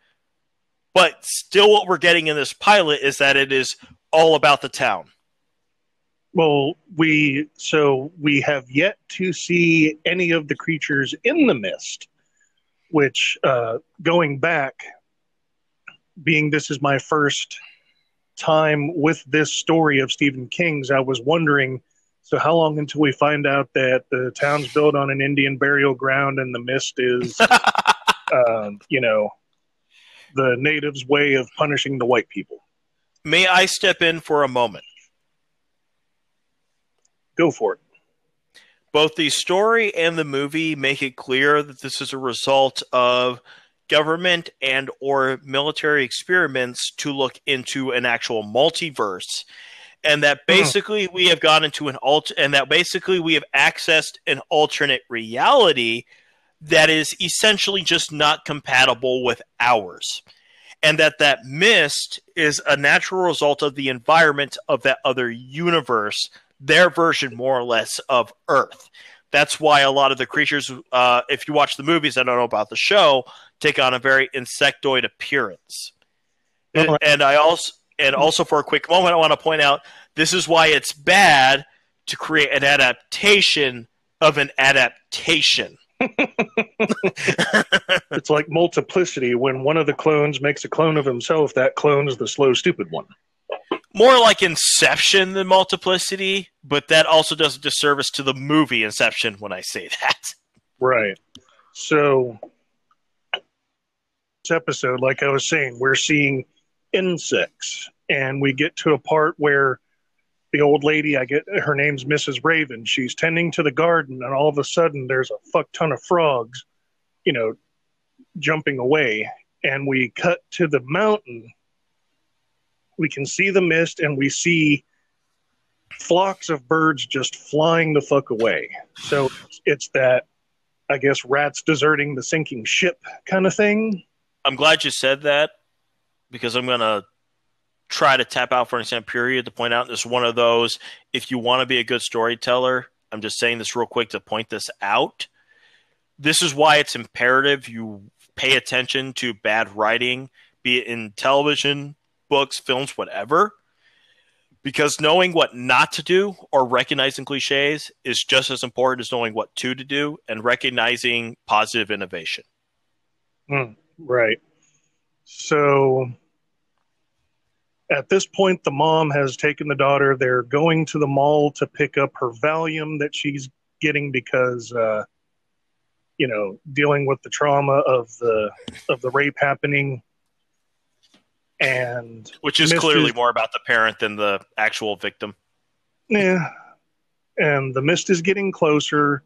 but still, what we're getting in this pilot is that it is all about the town. well we so we have yet to see any of the creatures in the mist which uh going back being this is my first time with this story of Stephen King's, I was wondering so how long until we find out that the town's built on an Indian burial ground and the mist is, (laughs) um, you know, the natives' way of punishing the white people? May I step in for a moment? Go for it. Both the story and the movie make it clear that this is a result of government and or military experiments to look into an actual multiverse. And that hmm. basically we have gone into an alt and that basically we have accessed an alternate reality that is essentially just not compatible with ours. And that that mist is a natural result of the environment of that other universe their version more or less of earth that's why a lot of the creatures uh, if you watch the movies i don't know about the show take on a very insectoid appearance and, and i also and also for a quick moment i want to point out this is why it's bad to create an adaptation of an adaptation (laughs) it's like multiplicity. When one of the clones makes a clone of himself, that clone is the slow, stupid one. More like Inception than multiplicity, but that also does a disservice to the movie Inception when I say (laughs) that. Right. So, this episode, like I was saying, we're seeing insects, and we get to a part where the old lady i get her name's mrs raven she's tending to the garden and all of a sudden there's a fuck ton of frogs you know jumping away and we cut to the mountain we can see the mist and we see flocks of birds just flying the fuck away. So it's that i guess rats deserting the sinking ship kind of thing. I'm glad you said that because i'm gonna try to tap out for an extended period to point out this is one of those. If you want to be a good storyteller i'm just saying this real quick to point this out. This is why it's imperative you pay attention to bad writing be it in television books films whatever because knowing what not to do or recognizing cliches is just as important as knowing what to to do and recognizing positive innovation. Mm, right. So at this point, the mom has taken the daughter. They're going to the mall to pick up her Valium that she's getting because, uh, you know, dealing with the trauma of the of the rape happening, and which is clearly more about the parent than the actual victim. Yeah, and the mist is getting closer.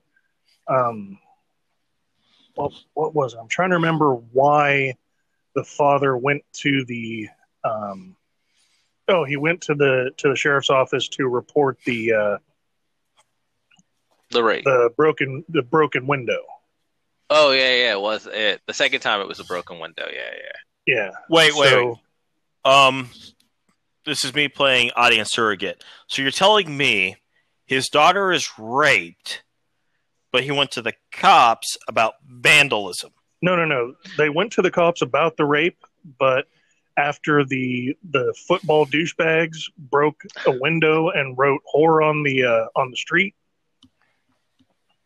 Um, well, what was it? I'm trying to remember why the father went to the um, Oh, he went to the to the sheriff's office to report the uh, the rape, the broken the broken window. Oh yeah, yeah. It was it the second time it was a broken window? Yeah, yeah. Yeah. Wait, wait, so, wait. Um, this is me playing audience surrogate. So you're telling me his daughter is raped, but he went to the cops about vandalism. No, no, no. They went to the cops about the rape, but after the the football douchebags broke a window and wrote "whore" on the uh, on the street.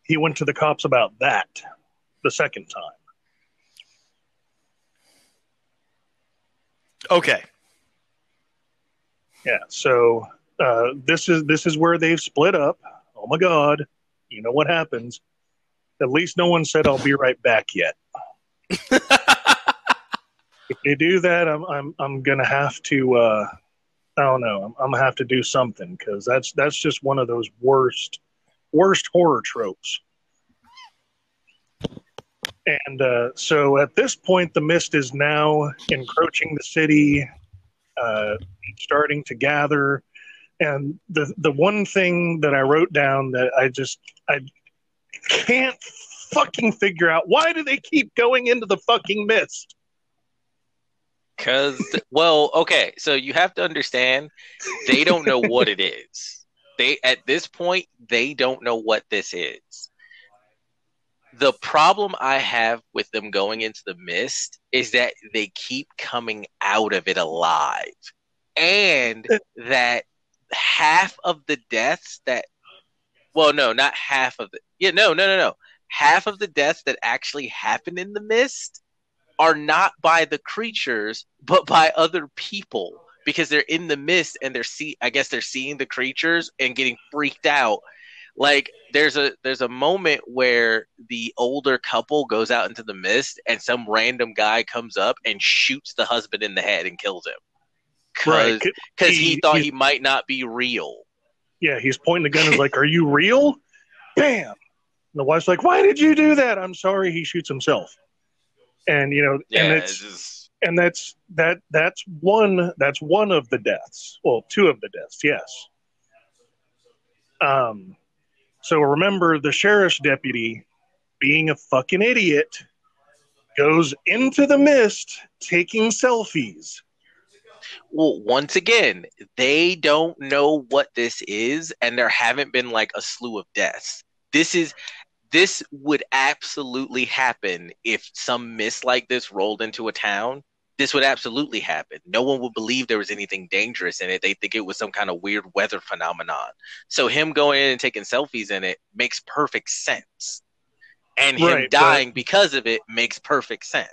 He went to the cops about that the second time. Okay. Yeah. So uh, this is this is where they've split up. Oh my God! You know what happens? At least no one said I'll be right back yet. (laughs) if they do that, I'm I'm I'm gonna have to. Uh, I don't know. I'm, I'm gonna have to do something because that's that's just one of those worst worst horror tropes. And uh, so at this point, the mist is now encroaching the city, uh, starting to gather. And the the one thing that I wrote down that I just I can't fucking figure out why do they keep going into the fucking mist? Because, well, okay, so you have to understand, they don't know what it is. They at this point, they don't know what this is. The problem I have with them going into the mist is that they keep coming out of it alive, and (laughs) that half of the deaths that, well, no, not half of it. yeah, no, no, no, no, half of the deaths that actually happen in the mist are not by the creatures, but by other people because they're in the mist and they're see I guess they're seeing the creatures and getting freaked out. Like there's a there's a moment where the older couple goes out into the mist and some random guy comes up and shoots the husband in the head and kills him. Cause, right. Cause he, he thought he might not be real. Yeah, he's pointing the gun and is like, (laughs) Are you real? Bam. And the wife's like, Why did you do that? I'm sorry he shoots himself. and you know, Yeah, and it's it's just, and that's that that's one that's one of the deaths. Well, two of the deaths, yes. Um, so remember the sheriff's deputy, being a fucking idiot, goes into the mist taking selfies. well, once again, they don't know what this is, and there haven't been like a slew of deaths. This is this would absolutely happen if some mist like this rolled into a town. This would absolutely happen. No one would believe there was anything dangerous in it. They think it was some kind of weird weather phenomenon. So him going in and taking selfies in it makes perfect sense. And him Right, but- dying because of it makes perfect sense.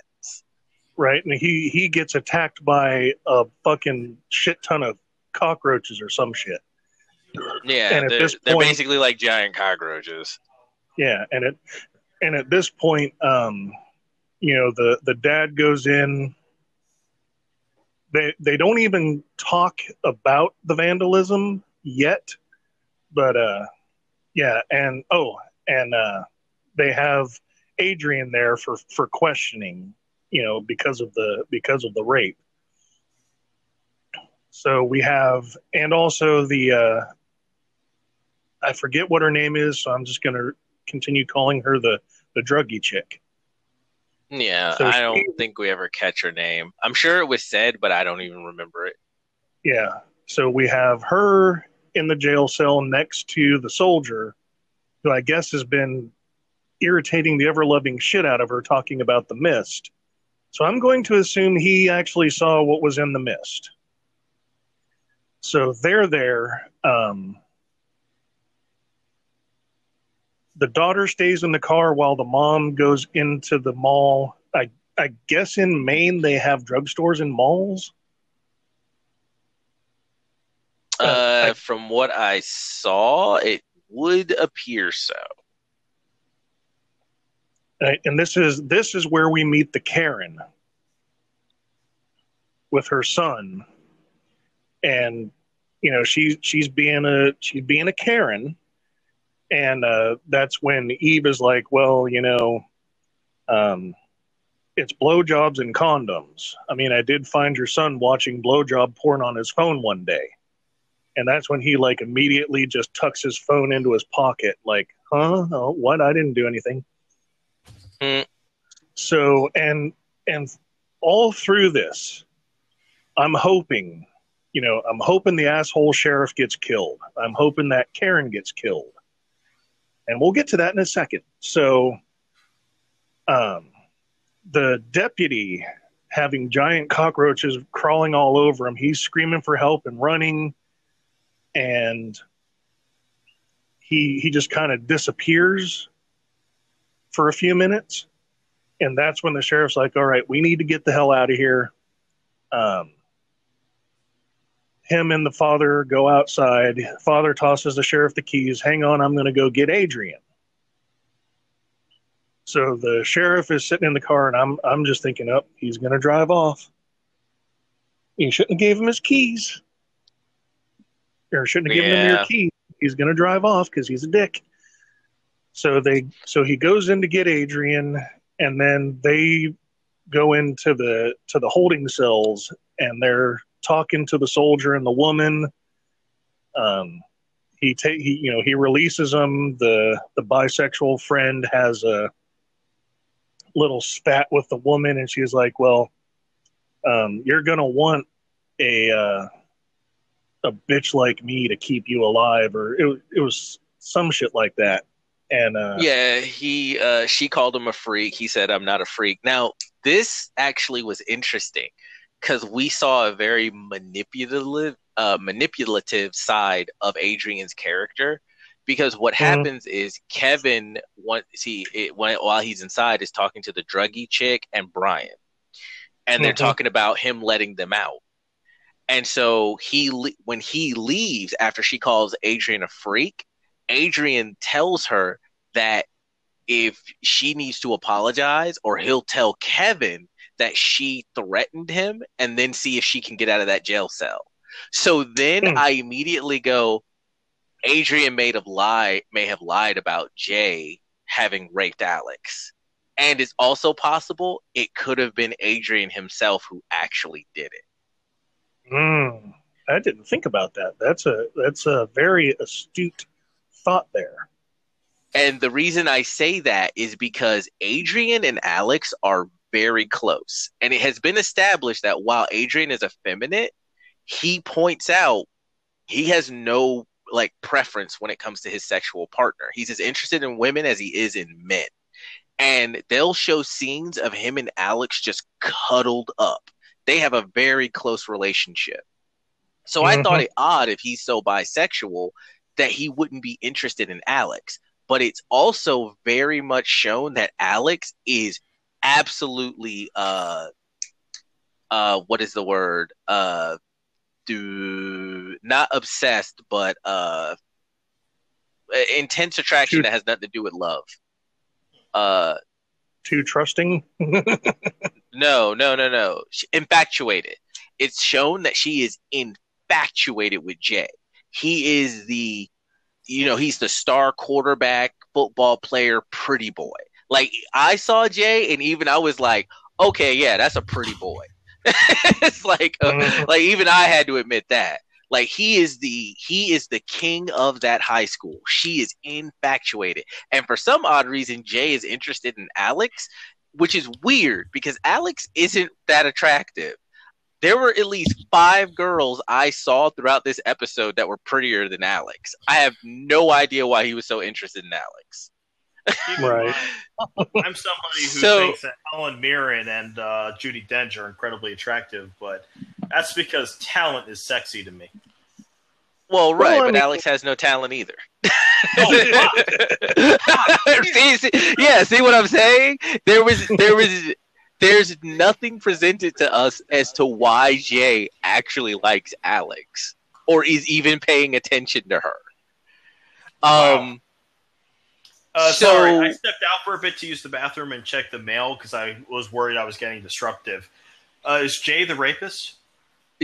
right? And he he gets attacked by a fucking shit ton of cockroaches or some shit. Yeah, And at they're, this they're basically like giant cockroaches. Yeah, and it and at this point, um, you know, the the dad goes in. They they don't even talk about the vandalism yet, but uh, yeah, and oh, and uh, they have Adrian there for for questioning, you know, because of the because of the rape. So we have, and also the uh, I forget what her name is, so I'm just gonna continue calling her the the druggy chick. Yeah, So I don't think we ever catch her name. I'm sure it was said, but I don't even remember it. Yeah. So we have her in the jail cell next to the soldier, who I guess has been irritating the ever loving shit out of her talking about the mist. So I'm going to assume he actually saw what was in the mist. So they're there. Um, the daughter stays in the car while the mom goes into the mall. I I guess in Maine they have drugstores in malls. Uh, Uh, I- from what I saw, it would appear so. And this is this is where we meet the Karen with her son, and you know she's she's being a she's being a Karen, and uh, that's when Eve is like, well, you know, um, it's blowjobs and condoms. I mean, I did find your son watching blowjob porn on his phone one day, and that's when he like immediately just tucks his phone into his pocket, like, huh, oh, what? I didn't do anything. So and and all through this, I'm hoping, you know, I'm hoping the asshole sheriff gets killed. I'm hoping that Karen gets killed. And we'll get to that in a second. So um the deputy having giant cockroaches crawling all over him, he's screaming for help and running and he he just kind of disappears for a few minutes and that's when the sheriff's like, "All right, we need to get the hell out of here." Um, him and the father go outside. Father tosses the sheriff the keys. Hang on, I'm going to go get Adrian. So the sheriff is sitting in the car, and I'm I'm just thinking, up, oh, he's going to drive off. You shouldn't have gave him his keys, or shouldn't have given him your Yeah. keys. He's going to drive off because he's a dick. So they so he goes in to get Adrian and then they go into the to the holding cells and they're talking to the soldier and the woman um he take he you know he releases them the the bisexual friend has a little spat with the woman and she's like well um you're gonna want a uh a bitch like me to keep you alive or it, it was some shit like that and uh Yeah, he uh she called him a freak. He said I'm not a freak. Now, this actually was interesting cuz we saw a very manipulative uh manipulative side of Adrian's character because what Mhm. happens is Kevin want see it when, while he's inside is talking to the druggy chick and Brian. And they're Mhm. talking about him letting them out. And so he when he leaves after she calls Adrian a freak, Adrian tells her that if she needs to apologize or he'll tell Kevin that she threatened him and then see if she can get out of that jail cell. So then Hmm. I immediately go Adrian may have lied may have lied about Jay having raped Alex. And it's also possible it could have been Adrian himself who actually did it. Mm, I didn't think about that. That's a that's a very astute thought there. And the reason I say that is because Adrian and Alex are very close. And it has been established that while Adrian is effeminate, he points out he has no like preference when it comes to his sexual partner. He's as interested in women as he is in men. And they'll show scenes of him and Alex just cuddled up. They have a very close relationship. So mm-hmm. I thought it odd if he's so bisexual that he wouldn't be interested in Alex. But it's also very much shown that Alex is absolutely uh uh what is the word? Uh do not obsessed, but uh, intense attraction too, that has nothing to do with love. Uh, too trusting. (laughs) no, no, no, no. Infatuated. It's shown that she is infatuated with Jay. He is the, you know, he's the star quarterback, football player, pretty boy. Like I saw Jay, and even I was like, okay, yeah, that's a pretty boy. (laughs) it's like uh, mm-hmm. like even I had to admit that. Like he is the he is the king of that high school. She is infatuated. And for some odd reason Jay is interested in Alex, which is weird because Alex isn't that attractive. There were at least five girls I saw throughout this episode that were prettier than Alex. I have no idea why he was so interested in Alex right. (laughs) I'm somebody who so, thinks that Helen Mirren and uh, Judi Dench are incredibly attractive, but that's because talent is sexy to me. Well, right, well, but mean, Alex has no talent either. Oh, (laughs) see, see, yeah, see what I'm saying? There was, there was, there's nothing presented to us as to why Jay actually likes Alex or is even paying attention to her. Um, wow. Uh, so, sorry, I stepped out for a bit to use the bathroom and check the mail because I was worried I was getting disruptive. Uh, is Jay the rapist?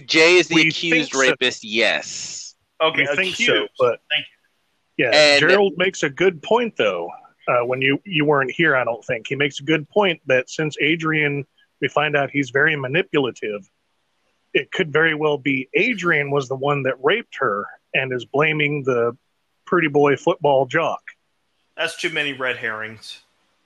Jay is the we accused rapist. So. Yes. Okay, I think so. But thank you. Yeah, and, Gerald makes a good point though. Uh, when you you weren't here, I don't think he makes a good point that since Adrian, we find out he's very manipulative. It could very well be Adrian was the one that raped her and is blaming the pretty boy football jock. That's too many red herrings. (laughs)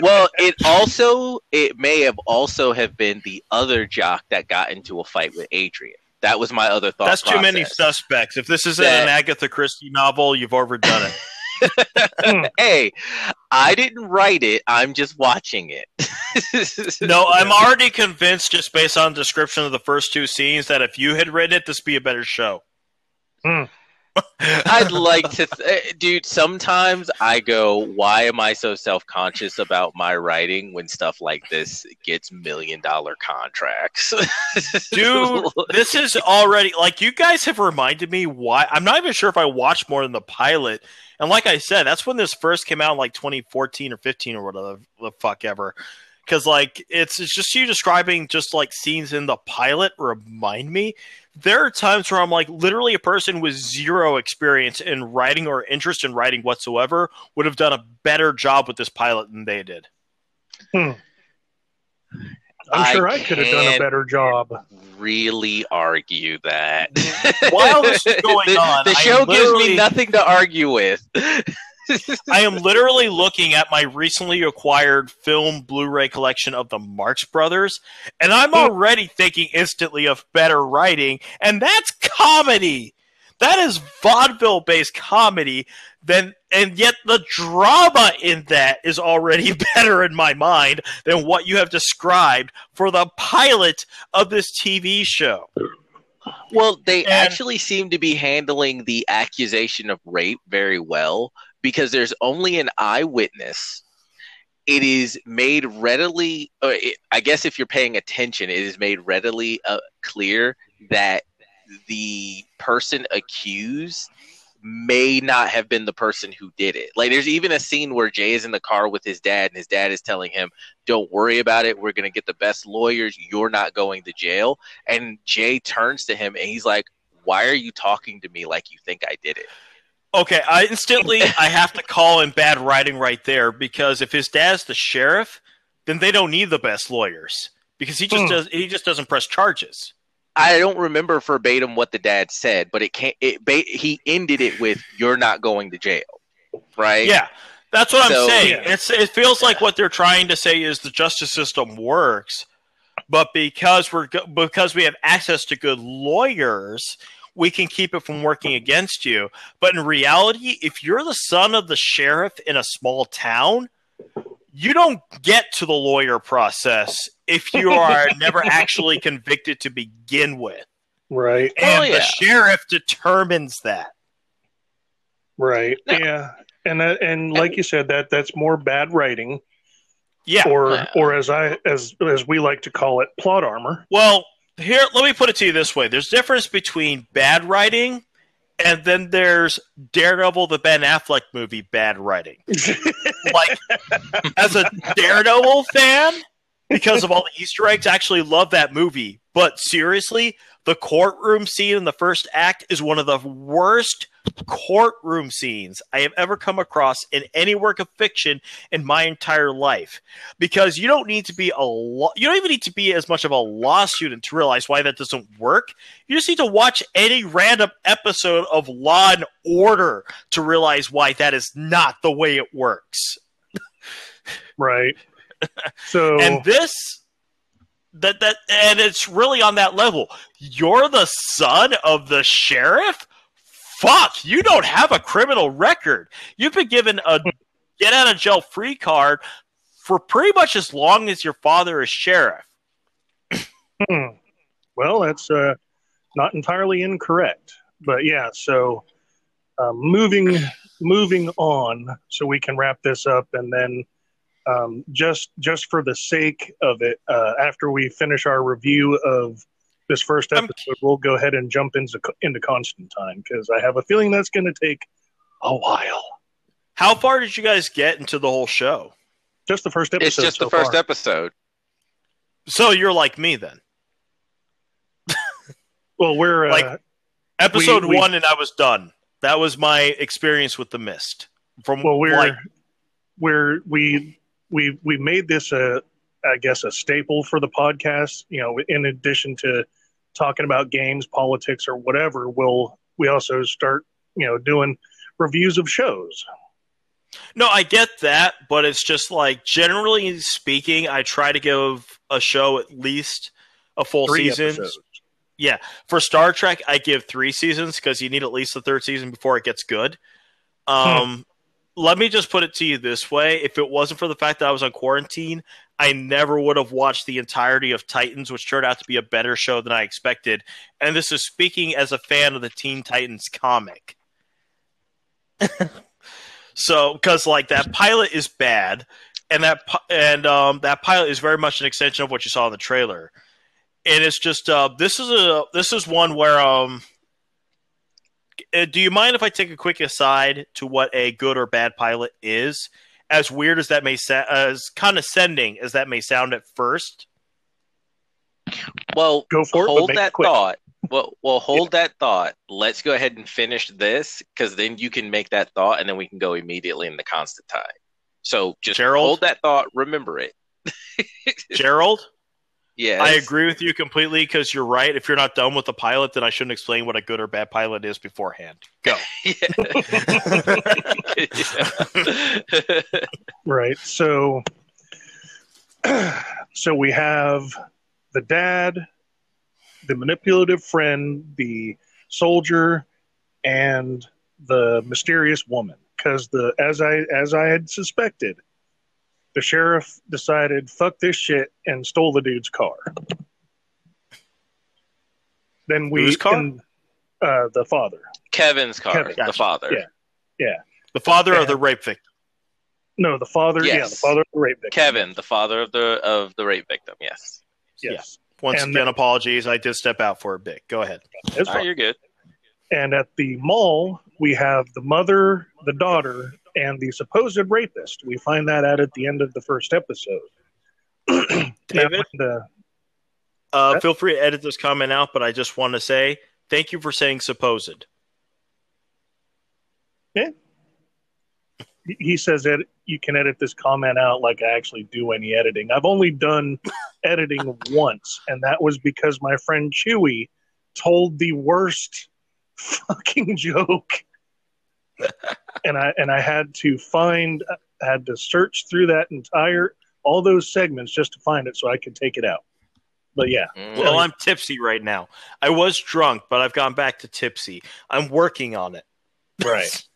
well, it also it may have also have been the other jock that got into a fight with Adrian. That was my other thought. That's process. too many suspects. If this isn't that... an Agatha Christie novel, you've overdone it. (laughs) (laughs) hey, I didn't write it. I'm just watching it. no, I'm already convinced, just based on the description of the first two scenes, that if you had written it, this would be a better show. Hmm. I'd like to, th- eh, dude. Sometimes I go, why am I so self conscious about my writing when stuff like this gets million dollar contracts? dude, (laughs) this is already like you guys have reminded me why. I'm not even sure if I watched more than the pilot. And like I said, that's when this first came out in like 2014 or 15 or whatever the fuck ever because like it's it's just you describing just like scenes in the pilot remind me. There are times where i'm like literally a person with zero experience in writing or interest in writing whatsoever would have done a better job with this pilot than they did. Hmm. i'm sure i could have done a better job. really argue that. While this is (laughs) going the, on the show gives me nothing to argue with (laughs) I am literally looking at my recently acquired film Blu-ray collection of the Marx Brothers, and I'm mm. already thinking instantly of better writing, and that's comedy. That is vaudeville-based comedy. Then, and yet the drama in that is already (laughs) better in my mind than what you have described for the pilot of this TV show. Well, they and, actually seem to be handling the accusation of rape very well because there's only an eyewitness. It is made readily, it, I guess if you're paying attention, it is made readily uh, clear that the person accused may not have been the person who did it. Like there's even a scene where Jay is in the car with his dad and his dad is telling him, "Don't worry about it. We're going to get the best lawyers. You're not going to jail." And Jay turns to him and he's like, "Why are you talking to me like you think I did it?" Okay, I instantly I have to call him bad writing right there because if his dad's the sheriff, then they don't need the best lawyers because he just Hmm. does he just doesn't press charges. I don't remember verbatim what the dad said, but it can't. It ba- he ended it with "You're not going to jail," right? Yeah, that's what So- I'm saying. Yeah. It's it feels like what they're trying to say is the justice system works, but because we're go- because we have access to good lawyers, we can keep it from working against you. But in reality, if you're the son of the sheriff in a small town, you don't get to the lawyer process if you are (laughs) never actually convicted to begin with. Right. And Oh, yeah. the sheriff determines that. Right. No. Yeah. And that, and like you said, that that's more bad writing, Yeah. or Yeah. or as I as as we like to call it, plot armor. Well, here, let me put it to you this way: there's difference between bad writing, and then there's Daredevil, the Ben Affleck movie, bad writing. (laughs) Like, as a Daredevil fan, because of all the Easter eggs, I actually love that movie. But seriously, the courtroom scene in the first act is one of the worst courtroom scenes I have ever come across in any work of fiction in my entire life. Because you don't need to be a lo- you don't even need to be as much of a law student to realize why that doesn't work. You just need to watch any random episode of Law and Order to realize why that is not the way it works. right. (laughs) So And this that that and it's really on that level. You're the son of the sheriff? Fuck, you don't have a criminal record. You've been given a get out of jail free card for pretty much as long as your father is sheriff. Hmm. Well, that's uh, not entirely incorrect, but yeah. So, uh, moving moving on, so we can wrap this up, and then um, just just for the sake of it, uh, after we finish our review of this first I'm- episode, we'll go ahead and jump into into Constantine because I have a feeling that's going to take a while. How far did you guys get into the whole show? Just the first episode. It's just so the first far. episode. So you're like me then. (laughs) Well, we're uh, Like- Episode we- one, and I was done. That was my experience with the mist. From well we're like, we're we we we made this a i guess a staple for the podcast. You know in addition to talking about games politics or whatever we'll we also start you know doing reviews of shows. No, I get that, but it's just like generally speaking, I try to give a show at least a full three season. episodes. For Star Trek, I give three seasons because you need at least the third season before it gets good. Um, Let me just put it to you this way: if it wasn't for the fact that I was on quarantine, I never would have watched the entirety of Titans, which turned out to be a better show than I expected. And this is speaking as a fan of the Teen Titans comic. (laughs) so, because like that pilot is bad, and that and um, that pilot is very much an extension of what you saw in the trailer. And it's just uh, this is a this is one where um, uh, do you mind if I take a quick aside to what a good or bad pilot is? As weird as that may sound, as condescending as that may sound at first. Well, go for it hold it that quick. thought. Well, well, hold that thought. Let's go ahead and finish this because then you can make that thought, and then we can go immediately into Constantine. So just Gerald? hold that thought. Remember it. (laughs) Gerald, Yes, I agree with you completely because you're right. If you're not done with the pilot, then I shouldn't explain what a good or bad pilot is beforehand. Go. (laughs) (laughs) right so (clears throat) so we have the dad the manipulative friend the soldier and the mysterious woman because the as i as i had suspected the sheriff decided fuck this shit and stole the dude's car then we Whose car? and, uh, the father Kevin's car, Kevin, the gotcha. father. Yeah. Yeah. The father Yeah. of the rape victim. no the father yeah the father of the rape victim Kevin, the father of the of the rape victim. Yes. yes Once And- again, apologies. I did step out for a bit. Go ahead. That's fine. right, you're good. And at the mall, we have the mother, the daughter, and the supposed rapist. We find that out at the end of the first episode. (clears throat) David? Uh, Uh, feel free to edit this comment out, but I just want to say thank you for saying supposed. He- He says that you can edit this comment out like I actually do any editing. I've only done (laughs) editing once, and that was because my friend Chewy told the worst (laughs) fucking joke. And I and I had to find had to search through that entire all those segments just to find it so I could take it out. But yeah, Mm. Well, I'm tipsy right now. I was drunk, but I've gone back to tipsy. I'm working on it. right.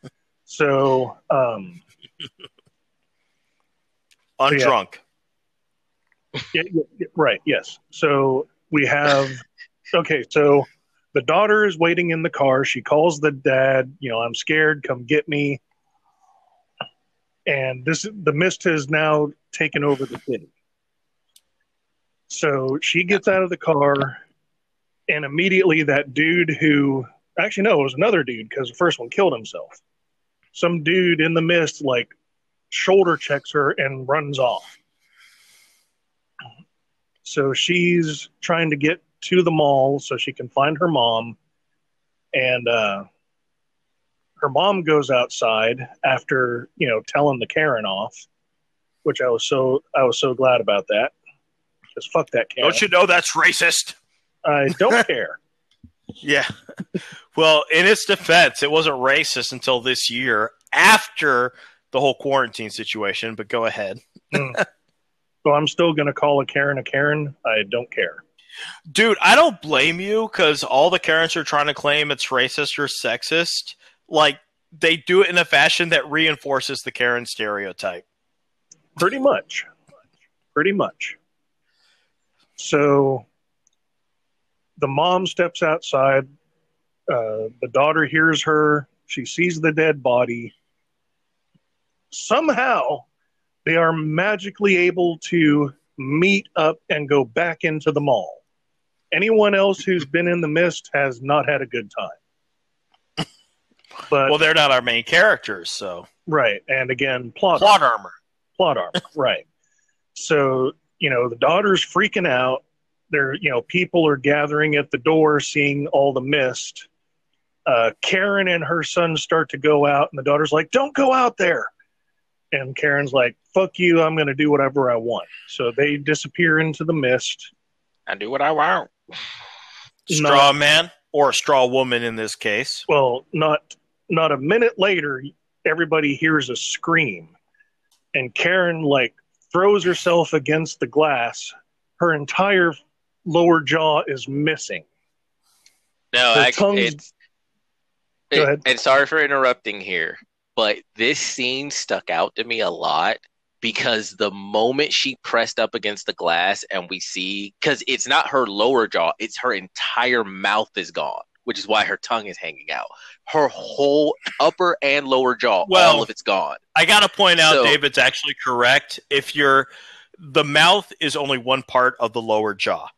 So um Undrunk. Yeah, yeah, yeah, right. Yes. So we have. Okay. So the daughter is waiting in the car. She calls the dad. You know, I'm scared. Come get me. And this, the mist has now taken over the city. So she gets out of the car, and immediately that dude who actually no, it was another dude because the first one killed himself. Some dude in the mist like shoulder checks her and runs off. So she's trying to get to the mall so she can find her mom. And uh, her mom goes outside after, you know, telling the Karen off, which I was so I was so glad about that. Just fuck that Karen. Don't you know that's racist? I don't (laughs) care. Yeah. well, in its defense, it wasn't racist until this year after the whole quarantine situation, but go ahead. (laughs) So I'm still going to call a Karen a Karen. I don't care. Dude, I don't blame you because all the Karens are trying to claim it's racist or sexist. Like, they do it in a fashion that reinforces the Karen stereotype. Pretty much. Pretty much. So the mom steps outside. Uh, the daughter hears her. She sees the dead body. Somehow, they are magically able to meet up and go back into the mall. Anyone else who's been in the mist has not had a good time. But Well, they're not our main characters, so right, and again, plot plot armor. plot armor, right? So you know the daughter's freaking out. There, you know, people are gathering at the door, seeing all the mist. Uh, Karen and her son start to go out, and the daughter's like, "Don't go out there." And Karen's like, "Fuck you! I'm going to do whatever I want." So they disappear into the mist. I do what I want. Straw man or a straw woman in this case. Well, not not a minute later, everybody hears a scream, and Karen like throws herself against the glass. Her entire lower jaw is missing. No, The actually, it's. It- and sorry for interrupting here, but this scene stuck out to me a lot because the moment she pressed up against the glass and we see, because it's not her lower jaw, it's her entire mouth is gone, which is why her tongue is hanging out. Her whole upper and lower jaw, Well- all of it's gone. I got to point out, So- David's actually correct. If you're the mouth is only one part of the lower jaw.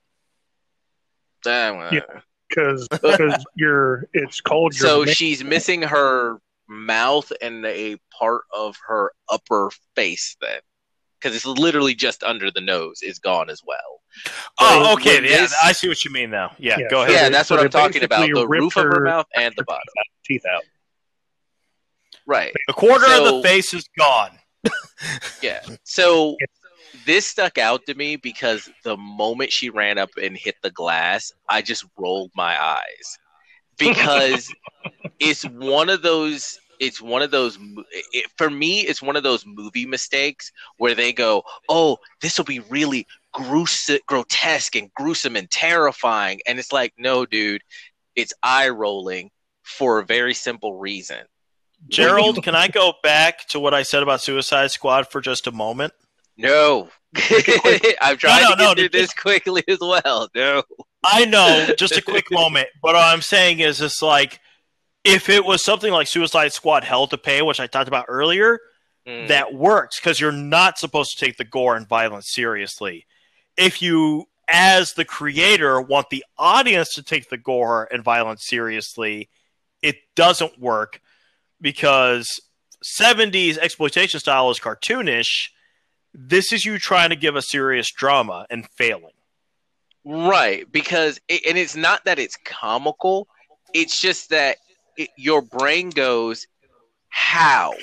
Uh, Yeah. Because because (laughs) you're it's called your So ma- she's missing her mouth and a part of her upper face then. Because it's literally just under the nose is gone as well. Oh, But okay. Yeah, this- I see what you mean now. Yeah, Yeah, go ahead. Yeah, that's so what I'm talking about. The roof of her her- mouth and the (laughs) bottom. teeth out. Right. A quarter of the face is gone. (laughs) Yeah. So this stuck out to me because the moment she ran up and hit the glass, I just rolled my eyes (laughs) because it's one of those. It's one of those. It, for me, it's one of those movie mistakes where they go, "Oh, this will be really gruesome, grotesque, and gruesome and terrifying," and it's like, "No, dude, it's eye rolling for a very simple reason." Gerald, can I go back to what I said about Suicide Squad for just a moment? No. (laughs) I'm trying no, to get no, through this quickly as well. No. I know, just a quick moment. But what I'm saying is, it's like if it was something like Suicide Squad Hell to Pay, which I talked about earlier, Mm. that works because you're not supposed to take the gore and violence seriously. If you, as the creator, want the audience to take the gore and violence seriously, it doesn't work because 70s exploitation style is cartoonish. This is you trying to give a serious drama and failing. Right, because it, and it's not that it's comical. It's just that it, your brain goes, How?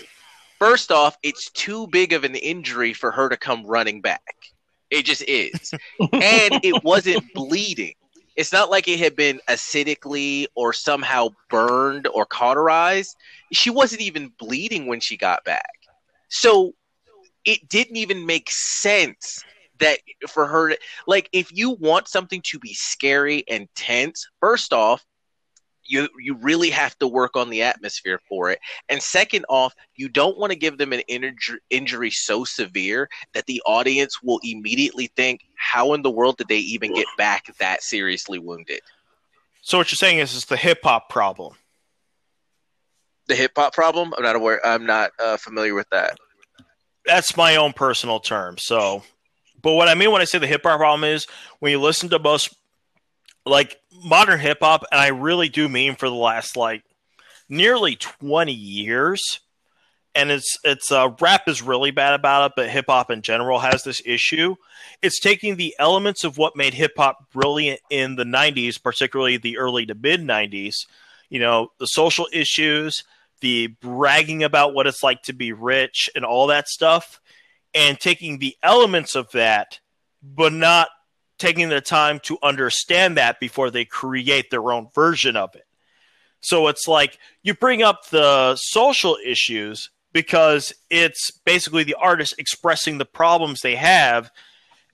First off, it's too big of an injury for her to come running back. It just is. and it wasn't bleeding. It's not like it had been acidically or somehow burned or cauterized. She wasn't even bleeding when she got back. So it didn't even make sense that for her to, like if you want something to be scary and tense, first off, you you really have to work on the atmosphere for it. And second off, you don't want to give them an injury, injury so severe that the audience will immediately think, "How in the world did they even get back that seriously wounded?" So what you're saying is it's the hip hop problem. The hip hop problem? I'm not aware. I'm not uh, familiar with that. That's my own personal term. So, but what I mean when I say the hip hop problem is when you listen to most like modern hip hop, and I really do mean for the last like nearly 20 years. And it's it's uh, rap is really bad about it, but hip hop in general has this issue. It's taking the elements of what made hip hop brilliant in the 90s, particularly the early to mid 90s. You know, the social issues, the bragging about what it's like to be rich, and all that stuff, and taking the elements of that, but not taking the time to understand that before they create their own version of it. So it's like you bring up the social issues because it's basically the artist expressing the problems they have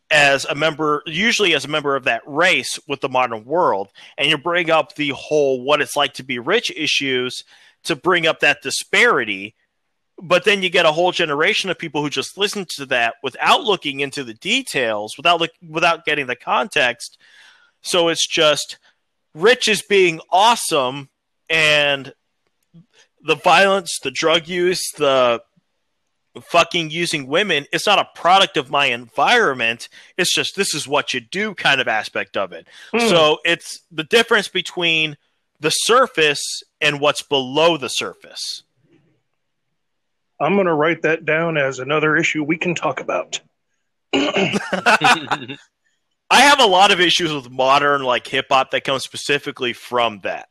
as a member, usually as a member of that race with the modern world. And you bring up the whole what it's like to be rich issues to bring up that disparity but then you get a whole generation of people who just listen to that without looking into the details, without look, without getting the context. So it's just Rich is being awesome, and the violence, the drug use, the fucking using women it's not a product of my environment it's just this is what you do kind of aspect of it mm. so it's the difference between the surface and what's below the surface I'm going to write that down as another issue we can talk about. (laughs) I have a lot of issues with modern like hip hop that comes specifically from that.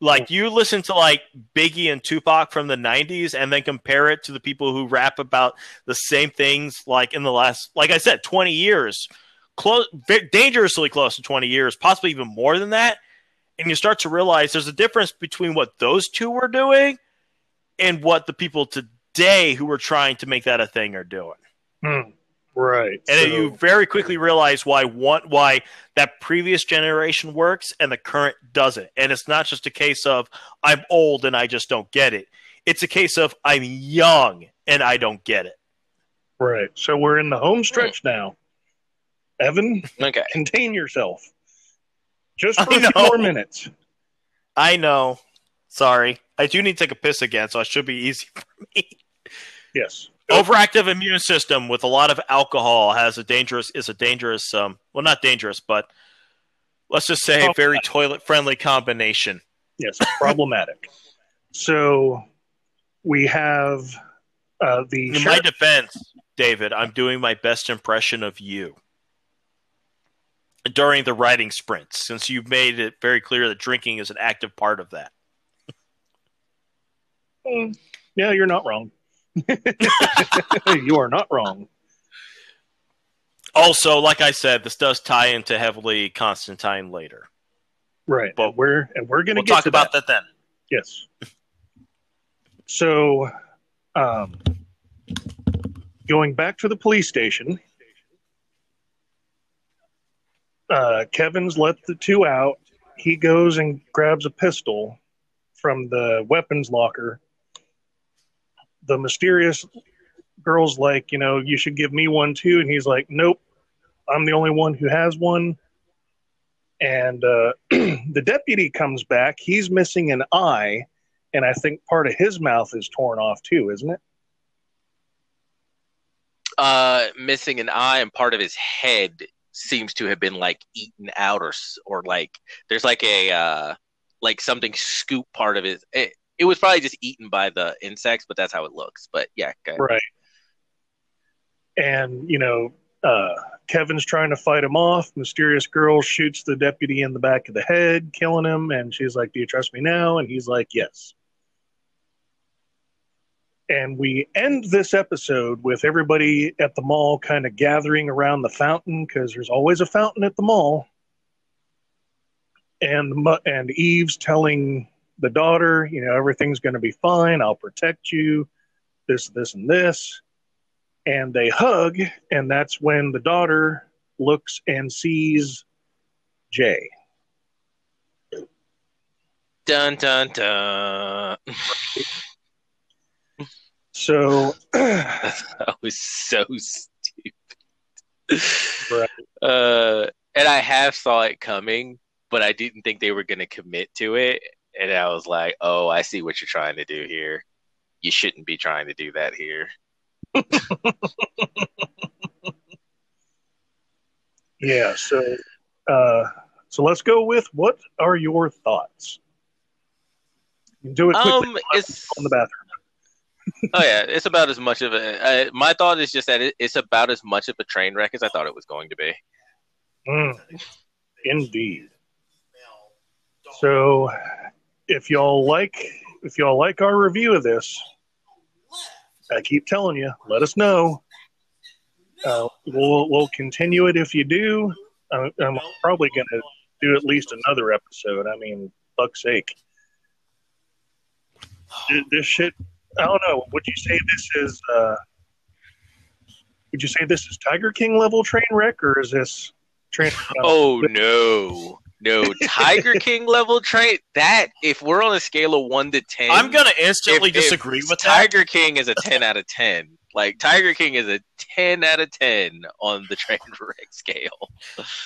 Like mm. you listen to like Biggie and Tupac from the 90s and then compare it to the people who rap about the same things like in the last like I said 20 years. Close dangerously close to 20 years, possibly even more than that. And you start to realize there's a difference between what those two were doing and what the people today who were trying to make that a thing are doing. Hmm. Right. And so, you very quickly realize why one why that previous generation works and the current doesn't. And it's not just a case of I'm old and I just don't get it. It's a case of I'm young and I don't get it. Right. So we're in the home stretch now. Evan, okay. contain yourself. Just for a few more minutes. I know. Sorry. I do need to take a piss again, so it should be easy (laughs) for me. Yes. Overactive immune system with a lot of alcohol has a dangerous is a dangerous um well not dangerous but let's just say very toilet friendly combination. Yes, problematic. (laughs) so we have uh, the in my defense, David, I'm doing my best impression of you during the writing sprints, since you've made it very clear that drinking is an active part of that. Mm, yeah, you're not wrong. (laughs) you are not wrong. Also, like I said, this does tie into heavily Constantine later. Right. But we're and we're going we'll to talk about that. that then. Yes. So, um, going back to the police station, uh, Kevin's let the two out. He goes and grabs a pistol from the weapons locker the mysterious girl's like, you know, you should give me one too. And he's like, nope, I'm the only one who has one. And uh, (clears throat) the deputy comes back. He's missing an eye. And I think part of his mouth is torn off too, isn't it? Uh, missing an eye and part of his head seems to have been like eaten out or or like there's like a uh like something scoop part of his it, it was probably just eaten by the insects, but that's how it looks. But yeah, right. And you know, uh, Kevin's trying to fight him off. Mysterious girl shoots the deputy in the back of the head, killing him. And she's like, "Do you trust me now?" And he's like, "Yes." And we end this episode with everybody at the mall kind of gathering around the fountain because there's always a fountain at the mall. And and Eve's telling the daughter, you know, everything's going to be fine. I'll protect you. This, this, and this. And they hug, and that's when the daughter looks and sees Jay. Dun dun dun. So (clears throat) that was so stupid. Right. Uh, and I have saw it coming, but I didn't think they were going to commit to it. And I was like, "Oh, I see what you're trying to do here. You shouldn't be trying to do that here." (laughs) Yeah. So, uh, so let's go with what are your thoughts? You can do it quickly Um, it's on the bathroom. (laughs) oh yeah, it's about as much of a. Uh, my thought is just that it, it's about as much of a train wreck as I thought it was going to be. Mm, indeed. So, if y'all like, if y'all like our review of this, I keep telling you, let us know. Uh, we'll we'll continue it if you do. Uh, I'm probably going to do at least another episode. I mean, fuck's sake. This shit. I don't know. Would you say this is? Uh, would you say this is Tiger King level train wreck, or is this train? (laughs) Oh no, no Tiger (laughs) King level train. That if we're on a scale of one to ten, I'm gonna instantly if- if disagree with that. Tiger King is a ten out of ten. Like Tiger King is a ten out of ten on the train (laughs) wreck scale.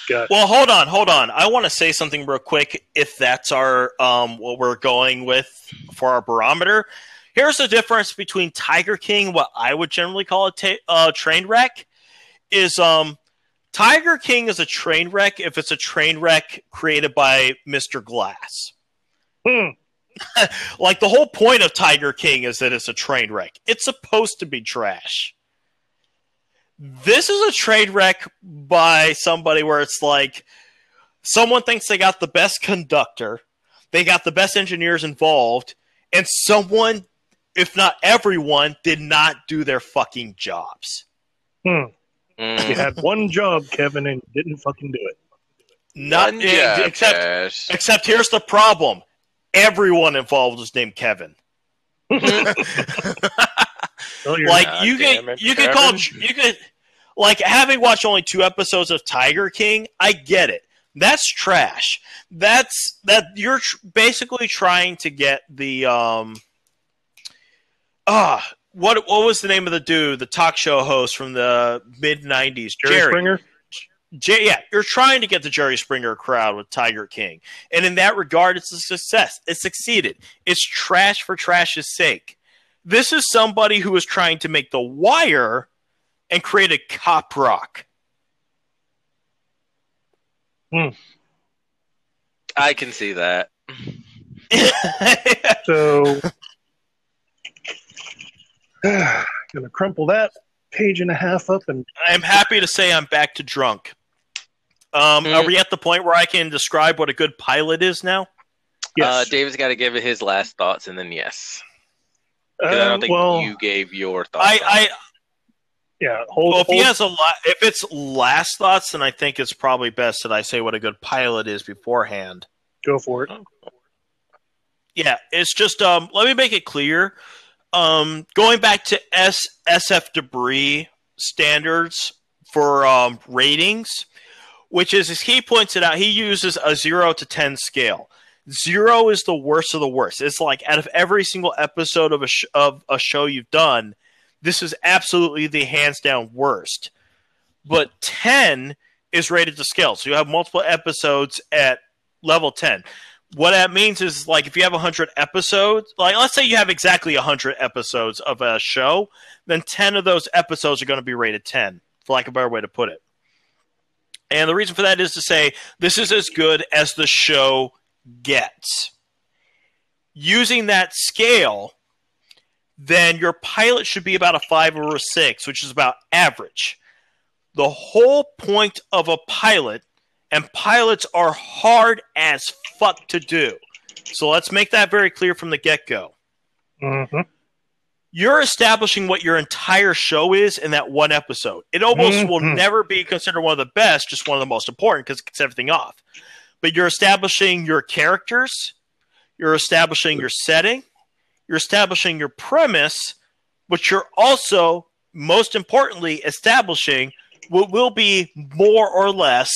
Got Well, hold on, hold on. I want to say something real quick. If that's our um, what we're going with for our barometer, here's the difference between Tiger King, what I would generally call a ta- uh, train wreck, is um, Tiger King is a train wreck if it's a train wreck created by Mr. Glass. Hmm. (laughs) Like the whole point of Tiger King is that it's a train wreck. It's supposed to be trash. This is a train wreck by somebody where it's like someone thinks they got the best conductor, they got the best engineers involved, and someone, if not everyone, did not do their fucking jobs. Hmm. Mm. You had one job, Kevin, and you didn't fucking do it. Not One job, except Cash. except here's the problem. Everyone involved was named Kevin. (laughs) Like God you damn can it, you can call you could like having watched only two episodes of Tiger King, I get it. That's trash. That's that you're tr- basically trying to get the um ah what what was the name of the dude, the talk show host from the mid '90s, Jerry, Jerry. Springer. J- yeah, you're trying to get the Jerry Springer crowd with Tiger King, and in that regard, it's a success. It succeeded. It's trash for trash's sake. This is somebody who is trying to make The Wire and create a cop rock. Hmm. I can see that. (laughs) So, (sighs) gonna crumple that page and a half up and I'm happy to say I'm back to drunk. Um, Mm. Are we at the point where I can describe what a good pilot is now? yes. Uh, David's got to give his last thoughts, and then yes, 'Cause I don't think well, you gave your thoughts. I, I yeah. Hold, well, if he has a lot, if it's last thoughts, then I think it's probably best that I say what a good pilot is beforehand. go for it. Yeah, it's just um let me make it clear. Um going back to S SF debris standards for um ratings, which is as he points it out, he uses a 0 to 10 scale. 0 is the worst of the worst. It's like out of every single episode of a sh- of a show you've done, this is absolutely the hands down worst. But 10 is rated to scale. So you have multiple episodes at level 10 what that means is like if you have 100 episodes like let's say you have exactly 100 episodes of a show then 10 of those episodes are going to be rated 10 for lack of a better way to put it. And the reason for that is to say this is as good as the show gets. Using that scale then your pilot should be about a 5 or a 6 which is about average. The whole point of a pilot and pilots are hard as fuck to do. So let's make that very clear from the get go. hmm you're establishing what your entire show is in that one episode. It almost will Mhm. never be considered one of the best, just one of the most important because it kicks everything off. But you're establishing your characters, you're establishing your setting, you're establishing your premise, but you're also, most importantly, establishing what will be more or less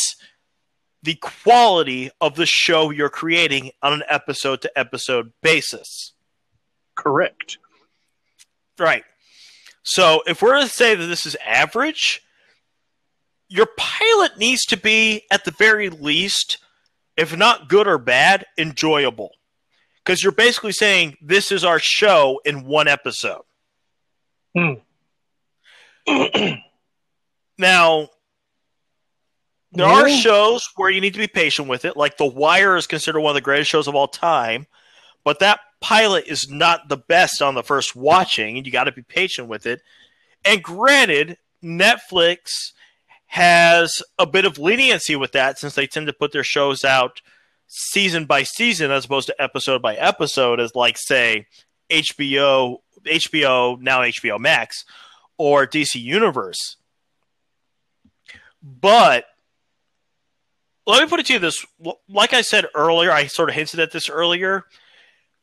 the quality of the show you're creating on an episode to episode basis. Correct. Right. So if we're to say that this is average, your pilot needs to be, at the very least, if not good or bad, enjoyable. Because you're basically saying this is our show in one episode. Hmm. Now, there are shows where you need to be patient with it. Like The Wire is considered one of the greatest shows of all time, but that pilot is not the best on the first watching, and you got to be patient with it. And granted, Netflix has a bit of leniency with that since they tend to put their shows out season by season as opposed to episode by episode, as like say HBO, HBO now HBO Max, or DC Universe. But let me put it to you this like I said earlier, I sort of hinted at this earlier.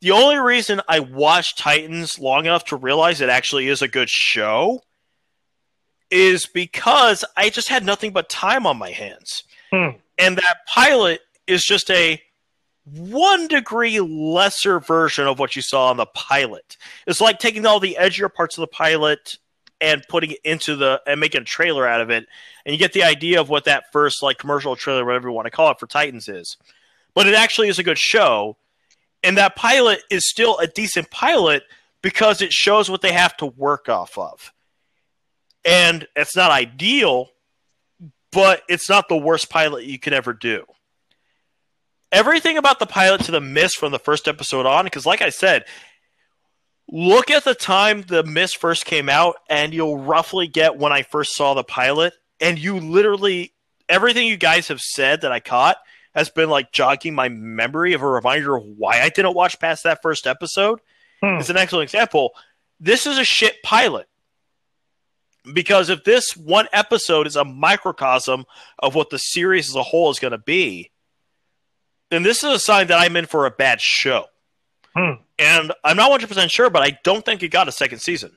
The only reason I watched Titans long enough to realize it actually is a good show is because I just had nothing but time on my hands. Hmm. And that pilot is just a one degree lesser version of what you saw on the pilot. It's like taking all the edgier parts of the pilot and putting it into the and making a trailer out of it. And you get the idea of what that first like commercial trailer whatever you want to call it for titans is. But it actually is a good show. And that pilot is still a decent pilot because it shows what they have to work off of. And it's not ideal but it's not the worst pilot you could ever do. Everything about the pilot to the Mist from the first episode on because like i said look at the time the mist first came out and you'll roughly get when i first saw the pilot and you literally everything you guys have said that i caught has been like jogging my memory of a reminder of why i didn't watch past that first episode. Hmm. it's an excellent example. This is a shit pilot. Because if this one episode is a microcosm of what the series as a whole is going to be then this is a sign that i'm in for a bad show Hmm. and I'm not 100% sure, but I don't think it got a second season.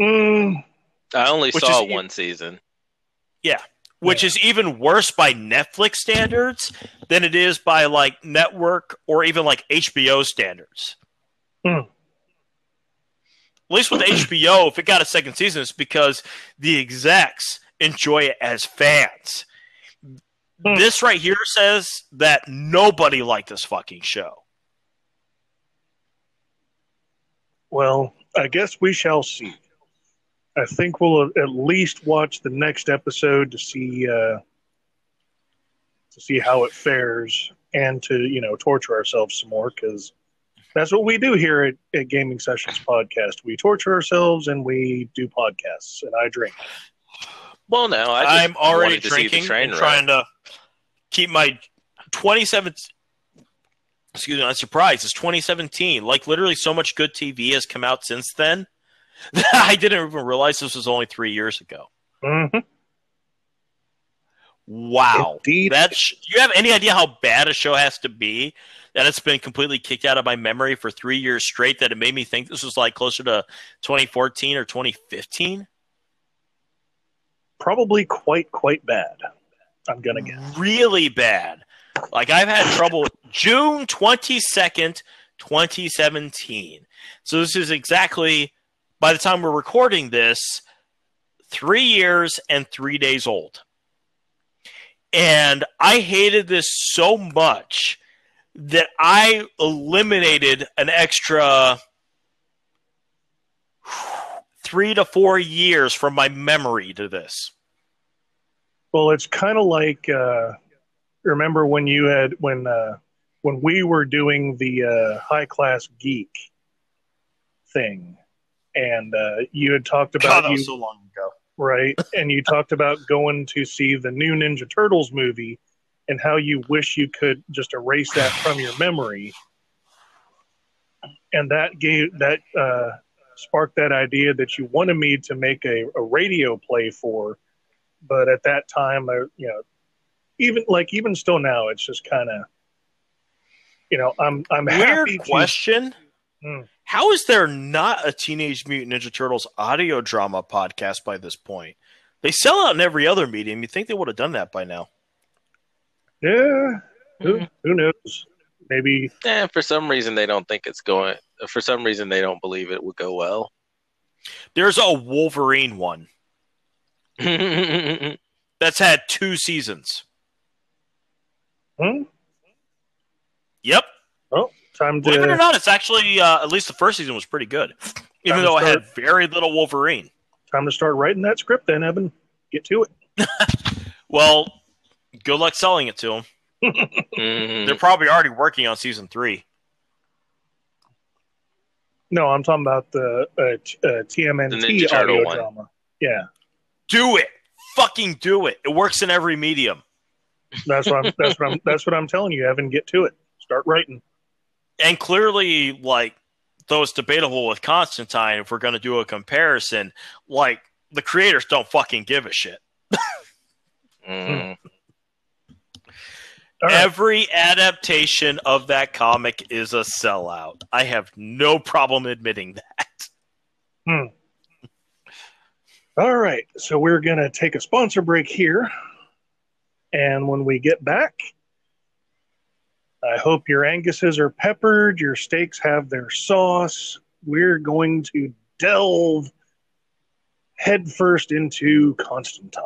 Mm, I only Which saw is e- one season. Yeah. Which Yeah. is even worse by Netflix standards than it is by like network or even like HBO standards. Hmm. At least with HBO, if it got a second season, it's because the execs enjoy it as fans. Hmm. This right here says that nobody liked this fucking show. Well, I guess we shall see. I think we'll at least watch the next episode to see uh, to see how it fares, and to you know torture ourselves some more because that's what we do here at, at Gaming Sessions Podcast. We torture ourselves and we do podcasts, and I drink. Well, no, I just I'm already wanted to drinking train and trying to keep my 27. Excuse me, I'm surprised. It's 2017. Like literally, so much good TV has come out since then. (laughs) that I didn't even realize this was only three years ago. Mm-hmm. Wow, Indeed. that's. Do you have any idea how bad a show has to be that it's been completely kicked out of my memory for three years straight? That it made me think this was like closer to 2014 or 2015. Probably quite quite bad. I'm gonna guess. really bad. Like I've had trouble June 22nd, 2017. So this is exactly by the time we're recording this 3 years and 3 days old. And I hated this so much that I eliminated an extra 3 to 4 years from my memory to this. Well, it's kind of like uh, remember when you had when uh, when we were doing the uh, high class geek thing, and uh, you had talked God, about that you was so long ago. right, and you talked about going to see the new Ninja Turtles movie, and how you wish you could just erase that from your memory. and that gave that uh, sparked that idea that you wanted me to make a, a radio play for, but at that time, I, you know, even like even still now, it's just kind of, you know, I'm I'm Weird happy. To, question. Hmm. How is there not a Teenage Mutant Ninja Turtles audio drama podcast by this point? They sell out in every other medium. You think they would have done that by now? yeah, who Mm-hmm. who knows? Maybe Eh, for some reason they don't think it's going. For some reason they don't believe it would go well. There's a Wolverine one (laughs) that's had two seasons. Hmm? Yep. time to. Believe it or not, it's actually uh, at least the first season was pretty good, even Time to though it had very little Wolverine. time to start writing that script. Then Evan, get to it. (laughs) Well, good luck selling it to them. Mm-hmm. They're probably already working on season three. No, I'm talking about the uh, t- uh, The TMNT Ninja audio one. drama. Yeah, Do it. Fucking do it. It works in every medium. That's what I'm. that's what I'm. That's what I'm telling you, Evan. Get to it. Start writing. And clearly, like, though it's debatable with Constantine, if we're going to do a comparison, like, the creators don't fucking give a shit. Mm. All right. Every adaptation of that comic is a sellout. I have no problem admitting that. Hmm. All right. So we're gonna take a sponsor break here, and when we get back, I hope your Anguses are peppered, your steaks have their sauce. We're going to delve headfirst into Constantine.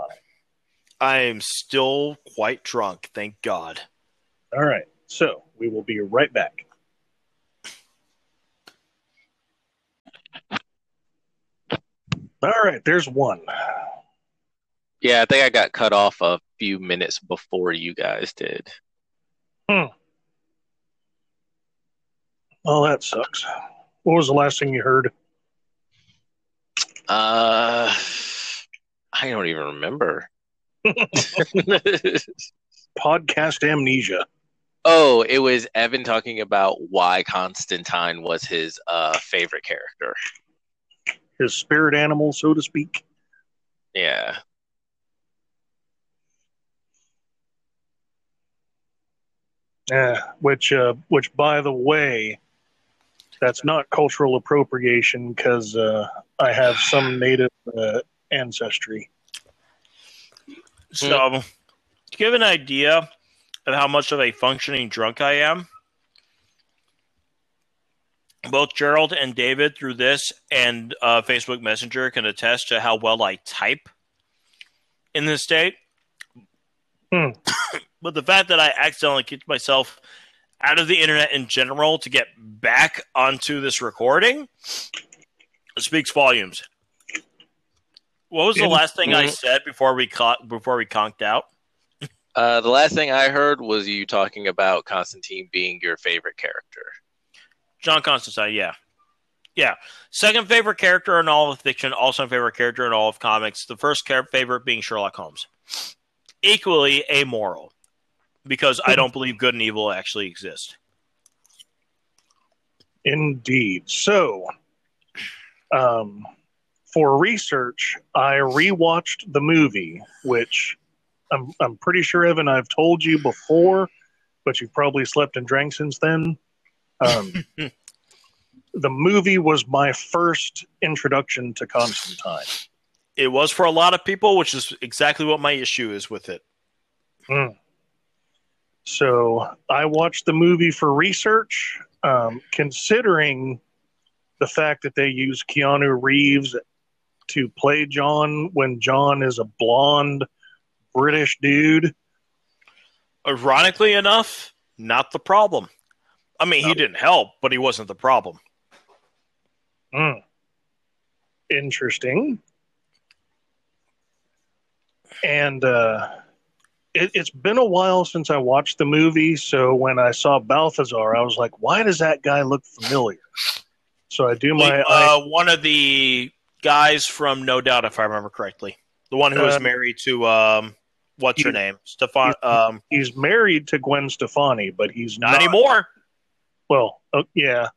I am still quite drunk, thank God. All right. So we will be right back. All right. There's one. Yeah, I think I got cut off a few minutes before you guys did. Oh, that sucks. What was the last thing you heard? Uh, I don't even remember. (laughs) Podcast amnesia. oh, it was Evan talking about why Constantine was his uh favorite character. His spirit animal, so to speak. Yeah. Yeah, which, uh, which, by the way, that's not cultural appropriation because uh, I have some native uh, ancestry. So, to give an idea of how much of a functioning drunk I am, both Gerald and David, through this and uh, Facebook Messenger, can attest to how well I type in this state. Hmm. (coughs) but the fact that I accidentally kicked myself out of the internet in general to get back onto this recording speaks volumes. What was the last thing I said before we co- before we conked out? Uh, the last thing I heard was you talking about Constantine being your favorite character. John Constantine, yeah. Yeah. Second favorite character in all of fiction, also favorite character in all of comics. The first favorite being Sherlock Holmes. Equally amoral, because I (laughs) don't believe good and evil actually exist. Indeed. So, um, for research, I rewatched the movie, which I'm I'm pretty sure Evan I've told you before, but you've probably slept and drank since then. Um, (laughs) the movie was my first introduction to Constantine. It was for a lot of people, which is exactly what my issue is with it. So I watched the movie for research, um, considering the fact that they use Keanu Reeves to play John when John is a blonde British dude. Ironically enough, not the problem. I mean, he didn't help, but he wasn't the problem. Hmm. Interesting. And uh, it, it's been a while since I watched the movie, so when I saw Balthazar, I was like, "Why does that guy look familiar?" So I do my uh, one of the guys from No Doubt, if I remember correctly, the one who was Uh, married to um, what's her he- name, Stefan. Um, he's married to Gwen Stefani, but he's not not, anymore. Well, uh, yeah,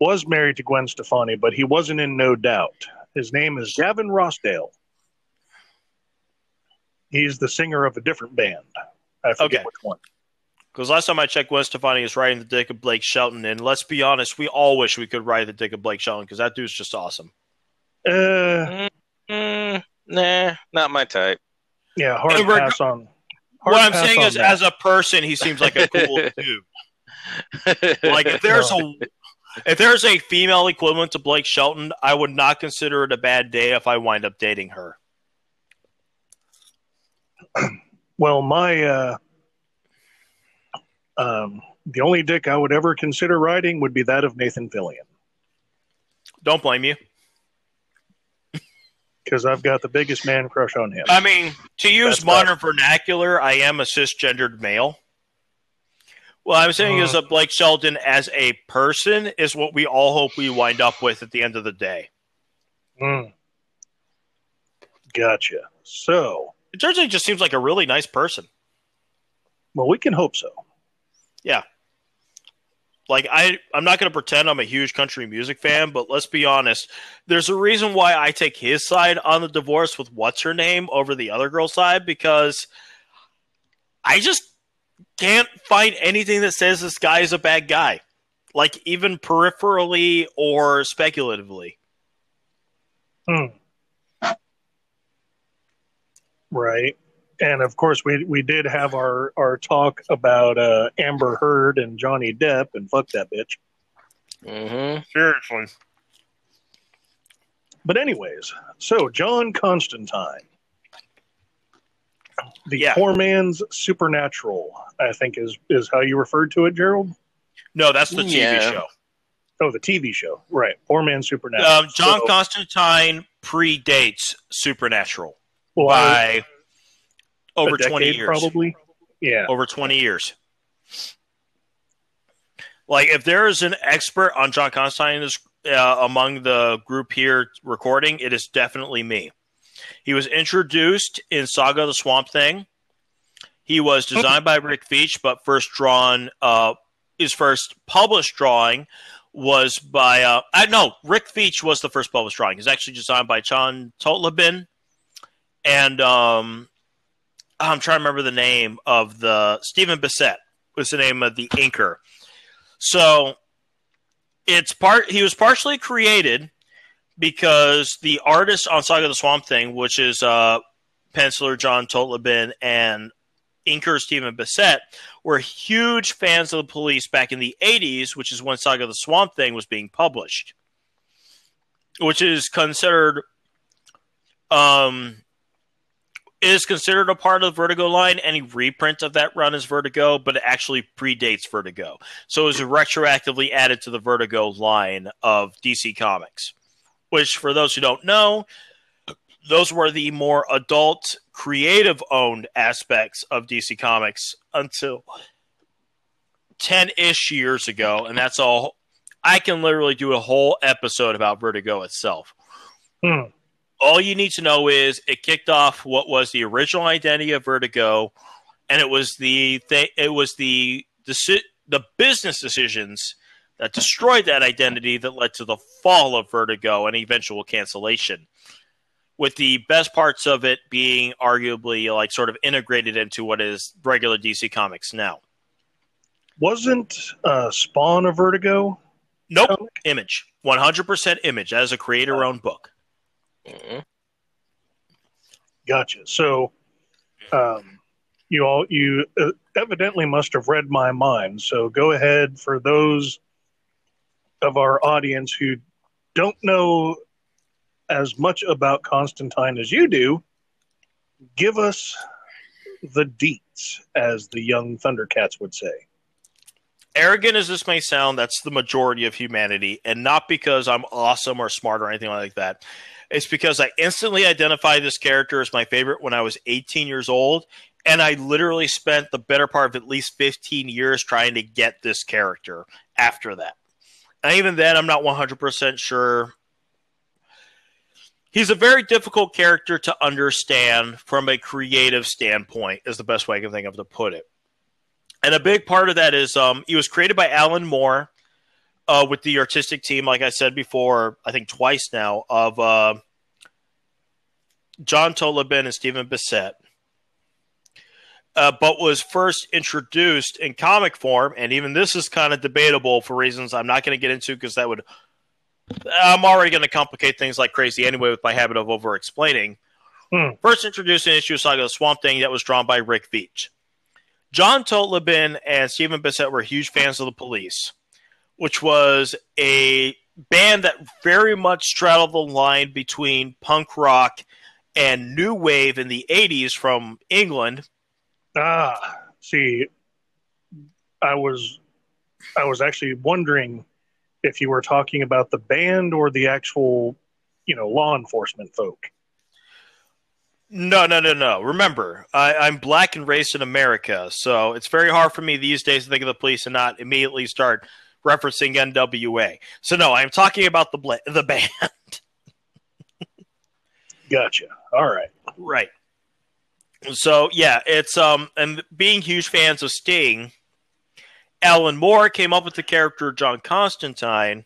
was married to Gwen Stefani, but he wasn't in No Doubt. His name is Gavin Rossdale. He's the singer of a different band. I forget Okay. which one. Because last time I checked, Gwen Stefani is riding the dick of Blake Shelton, and let's be honest, we all wish we could ride the dick of Blake Shelton because that dude's just awesome. Uh, Mm, nah, not my type. yeah, hard And pass on. hard what I'm saying is, that. as a person, he seems like a cool (laughs) dude. Like if there's a if there's a female equivalent to Blake Shelton, I would not consider it a bad day if I wind up dating her. (clears throat) Well, my uh, um, the only dick I would ever consider riding would be that of Nathan Fillion Don't blame you. because I've got the biggest man crush on him. I mean, to use That's modern vernacular, I am a cisgendered male. Well, I'm saying is Uh. that Blake Shelton, as a person, is what we all hope we wind up with at the end of the day. Mm. Gotcha. So, It turns out he just seems like a really nice person. well, we can hope so. Yeah. Like I, I'm not going to pretend I'm a huge country music fan, but let's be honest. There's a reason why I take his side on the divorce with what's her name over the other girl's side because I just can't find anything that says this guy is a bad guy, like even peripherally or speculatively. Hmm. Right. And of course, we we did have our our talk about uh, Amber Heard and Johnny Depp and fuck that bitch. hmm Seriously. But anyways, so John Constantine, the Yeah. poor man's supernatural, I think is is how you referred to it, Gerald. No, that's the TV Yeah. show. Oh, the TV show, right? Poor man's supernatural. Um, John So- Constantine predates Supernatural well, by over decade, 20 years. probably. Yeah. over 20 years. Like, if there is an expert on John Constantine in this, uh, among the group here recording, it is definitely me. He was introduced in Saga of the Swamp Thing. He was designed by Rick Veitch, but first drawn, uh, his first published drawing was by, uh, I no, Rick Veitch was the first published drawing. He's actually designed by John Totleben. And, um, I'm trying to remember the name of the Stephen Bissette was the name of the inker. So it's part he was partially created because the artist on Saga of the Swamp Thing, which is uh, penciler John Totleben and inker Stephen Bissette, were huge fans of the police back in the 80s, which is when Saga of the Swamp Thing was being published, which is considered um, is considered a part of the Vertigo line. Any reprint of that run is Vertigo, but it actually predates Vertigo. So it was retroactively added to the Vertigo line of DC Comics, which, for those who don't know, those were the more adult, creative owned aspects of DC Comics until 10 ish years ago. And that's all. I can literally do a whole episode about Vertigo itself Hmm. All you need to know is it kicked off what was the original identity of Vertigo, and it was the th- it was the deci- the business decisions that destroyed that identity that led to the fall of Vertigo and eventual cancellation. With the best parts of it being arguably like sort of integrated into what is regular DC Comics now. Wasn't uh, Spawn a Vertigo? Nope, comic? Image, one hundred percent Image. as a creator-owned book. Mhm. Gotcha. So, um, you all you uh, evidently must have read my mind. So go ahead for those of our audience who don't know as much about Constantine as you do. Give us the deets, as the young Thundercats would say. arrogant as this may sound, that's the majority of humanity, and not because I'm awesome or smart or anything like that. It's because I instantly identified this character as my favorite when I was 18 years old, and I literally spent the better part of at least 15 years trying to get this character after that. And even then, I'm not 100% sure. He's a very difficult character to understand from a creative standpoint, is the best way I can think of to put it and a big part of that is um, he was created by Alan Moore, uh, with the artistic team, like I said before, I think twice now, of uh, John Totleben and Stephen Bissette. Uh, but was first introduced in comic form, and even this is kind of debatable for reasons I'm not going to get into because that would I'm already going to complicate things like crazy anyway with my habit of over explaining. Hmm. First introduced in issue saga of Swamp Thing that was drawn by Rick Veitch. John Totleben and Stephen Bissette were huge fans of the police, which was a band that very much straddled the line between punk rock and new wave in the 80s from England. Ah, see, I was I was actually wondering if you were talking about the band or the actual, you know, law enforcement folk. No, no, no, no. Remember, I, am black and raised in America, so it's very hard for me these days to think of the police and not immediately start referencing NWA. So no, I'm talking about the bla- the band. gotcha. All right. Right. So yeah, it's um and being huge fans of Sting, Alan Moore came up with the character John Constantine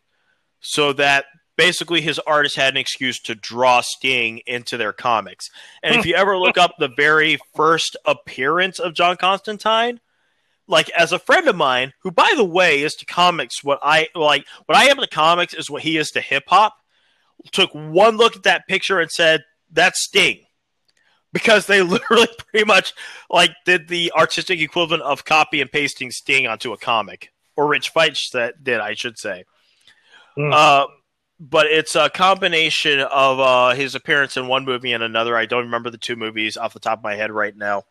so that basically his artist had an excuse to draw Sting into their comics. And if you ever look up the very first appearance of John Constantine, like as a friend of mine, who by the way is to comics what I like what I am to comics is what he is to hip hop, took one look at that picture and said, That's Sting because they (laughs) literally pretty much like did the artistic equivalent of copy and pasting Sting onto a comic, or Rick Veitch that did, I should say. Mm. Uh, but it's a combination of uh, his appearance in one movie and another. I don't remember the two movies off the top of my head right now.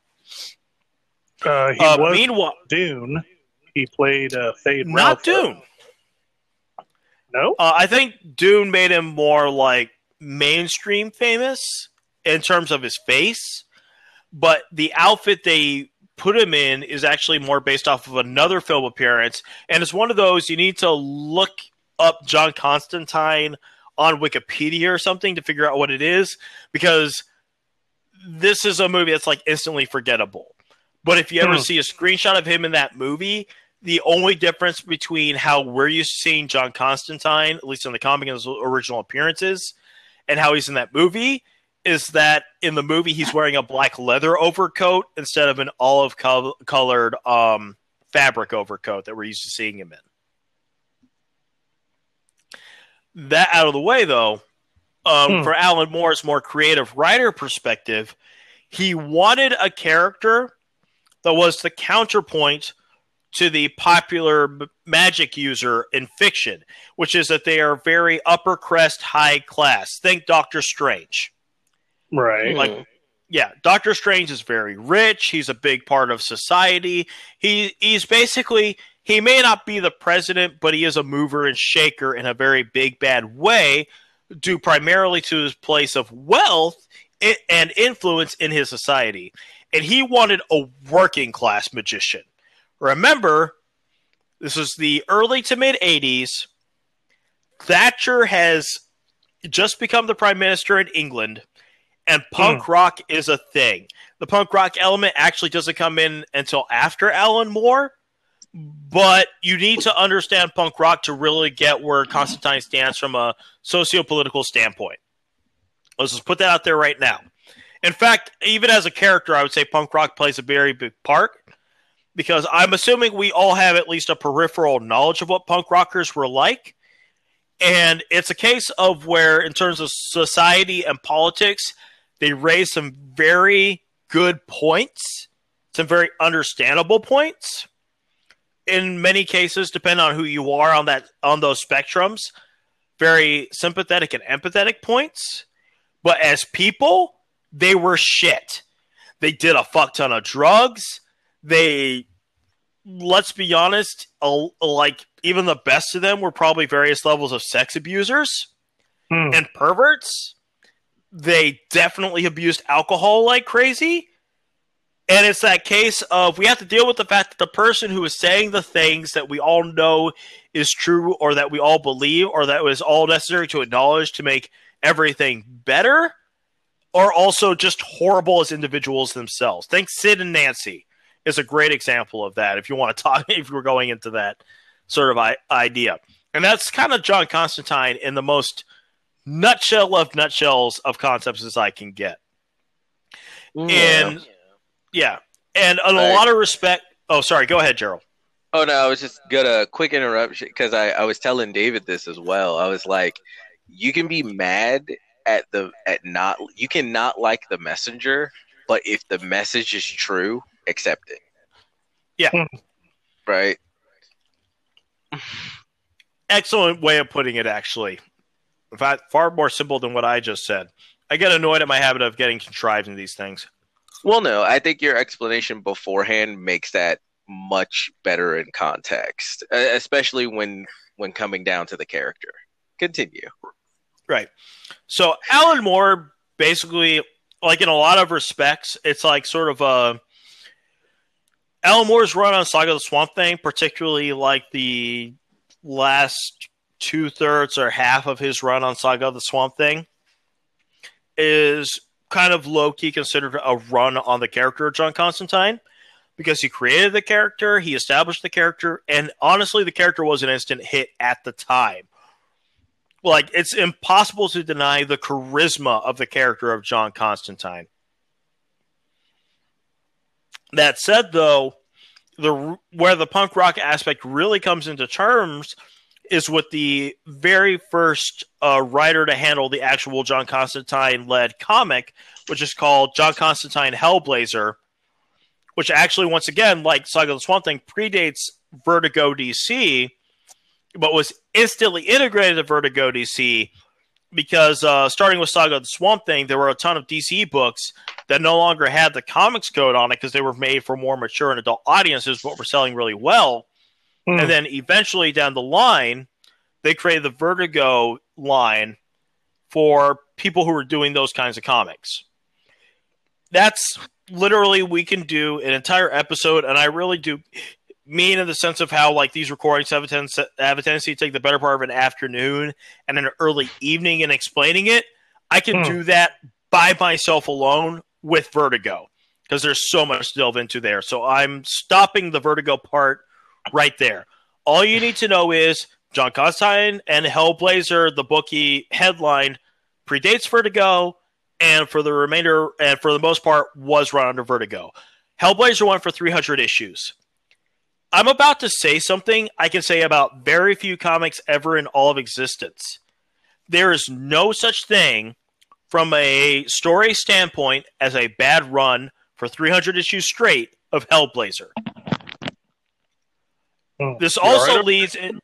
Uh, he uh, was meanwhile, Dune. He played uh, Feyd. Not Ralph. Dune. No, uh, I think Dune made him more like mainstream famous in terms of his face, but the outfit they put him in is actually more based off of another film appearance, and it's one of those you need to look up John Constantine on Wikipedia or something to figure out what it is because this is a movie that's like instantly forgettable. But if you ever hmm. see a screenshot of him in that movie, the only difference between how we're used to seeing John Constantine, at least in the comic and his original appearances, and how he's in that movie is that in the movie he's wearing a black leather overcoat instead of an olive co- colored um, fabric overcoat that we're used to seeing him in. That out of the way, though, um, hmm. for Alan Moore's more creative writer perspective, he wanted a character that was the counterpoint to the popular magic user in fiction, which is that they are very upper crest, high class. Think Doctor Strange. Right. Like yeah, Doctor Strange is very rich. He's a big part of society. He he's basically he may not be the president, but he is a mover and shaker in a very big bad way, due primarily to his place of wealth and influence in his society. And he wanted a working class magician. Remember, this is the early to mid 80s. Thatcher has just become the prime minister in England and punk mm. rock is a thing. The punk rock element actually doesn't come in until after Alan Moore, but you need to understand punk rock to really get where Constantine stands from a socio-political standpoint. Let's just put that out there right now. In fact, even as a character, I would say punk rock plays a very big part because I'm assuming we all have at least a peripheral knowledge of what punk rockers were like. And it's a case of where, in terms of society and politics, they raise some very good points, some very understandable points. In many cases, depending on who you are on that on those spectrums, very sympathetic and empathetic points. But as people, they were shit. They did a fuck ton of drugs. They, let's be honest, like even the best of them were probably various levels of sex abusers hmm. and perverts they definitely abused alcohol like crazy. And it's that case of we have to deal with the fact that the person who is saying the things that we all know is true or that we all believe or that was all necessary to acknowledge to make everything better are also just horrible as individuals themselves. Think Sid and Nancy is a great example of that if you want to talk (laughs) if we're going into that sort of idea. And that's kind of John Constantine in the most nutshell of nutshells of concepts as I can get. Yeah. And yeah, and in a lot of respect. Oh, sorry. Go ahead, Gerald. Oh no, I was just gonna quick interruption because I, I was telling David this as well. I was like, you can be mad at the at not you cannot like the messenger, but if the message is true, accept it. Yeah. Right. Excellent way of putting it, actually. In fact, far more simple than what I just said. I get annoyed at my habit of getting contrived in these things. Well, no, I think your explanation beforehand makes that much better in context, uh, especially when when coming down to the character. Continue. Right. So Alan Moore basically, like in a lot of respects, it's like sort of a Alan Moore's run on Saga of the Swamp Thing, particularly like the last two thirds or half of his run on Saga of the Swamp Thing, is kind of low key considered a run on the character of John Constantine because he created the character, he established the character, and honestly, the character was an instant hit at the time like it's impossible to deny the charisma of the character of John Constantine. That said, though, the where the punk rock aspect really comes into terms is with the very first uh, writer to handle the actual John Constantine led comic, which is called John Constantine Hellblazer, which actually, once again, like Saga the Swamp Thing, predates Vertigo DC but was instantly integrated to Vertigo DC because uh, starting with Saga of the Swamp Thing, there were a ton of DC books that no longer had the comics code on it because they were made for more mature and adult audiences, but were selling really well. Hmm. And then eventually down the line, they created the Vertigo line for people who were doing those kinds of comics. That's literally we can do an entire episode, and I really do mean in the sense of how like these recordings have a, tendency, have a tendency to take the better part of an afternoon and an early evening in explaining it. I can Hmm. do that by myself alone with Vertigo because there's so much to delve into there. So I'm stopping the Vertigo part right there. All you need to know is John Constantine and Hellblazer, the book he headlined, predates Vertigo, and for the remainder, and for the most part, was run under Vertigo. Hellblazer went for 300 issues. I'm about to say something I can say about very few comics ever in all of existence. There is no such thing from a story standpoint as a bad run for 300 issues straight of Hellblazer. Hmm. This also alright? leads in.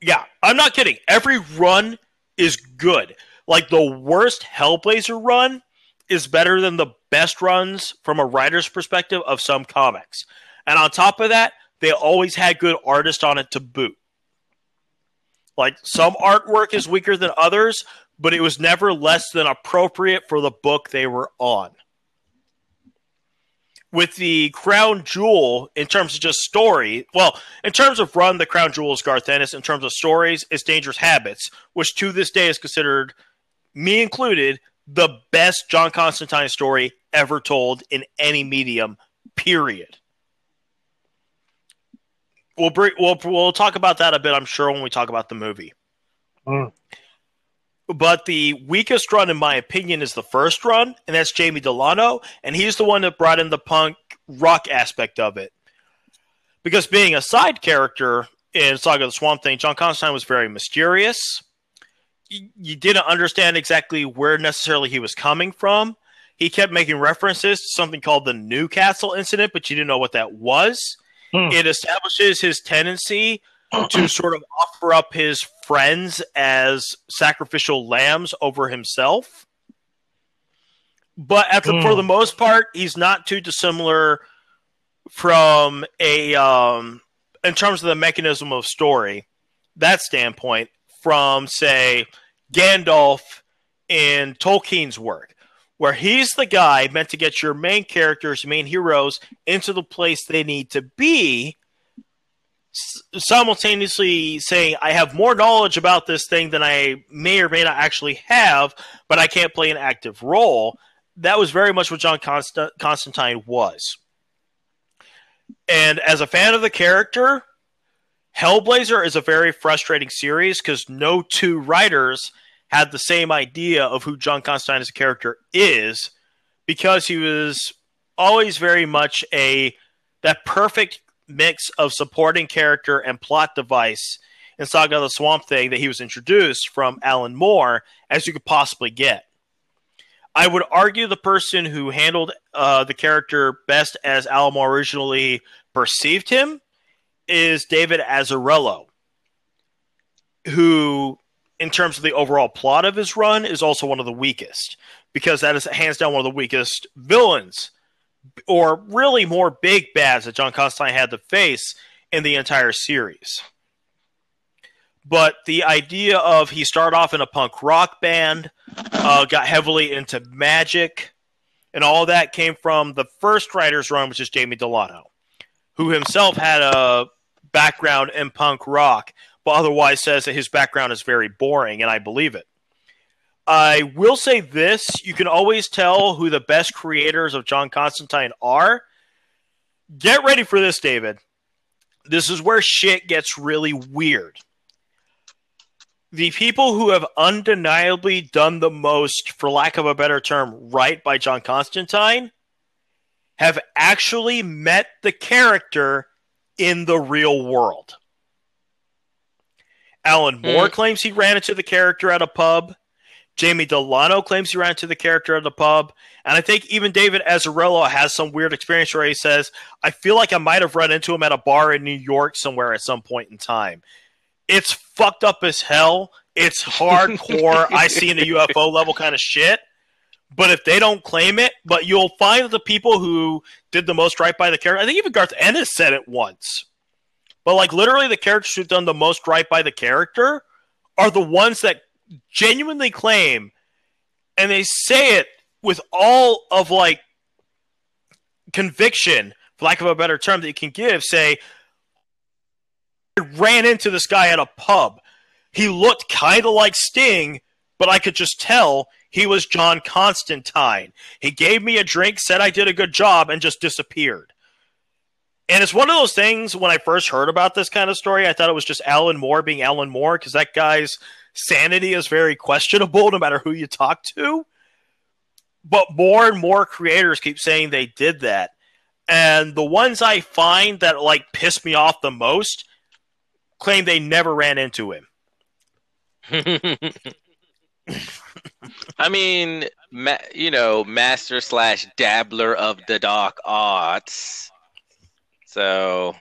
Yeah, I'm not kidding. Every run is good. Like the worst Hellblazer run is better than the best runs from a writer's perspective of some comics. And on top of that, they always had good artists on it to boot. Like some artwork is weaker than others, but it was never less than appropriate for the book they were on. With the crown jewel, in terms of just story, well, in terms of run, the crown jewel is Garth Ennis. In terms of stories, it's Dangerous Habits, which to this day is considered, me included, the best John Constantine story ever told in any medium. Period. We'll bring, we'll we'll talk about that a bit, I'm sure, when we talk about the movie. Mm. But the weakest run, in my opinion, is the first run, and that's Jamie Delano, and he's the one that brought in the punk rock aspect of it. Because being a side character in Saga of the Swamp Thing, John Constantine was very mysterious. You, you didn't understand exactly where necessarily he was coming from. He kept making references to something called the Newcastle incident, but you didn't know what that was. Hmm. It establishes his tendency to (clears throat) sort of offer up his friends as sacrificial lambs over himself. But at the, for Hmm. the most part, he's not too dissimilar from a um, in terms of the mechanism of story. That standpoint from say Gandalf in Tolkien's work, where he's the guy meant to get your main characters, main heroes, into the place they need to be, simultaneously saying, I have more knowledge about this thing than I may or may not actually have, but I can't play an active role. That was very much what John Const- Constantine was. And as a fan of the character, Hellblazer is a very frustrating series because no two writers had the same idea of who John Constantine as a character is because he was always very much a that perfect mix of supporting character and plot device in Saga of the Swamp Thing that he was introduced from Alan Moore as you could possibly get. I would argue the person who handled uh, the character best as Alan Moore originally perceived him is David Azzarello, who, in terms of the overall plot of his run, is also one of the weakest because that is hands down one of the weakest villains, or really more big bads that John Constantine had to face in the entire series. But the idea of he started off in a punk rock band, uh, got heavily into magic, and all that came from the first writer's run, which is Jamie Delano, who himself had a background in punk rock, otherwise says that his background is very boring, and I believe it. I will say this you can always tell who the best creators of John Constantine are. Get ready for this, David. This is where shit gets really weird. The people who have undeniably done the most, for lack of a better term, right by John Constantine have actually met the character in the real world. Alan Moore mm. claims he ran into the character at a pub. Jamie Delano claims he ran into the character at the pub. And I think even David Azzarello has some weird experience where he says, I feel like I might have run into him at a bar in New York somewhere at some point in time. It's fucked up as hell. It's hardcore. I see in a (laughs) UFO level kind of shit. But if they don't claim it, but you'll find the people who did the most right by the character, I think even Garth Ennis said it once. But like literally, the characters who've done the most right by the character are the ones that genuinely claim, and they say it with all of like conviction, for lack of a better term, that you can give. Say, I ran into this guy at a pub. He looked kind of like Sting, but I could just tell he was John Constantine. He gave me a drink, said I did a good job, and just disappeared. And it's one of those things when I first heard about this kind of story, I thought it was just Alan Moore being Alan Moore because that guy's sanity is very questionable (laughs) no matter who you talk to. But more and more creators keep saying they did that. And the ones I find that like piss me off the most claim they never ran into him. (laughs) (laughs) I mean, ma- you know, master slash dabbler of the dark arts. So,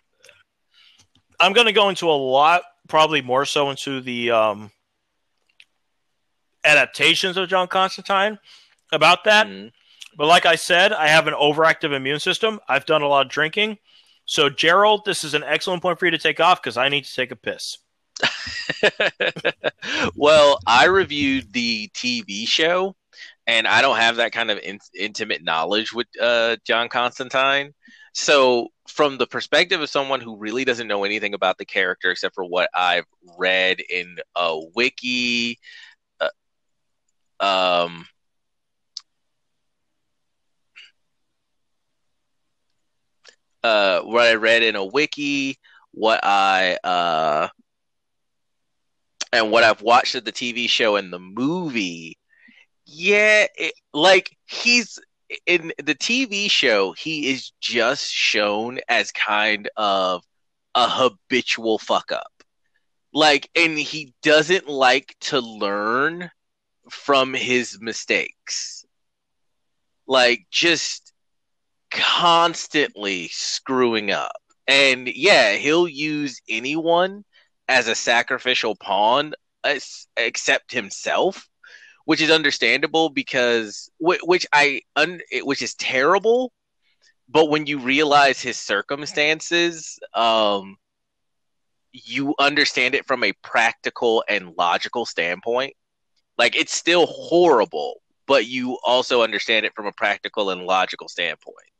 I'm going to go into a lot, probably more so into the um, adaptations of John Constantine about that. Mm. But like I said, I have an overactive immune system. I've done a lot of drinking. So, Gerald, this is an excellent point for you to take off because I need to take a piss. (laughs) well, I reviewed the TV show, and I don't have that kind of in- intimate knowledge with uh, John Constantine. So, from the perspective of someone who really doesn't know anything about the character except for what I've read in a wiki, uh, um, uh, what I read in a wiki, what I uh, and what I've watched of the TV show and the movie, yeah, it, like he's in the TV show, he is just shown as kind of a habitual fuck up. Like, and he doesn't like to learn from his mistakes. Like, just constantly screwing up. And yeah, he'll use anyone as a sacrificial pawn except himself which is understandable because which I un, which is terrible but when you realize his circumstances um you understand it from a practical and logical standpoint. Like it's still horrible but you also understand it from a practical and logical standpoint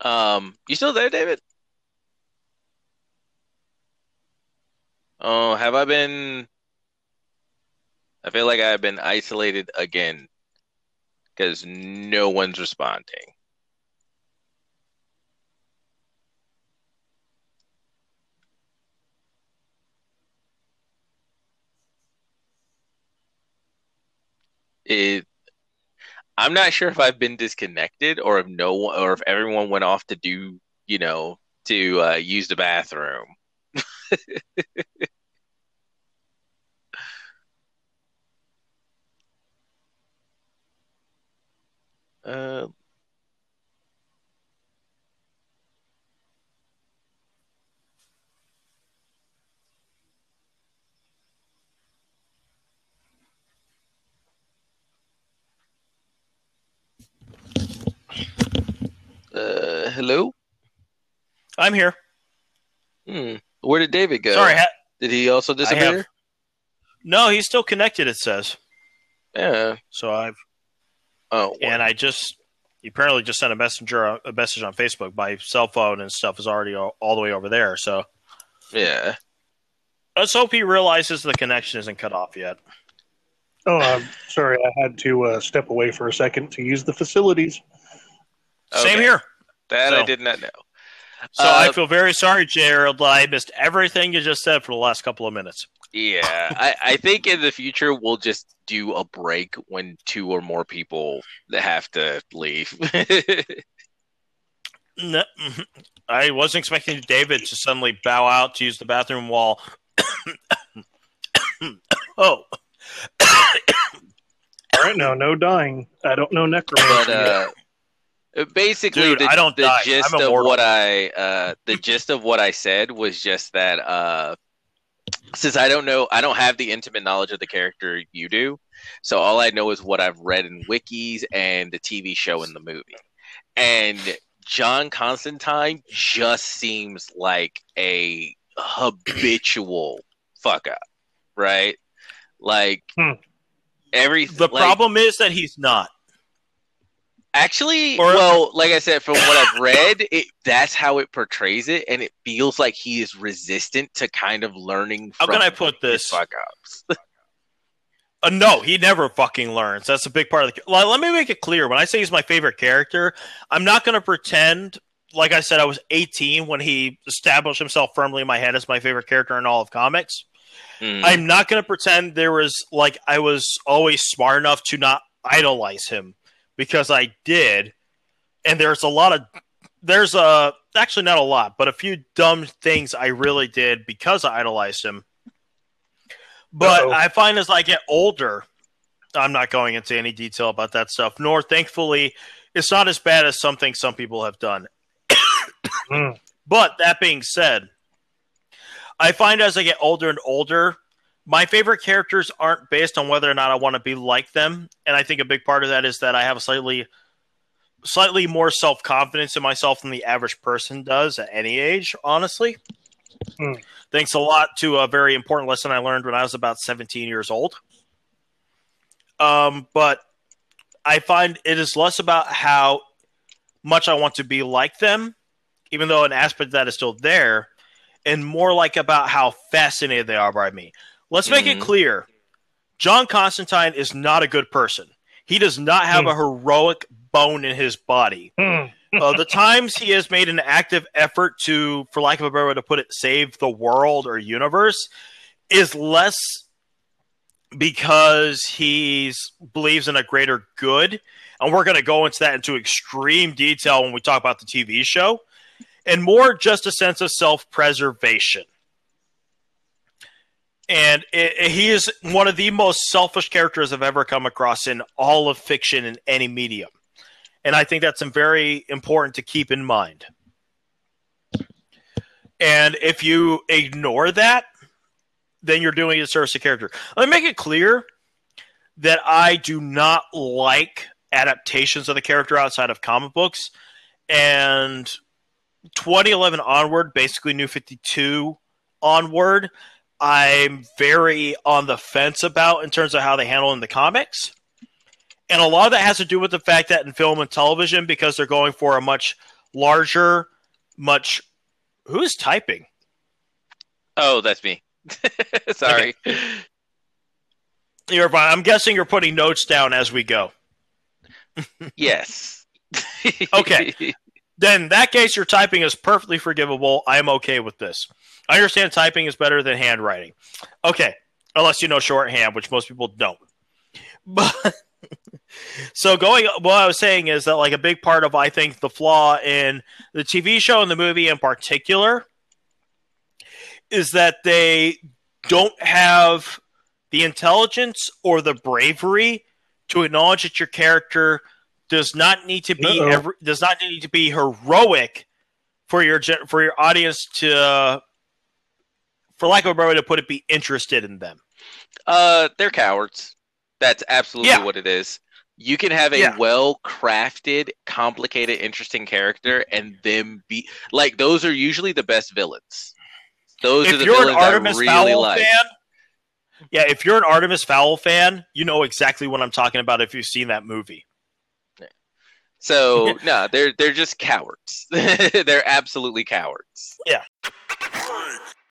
Um, you still there, David? Oh, have I been? I feel like I've been isolated again because no one's responding. It, I'm not sure if I've been disconnected or if no one or if everyone went off to do, you know, to uh, use the bathroom. (laughs) uh, uh, hello. I'm here. Hmm. Where did David go? Sorry. Ha- Did he also disappear? no, he's still connected. It says. Yeah. So I've Oh. and I just he apparently just sent a messenger a message on Facebook. My cell phone and stuff is already all, all the way over there. So yeah. let's hope he realizes the connection isn't cut off yet. Oh, I'm sorry. I had to uh, step away for a second to use the facilities. Same here. That I did not know. So Uh, I feel very sorry, Gerald. I missed everything you just said for the last couple of minutes. Yeah, I, I think in the future we'll just do a break when two or more people have to leave. (laughs) No, I wasn't expecting David to suddenly bow out to use the bathroom wall. (coughs) oh, (coughs) All right, now no dying. I don't know necromancy. but uh, basically, Dude, the, I don't the die. gist of what I uh, the gist of what I said was just that uh, since I don't know, I don't have the intimate knowledge of the character you do, so all I know is what I've read in wikis and the TV show and the movie, and John Constantine just seems like a habitual fuck up, right? Like Hmm. every the like- problem is that he's not. Actually, Or- well, like I said, from what I've read, it that's how it portrays it, and it feels like he is resistant to kind of learning. How from can I put this? Fuck ups. (laughs) Uh, no, he never fucking learns. That's a big part of the. Like, let me make it clear. When I say he's my favorite character, I'm not going to pretend. Like I said, I was 18 when he established himself firmly in my head as my favorite character in all of comics. Mm. I'm not going to pretend there was like I was always smart enough to not idolize him because I did. And there's a lot of there's a actually not a lot, but a few dumb things I really did because I idolized him. But Uh-oh. I find as I get older, I'm not going into any detail about that stuff. Nor thankfully, it's not as bad as something some people have done. (coughs) Hmm. But that being said, I find as I get older and older, my favorite characters aren't based on whether or not I want to be like them, and I think a big part of that is that I have a slightly slightly more self confidence in myself than the average person does at any age, honestly. Hmm. Thanks a lot to a very important lesson I learned when I was about 17 years old. Um, but I find it is less about how much I want to be like them, even though an aspect of that is still there, and more like about how fascinated they are by me. Let's make it Mhm. clear John Constantine is not a good person. He does not have Hmm. a heroic bone in his body. Hmm. (laughs) Uh, the times he has made an active effort to, for lack of a better way to put it, save the world or universe is less because he believes in a greater good. And we're going to go into that into extreme detail when we talk about the TV show, and more just a sense of self preservation. And it, it- he is one of the most selfish characters I've ever come across in all of fiction in any medium. And I think that's very important to keep in mind. And if you ignore that, then you're doing a disservice to the character. Let me make it clear that I do not like adaptations of the character outside of comic books. And 2011 onward, basically New 52 onward, I'm very on the fence about in terms of how they handle in the comics. And a lot of that has to do with the fact that in film and television, because they're going for a much larger, much. Who's typing? Oh, that's me. (laughs) Sorry. You're fine. I'm guessing you're putting notes down as we go. (laughs) yes. Okay. (laughs) Then in that case, your typing is perfectly forgivable. I'm okay with this. I understand typing is better than handwriting. Okay, unless you know shorthand, which most people don't. (laughs) But so going, what I was saying is that like a big part of I think the flaw in the TV show and the movie in particular is that they don't have the intelligence or the bravery to acknowledge that your character does not need to be every, does not need to be heroic for your for your audience to uh, for lack of a better way to put it be interested in them. Uh, they're cowards. That's absolutely Yeah. what it is. You can have a Yeah. well crafted, complicated, interesting character and them be like those are usually the best villains. Those are the you're an villains I Artemis really Fowl like. fan, yeah, if you're an Artemis Fowl fan, you know exactly what I'm talking about if you've seen that movie. So no, they're they're just cowards. (laughs) they're absolutely cowards.